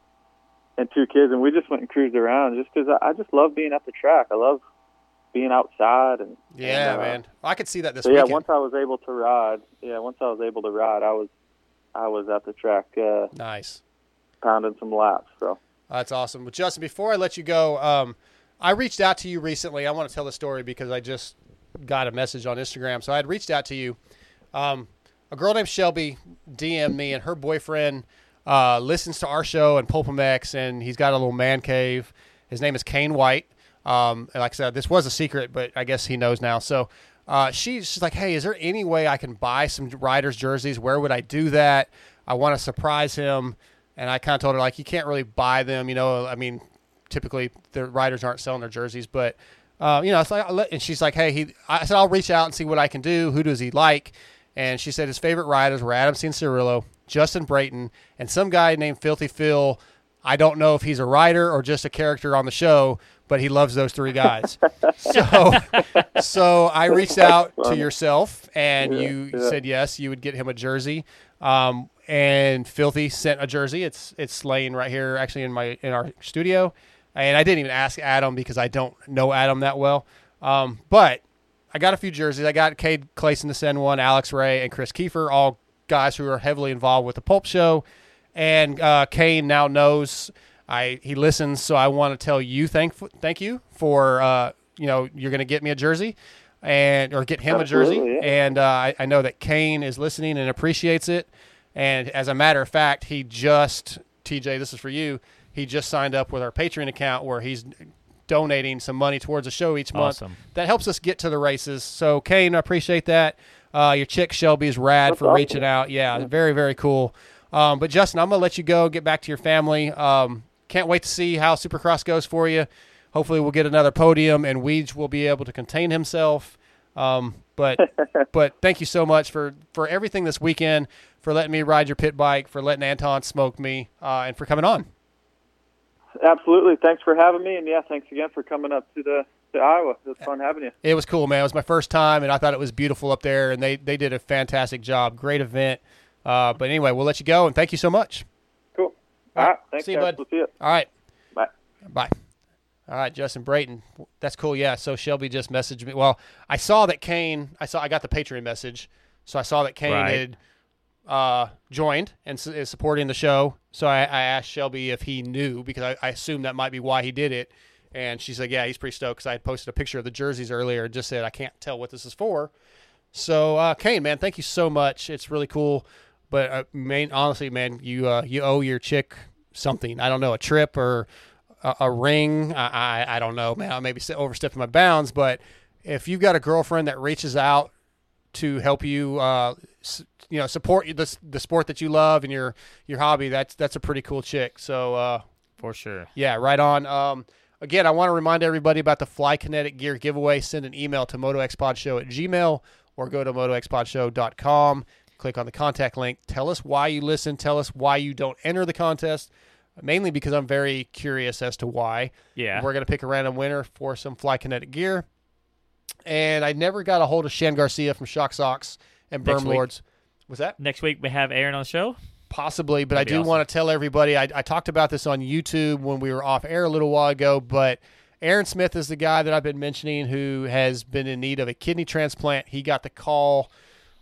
and two kids, and we just went and cruised around just because I, I just love being at the track. I love being outside and Yeah, and, uh, man. I could see that this so yeah, once I was able to ride, yeah, once I was able to ride, I was I was at the track. Uh, nice. Pounding some laps. So. That's awesome. But Justin, before I let you go, um, I reached out to you recently. I want to tell the story because I just got a message on Instagram. So I had reached out to you. Um, a girl named Shelby DM'd me, and her boyfriend uh, listens to our show and PulpMX, and he's got a little man cave. His name is Kane White. Um, like I said, this was a secret, but I guess he knows now. So uh, she's she's like, hey, is there any way I can buy some riders jerseys? Where would I do that? I want to surprise him. And I kind of told her like, you can't really buy them. You know, I mean, typically the riders aren't selling their jerseys, but uh, you know, it's like, and she's like, hey, he. I said I'll reach out and see what I can do. Who does he like? And she said his favorite riders were Adam Cirillo, Justin Brayton, and some guy named Filthy Phil. I don't know if he's a writer or just a character on the show, but he loves those three guys. so, so I reached out to yourself, and Yeah, you yeah. said yes, you would get him a jersey. Um, and Filthy sent a jersey. It's it's laying right here, actually in my in our studio. And I didn't even ask Adam because I don't know Adam that well. Um, but I got a few jerseys. I got Cade Clason to send one, Alex Ray, and Chris Kiefer, all guys who are heavily involved with the Pulp Show. And uh, Kane now knows I he listens, so I want to tell you thank thank you for uh, you know you're going to get me a jersey and or get him a jersey. Yeah. And uh, I, I know that Kane is listening and appreciates it. And as a matter of fact, he just TJ, this is for you. He just signed up with our Patreon account where he's donating some money towards the show each month. Awesome. That helps us get to the races. So Kane, I appreciate that. Uh, your chick Shelby's rad That's for awesome. reaching out. Yeah, very very cool. Um, but Justin, I'm gonna let you go, get back to your family. Um, can't wait to see how Supercross goes for you. Hopefully, we'll get another podium, and Weege will be able to contain himself. Um, but but thank you so much for for everything this weekend, for letting me ride your pit bike, for letting Anton smoke me, uh, and for coming on. Absolutely. Thanks for having me, and yeah, thanks again for coming up to the to Iowa. It was fun having you. It was cool, man. It was my first time, and I thought it was beautiful up there, and they they did a fantastic job. Great event. Uh, but anyway, we'll let you go, and thank you so much. Cool. All right. Thanks, See you, guys. bud. We'll see you. All right. Bye. Bye. All right, Justin Brayton. That's cool. Yeah. So Shelby just messaged me. Well, I saw that Kane. I saw. I got the Patreon message, so I saw that Kane Right. had uh, joined and s- is supporting the show. So I, I asked Shelby if he knew because I, I assumed that might be why he did it. And she said, "Yeah, he's pretty stoked." Because I had posted a picture of the jerseys earlier and just said, "I can't tell what this is for." So uh, Kane, man, thank you so much. It's really cool. But uh, main, honestly, man, you uh, you owe your chick something. I don't know, a trip or a, a ring. I, I I don't know, man. I maybe se- overstepping my bounds, but if you've got a girlfriend that reaches out to help you, uh, s- you know, support the the sport that you love and your your hobby, that's that's a pretty cool chick. So uh, For sure. yeah, right on. Um, again, I want to remind everybody about the Fly Kinetic Gear giveaway. Send an email to motoxpodshow at gmail or go to motoxpodshow.com. Click on the contact link. Tell us why you listen. Tell us why you don't enter the contest. Mainly because I'm very curious as to why. Yeah. We're going to pick a random winner for some Fly Kinetic Gear. And I never got a hold of Shan Garcia from Shock Socks and Berm. Lords. Was that? Next week we have Aaron on the show. Possibly, but That'd I do awesome. want to tell everybody. I, I talked about this on YouTube when we were off air a little while ago, but Aaron Smith is the guy that I've been mentioning who has been in need of a kidney transplant. He got the call,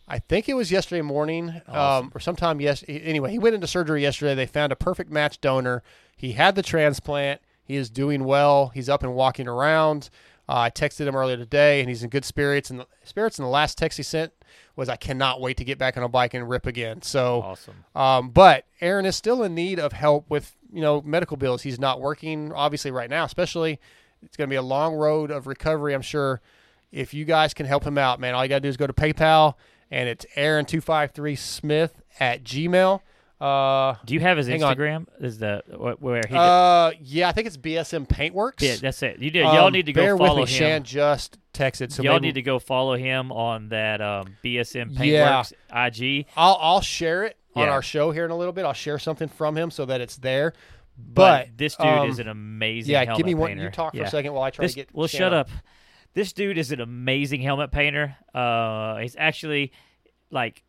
I think it was yesterday morning, um, or sometime yes. Anyway, he went into surgery yesterday. They found a perfect match donor. He had the transplant. He is doing well. He's up and walking around. Uh, I texted him earlier today, and he's in good spirits. And the spirits. And the last text he sent was, "I cannot wait to get back on a bike and rip again." So Awesome. um, but Aaron is still in need of help with you know medical bills. He's not working obviously right now, especially. It's going to be a long road of recovery. I'm sure. If you guys can help him out, man, all you got to do is go to PayPal, and it's Aaron two five three Smith at Gmail. Uh, Do you have his hang on. Instagram? Is the where he? did- Uh, yeah, I think it's BSM Paintworks. yeah, that's it. You did. Y'all Um, need to go bear follow with me. him. Shan just texted, so Y'all maybe- need to go follow him on that um, BSM Yeah. Paintworks IG. I'll I'll share it on our show here in a little bit. I'll share something from him so that it's there. But, But, this dude um, is an amazing. Yeah, give me one. painter. You talk for Yeah. a second while I try This- to get. Well, Shan shut on. up. This dude is an amazing helmet painter. Uh, he's actually like,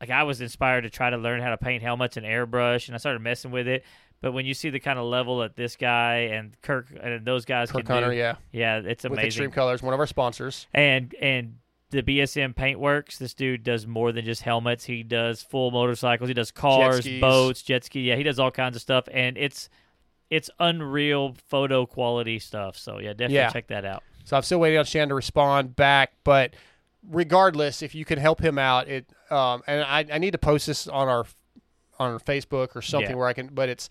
like I was inspired to try to learn how to paint helmets and airbrush, and I started messing with it. But when you see the kind of level that this guy and Kirk and those guys Kirk can Hunter, do, yeah. yeah, it's With amazing. Xtreme Kolors, one of our sponsors. And and the BSM Paintworks, this dude does more than just helmets. He does full motorcycles. He does cars, skis. boats, jet ski. Yeah, he does all kinds of stuff, and it's it's unreal photo quality stuff. So yeah, definitely Yeah. check that out. So I'm still waiting on Shan to respond back, but regardless, if you can help him out, it um, and I, I need to post this on our on our Facebook or something Yeah. where I can. But it's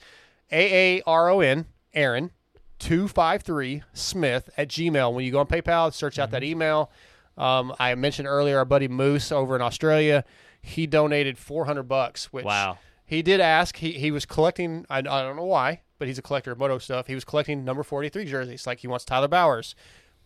A A R O N Aaron two five three Smith at Gmail. When you go on PayPal, search out that Mm-hmm. email. Um, I mentioned earlier our buddy Moose over in Australia. He donated 400 bucks, which Wow. he did ask. He he was collecting. I, I don't know why, but he's a collector of moto stuff. He was collecting number 43 jerseys, like he wants Tyler Bowers.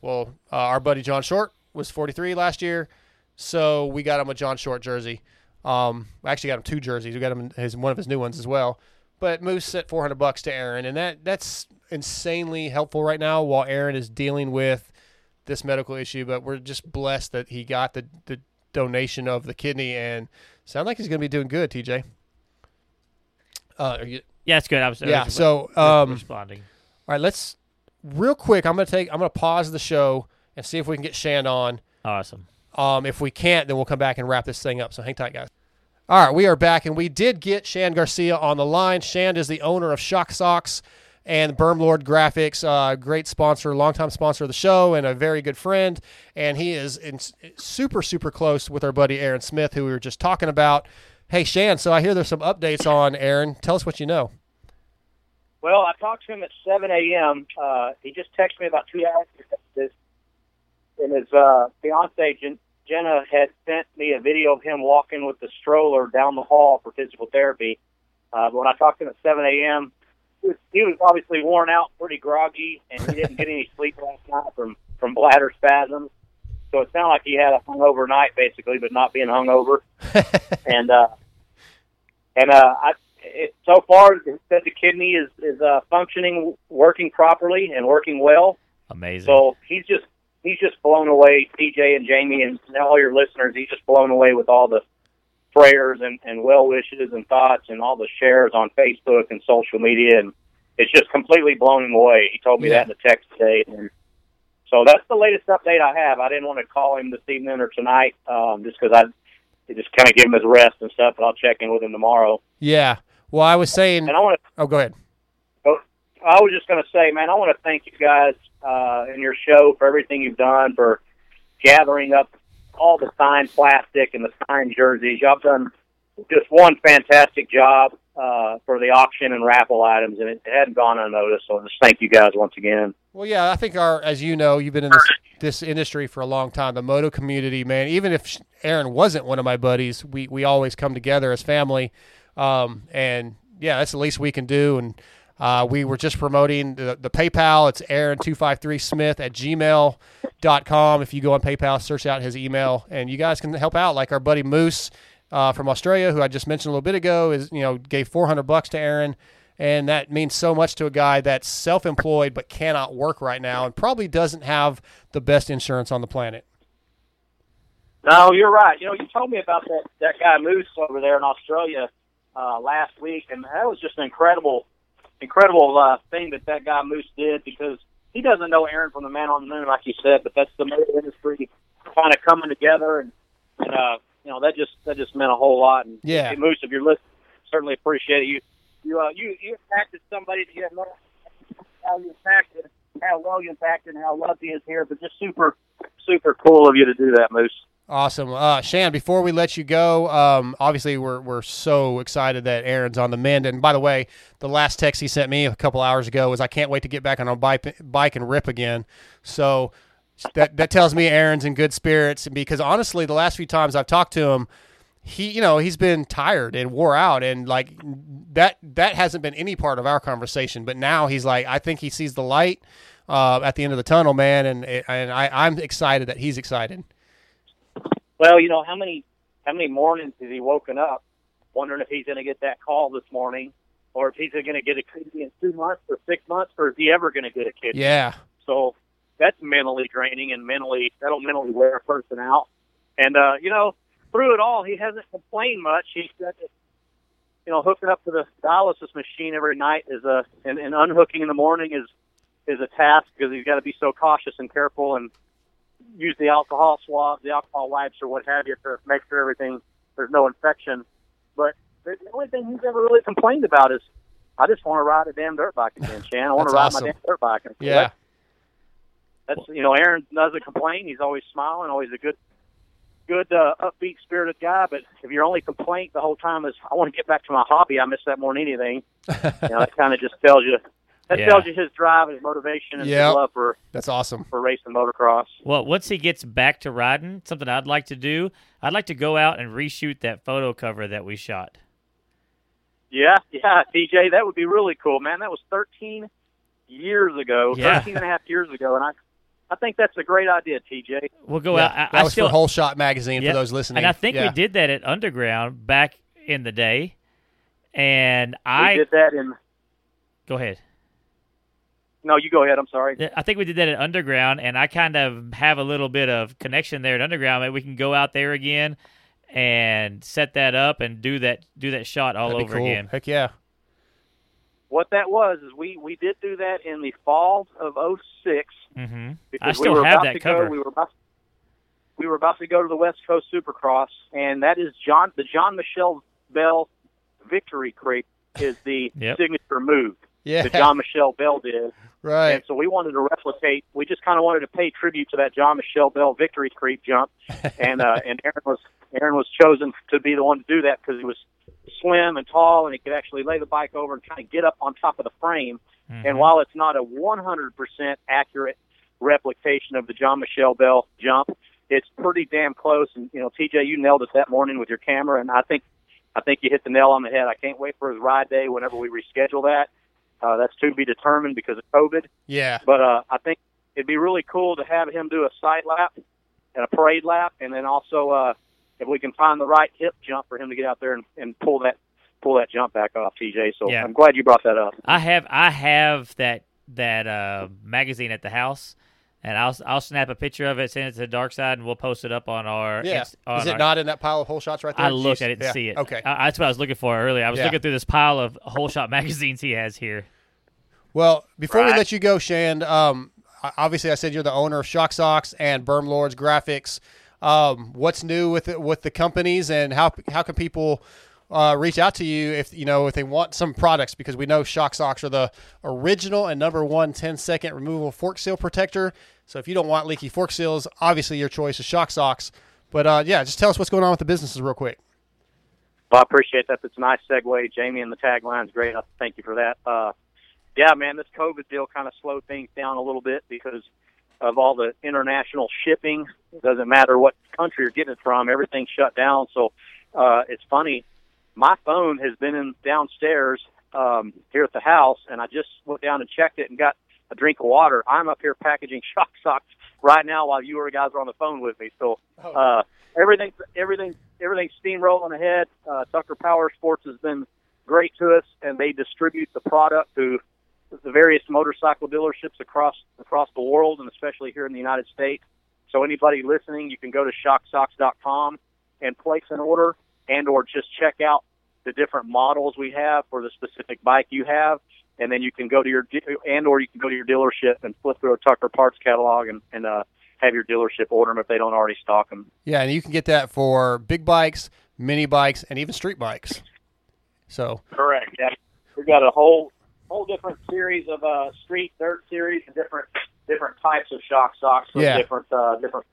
Well, uh, our buddy John Short was 43 last year, so we got him a John Short jersey. Um, we actually got him two jerseys. We got him his one of his new ones as well. But Moose sent 400 bucks to Aaron, and that that's insanely helpful right now while Aaron is dealing with this medical issue. But we're just blessed that he got the the donation of the kidney, and sound like he's going to be doing good. TJ. Uh, are you, Yeah, it's good. I was I yeah. was So, um, responding. All right, let's real quick. I'm gonna take. I'm gonna pause the show and see if we can get Shand on. Awesome. Um, if we can't, then we'll come back and wrap this thing up. So hang tight, guys. All right, we are back, and we did get Shand Garcia on the line. Shand is the owner of Shock Socks and Bermlord Graphics, uh, great sponsor, longtime sponsor of the show, and a very good friend. And he is in, super, super close with our buddy Aaron Smith, who we were just talking about. Hey, Shand, so I hear there's some updates on Aaron. Tell us what you know. Well, I talked to him at 7 a.m. Uh, he just texted me about two hours ago. This, and his uh, fiance Jen, Jenna had sent me a video of him walking with the stroller down the hall for physical therapy. Uh, but when I talked to him at 7 a.m., he was, he was obviously worn out, pretty groggy, and he didn't get any sleep last night from from bladder spasms. So it sounded like he had a hungover night, basically, but not being hungover. and uh, and uh, I, it, so far, it said the kidney is is uh, functioning, working properly, and working well. Amazing. So he's just he's just blown away, TJ and Jamie, and all your listeners. He's just blown away with all the prayers and, and well wishes and thoughts and all the shares on Facebook and social media, and it's just completely blown him away. He told me Yeah. that in the text today, and so that's the latest update I have. I didn't want to call him this evening or tonight, um, just because I just kind of give him his rest and stuff. But I'll check in with him tomorrow. Yeah. Well, I was saying. And I want to. Oh, go ahead. I was just going to say, man, I want to thank you guys uh, and your show for everything you've done for gathering up all the signed plastic and the signed jerseys. Y'all have done just one fantastic job uh, for the auction and raffle items, and it hadn't gone unnoticed. So just thank you guys once again. Well, yeah, I think our, as you know, you've been in this this industry for a long time. The moto community, man. Even if Aaron wasn't one of my buddies, we we always come together as family, um, and yeah, that's the least we can do. And uh, we were just promoting the, the PayPal. It's Aaron two five three Smith at gmail.com. If you go on PayPal, search out his email, and you guys can help out. Like our buddy Moose uh, from Australia, who I just mentioned a little bit ago, is you know gave four hundred bucks to Aaron and that means so much to a guy that's self-employed but cannot work right now and probably doesn't have the best insurance on the planet. No, you're right. You know, you told me about that that guy Moose over there in Australia uh, last week, and that was just an incredible, incredible uh, thing that that guy Moose did because he doesn't know Aaron from the Man on the Moon, like you said, but that's the motor industry kind of coming together, and, and uh, you know that just that just meant a whole lot. And Yeah. hey, Moose, if you're listening, certainly appreciate it. You you uh, you you impacted somebody that you have no how you impacted, how well you impacted, and how he is here, but just super super cool of you to do that, Moose. Awesome, uh, Shan. Before we let you go, um, obviously we're we're so excited that Aaron's on the mend. And by the way, the last text he sent me a couple hours ago was, "I can't wait to get back on a bike bike and rip again." So that that tells me Aaron's in good spirits. Because honestly, the last few times I've talked to him, he you know he's been tired and wore out, and like that that hasn't been any part of our conversation. But now he's like, I think he sees the light uh, at the end of the tunnel, man, and and I, I'm excited that he's excited. Well, you know how many how many mornings has he woken up wondering if he's going to get that call this morning, or if he's going to get a kidney in two months or six months, or is he ever going to get a kidney? Yeah. So that's mentally draining and mentally that'll mentally wear a person out. And uh, you know, through it all, he hasn't complained much. He's got this, you know, hooking up to the dialysis machine every night is a and, and unhooking in the morning is is a task because he's got to be so cautious and careful and use the alcohol swabs, the alcohol wipes, or what have you to make sure everything there's no infection. But the only thing he's ever really complained about is, I just want to ride a damn dirt bike again, Shan. I want to ride awesome. my damn dirt bike. And Yeah. that's- that's you know Aaron doesn't complain. He's always smiling, always a good, good uh, upbeat spirited guy. But if your only complaint the whole time is I want to get back to my hobby, I miss that more than anything. you know that kind of just tells you that Yeah. tells you his drive and his motivation and Yep. his love for That's awesome. for racing motocross. Well, once he gets back to riding, something I'd like to do, I'd like to go out and reshoot that photo cover that we shot. Yeah, yeah, DJ, that would be really cool, man. That was 13 years ago, Yeah. 13 and a half years ago, and I, I think that's a great idea, TJ. We'll go Yeah, out. I, that I was still, for Whole Shot Magazine Yeah, for those listening. And I think yeah. we did that at Underground back in the day. And I did that in. go ahead. No, you go ahead. I'm sorry. I think we did that at Underground, and I kind of have a little bit of connection there at Underground. Maybe we can go out there again and set that up and do that do that shot all That'd be over cool. again. Heck yeah. What that was is we we did do that in the fall of '06 Mm-hmm. because I still we were have about that to cover. go. We were about we were about to go to the West Coast Supercross, and that is John the John Michelle Bell Victory Creek is the Yep. signature move Yeah. that Jean-Michel Bayle did. Right. And so we wanted to replicate. We just kind of wanted to pay tribute to that Jean-Michel Bayle Victory Creek jump, and uh, and Aaron was Aaron was chosen to be the one to do that because he was slim and tall, and he could actually lay the bike over and kind of get up on top of the frame. And while it's not a 100% accurate replication of the Jean-Michel Bayle jump, it's pretty damn close. And you know, TJ, you nailed it that morning with your camera, and I think I think you hit the nail on the head. I can't wait for his ride day whenever we reschedule that. Uh, that's to be determined because of COVID. Yeah. But uh, I think it'd be really cool to have him do a side lap and a parade lap, and then also uh, if we can find the right hip jump for him to get out there and, and pull that pull that jump back off, TJ. So Yeah. I'm glad you brought that up. I have I have that that uh, magazine at the house, and I'll I'll snap a picture of it, send it to the dark side, and we'll post it up on our. Yeah. Inst- on Is it our- not in that pile of whole shots right there? I looked at it to Yeah. see it. Okay. I, that's what I was looking for earlier. I was Yeah. looking through this pile of whole shot magazines he has here. Well, before we let you go, Shand, um, obviously I said you're the owner of Shock Socks and Berm Lords Graphics. Um, what's new with it, with the companies, and how how can people uh, reach out to you if you know if they want some products? Because we know Shock Socks are the original and number one 10 second removable fork seal protector. So if you don't want leaky fork seals, obviously your choice is Shock Socks. But uh, yeah, just tell us what's going on with the businesses real quick. Well, I appreciate that. That's a nice segue, Jamie, and the tagline's great. I thank you for that. Uh, yeah, man, this COVID deal kind of slowed things down a little bit because of all the international shipping. It doesn't matter what country you're getting it from; everything's shut down. So uh, it's funny. My phone has been in downstairs um, here at the house, and I just went down and checked it and got a drink of water. I'm up here packaging shock socks right now while you were guys are on the phone with me. So uh, everything, everything, everything's steamrolling ahead. Uh, Tucker Power Sports has been great to us, and they distribute the product to the various motorcycle dealerships across across the world, and especially here in the United States. So anybody listening, you can go to shocksocks.com and place an order, and or just check out the different models we have for the specific bike you have, and then you can go to your and or you can go to your dealership and flip through a Tucker parts catalog and and uh, have your dealership order them if they don't already stock them. Yeah, and you can get that for big bikes, mini bikes, and even street bikes. So Correct. Yeah, we've got a whole whole different series of uh, street dirt series and different different types of shock socks for Yeah. different uh, different.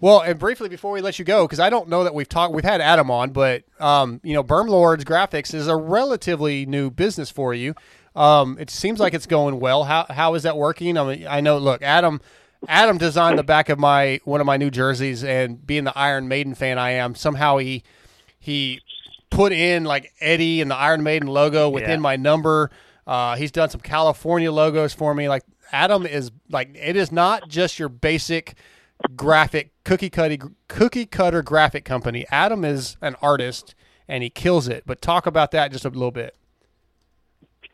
Well, and briefly before we let you go, because I don't know that we've talked, we've had Adam on, but um, you know, Berm Lords Graphics is a relatively new business for you. Um, it seems like it's going well. How how is that working? I mean, I know. Look, Adam, Adam designed the back of my one of my new jerseys, and being the Iron Maiden fan I am, somehow he he put in like Eddie and the Iron Maiden logo within Yeah. my number. Uh, he's done some California logos for me. Like Adam is like it is not just your basic graphic cookie cutter cookie cutter graphic company. Adam is an artist and he kills it. But talk about that just a little bit.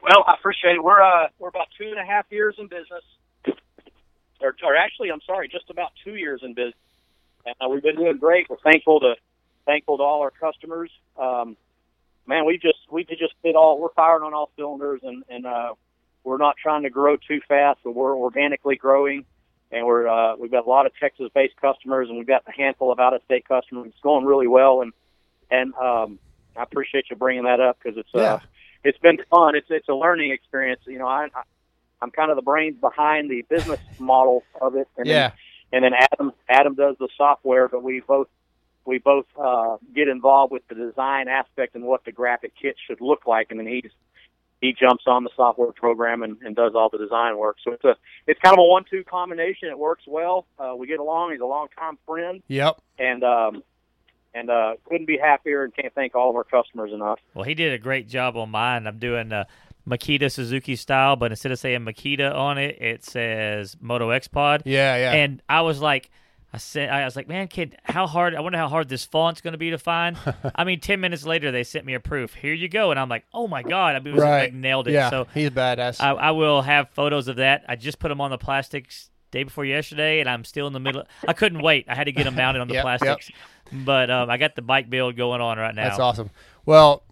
Well, I appreciate it. We're uh, we're about two and a half years in business, or, or actually, I'm sorry, just about two years in business. And uh, we've been doing great. We're thankful to thankful to all our customers. Um, man, we just we just hit all. We're firing on all cylinders, and and uh, we're not trying to grow too fast, but we're organically growing. And we're uh, we've got a lot of Texas-based customers, and we've got a handful of out-of-state customers. It's going really well, and and um, I appreciate you bringing that up because it's Yeah. uh, it's been fun. It's it's a learning experience. You know, I, I I'm kind of the brains behind the business model of it, and Yeah. then, and then Adam Adam does the software, but we both we both uh, get involved with the design aspect and what the graphic kit should look like, and then he's he jumps on the software program and, and does all the design work. So it's a it's kind of a one-two combination. It works well. Uh, we get along. He's a long-time friend, Yep. and um, and uh, couldn't be happier. And can't thank all of our customers enough. Well, he did a great job on mine. I'm doing uh, Makita Suzuki style, but instead of saying Makita on it, it says Moto X Pod. Yeah, yeah. And I was like, I said, I was like, man, kid, how hard? I wonder how hard this font's going to be to find. I mean, ten minutes later, they sent me a proof. Here you go, and I'm like, oh my god, I mean, Right. like nailed it. Yeah, So he's badass. I, I will have photos of that. I just put them on the plastics day before yesterday, and I'm still in the middle. I couldn't wait. I had to get them mounted on the Yep, yep. plastics. But um, I got the bike build going on right now. That's awesome. Well,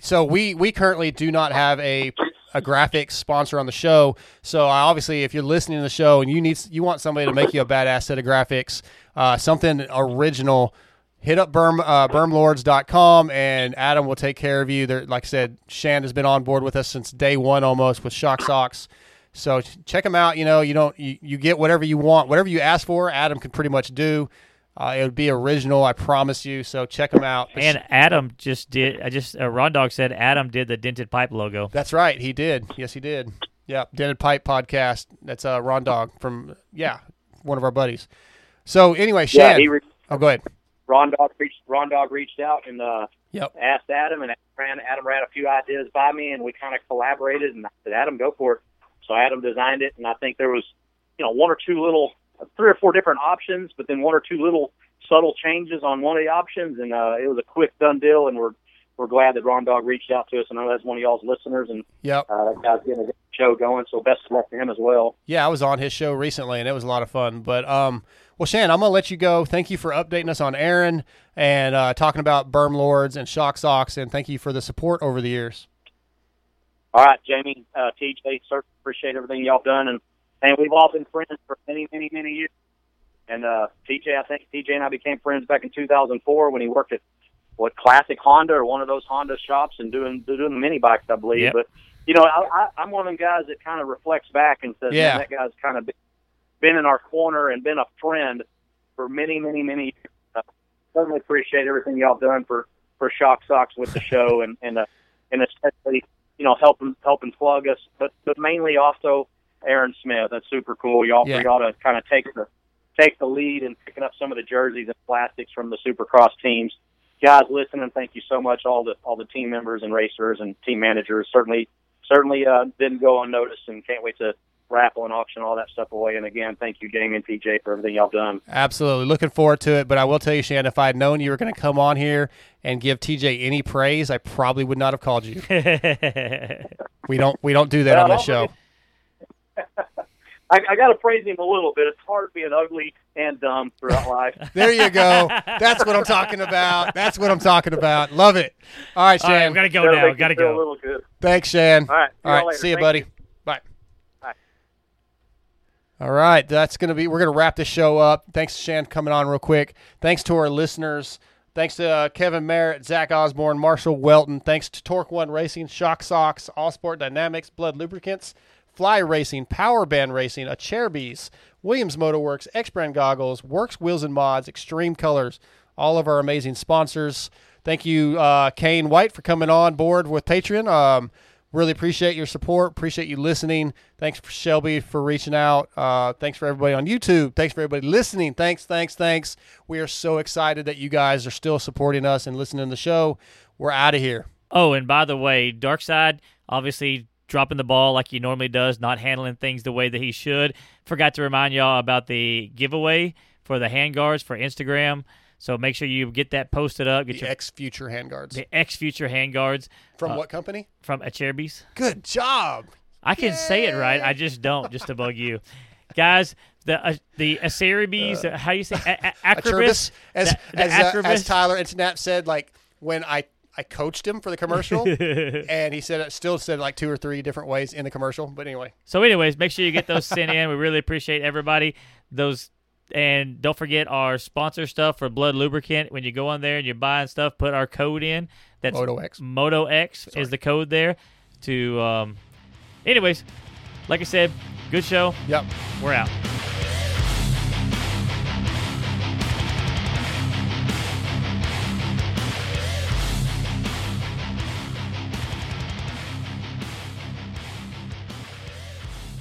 so we we currently do not have a a graphics sponsor on the show. So I obviously, if you're listening to the show and you need you want somebody to make you a badass set of graphics, uh, something original, hit up Berm, uh, bermlords.com and Adam will take care of you. There, like I said, Shan has been on board with us since day one almost with Shock Socks. So check them out. You know, you don't you, you get whatever you want, whatever you ask for. Adam can pretty much do. Uh, it would be original, I promise you. So check them out. And Adam just did. I just uh, Ron Dog said Adam did the dented pipe logo. That's right. He did. Yes, he did. Yeah. Dented Pipe podcast. That's uh, Ron Dog from, yeah, one of our buddies. So anyway, Shan. Yeah, he re- oh, go ahead. Ron Dog reached Ron Dog reached out and uh, Yep. asked Adam, and ran, Adam ran a few ideas by me, and we kind of collaborated. And I said, Adam, go for it. So Adam designed it, and I think there was, you know, one or two little three or four different options, but then one or two little subtle changes on one of the options, and uh, it was a quick done deal. And we're we're glad that Ron Dog reached out to us. And I know that's one of y'all's listeners, and Yep. uh, that guy's getting a show going. So best of luck to him as well. Yeah, I was on his show recently, and it was a lot of fun. But um, well, Shan, I'm gonna let you go. Thank you for updating us on Aaron and uh, talking about Berm Lords and Shock Socks, and thank you for the support over the years. All right, Jamie, uh, TJ, sir, appreciate everything y'all done, and and we've all been friends for many, many, many years. And uh, TJ, I think TJ and I became friends back in 2004 when he worked at what Classic Honda or one of those Honda shops and doing doing the mini bikes, I believe. Yep. But you know, I, I, I'm one of them guys that kind of reflects back and says, Yeah. That guy's kind of been, been in our corner and been a friend for many, many, many." years. Uh, certainly appreciate everything y'all done for for Shock Socks with the show and and uh, and especially you know helping helping plug us, but but mainly also Aaron Smith. That's super cool. Y'all Yeah. y'all to kind of take the take the lead in picking up some of the jerseys and plastics from the Supercross teams. Guys, listening, and thank you so much. All the all the team members and racers and team managers certainly certainly uh, didn't go unnoticed, and can't wait to raffle and auction all that stuff away. And again, thank you, Jamie and TJ, for everything y'all done. Absolutely, looking forward to it. But I will tell you, Shannon, if I had known you were going to come on here and give TJ any praise, I probably would not have called you. we don't we don't do that on the this show. I, I got to praise him a little bit. It's hard being ugly and dumb throughout life. There you go. That's what I'm talking about. That's what I'm talking about. Love it. All right, All right, Shan. we gotta go That'll now. make you Gotta go. A little good. Thanks, Shan. All right, see All y'all right. later. See you, Thank buddy. you. Bye. Bye. All right, that's gonna be. We're gonna wrap this show up. Thanks, Shan, coming on real quick. Thanks to our listeners. Thanks to uh, Kevin Merritt, Zach Osborne, Marshall Weltin. Thanks to Torque One Racing, Shock Socks, All Sport Dynamics, Blud Lubricants, Fly Racing, Power Band Racing, Acerbis, Williams Moto Werx, X Brand Goggles, Works Wheels and Mods, Xtreme Kolors. All of our amazing sponsors. Thank you, uh, Kane White, for coming on board with Patreon. Um, really appreciate your support. Appreciate you listening. Thanks for Shelby for reaching out. Uh, thanks for everybody on YouTube. Thanks for everybody listening. Thanks, thanks, thanks. We are so excited that you guys are still supporting us and listening to the show. We're out of here. Oh, and by the way, Darkside obviously dropping the ball like he normally does, not handling things the way that he should. Forgot to remind y'all about the giveaway for the handguards for Instagram. So make sure you get that posted up. Get The your X Future handguards. the X Future handguards From uh, what company? From Acerbis. Good job. I can say it right. I just don't, just to bug you, guys. The uh, the Aceribes, uh, how you say a- a- Acrobus? As, The- the as, uh, as Tyler Enticknap said, like when I I coached him for the commercial, and he said it still said like two or three different ways in the commercial. But anyway, So, anyways, make sure you get those sent in. We really appreciate everybody. Those and don't forget our sponsor stuff for Blud Lubricant. When you go on there and you're buying stuff, put our code in. That's Moto X. Moto X is the code there. To um, anyways, like I said, good show. Yep. We're out.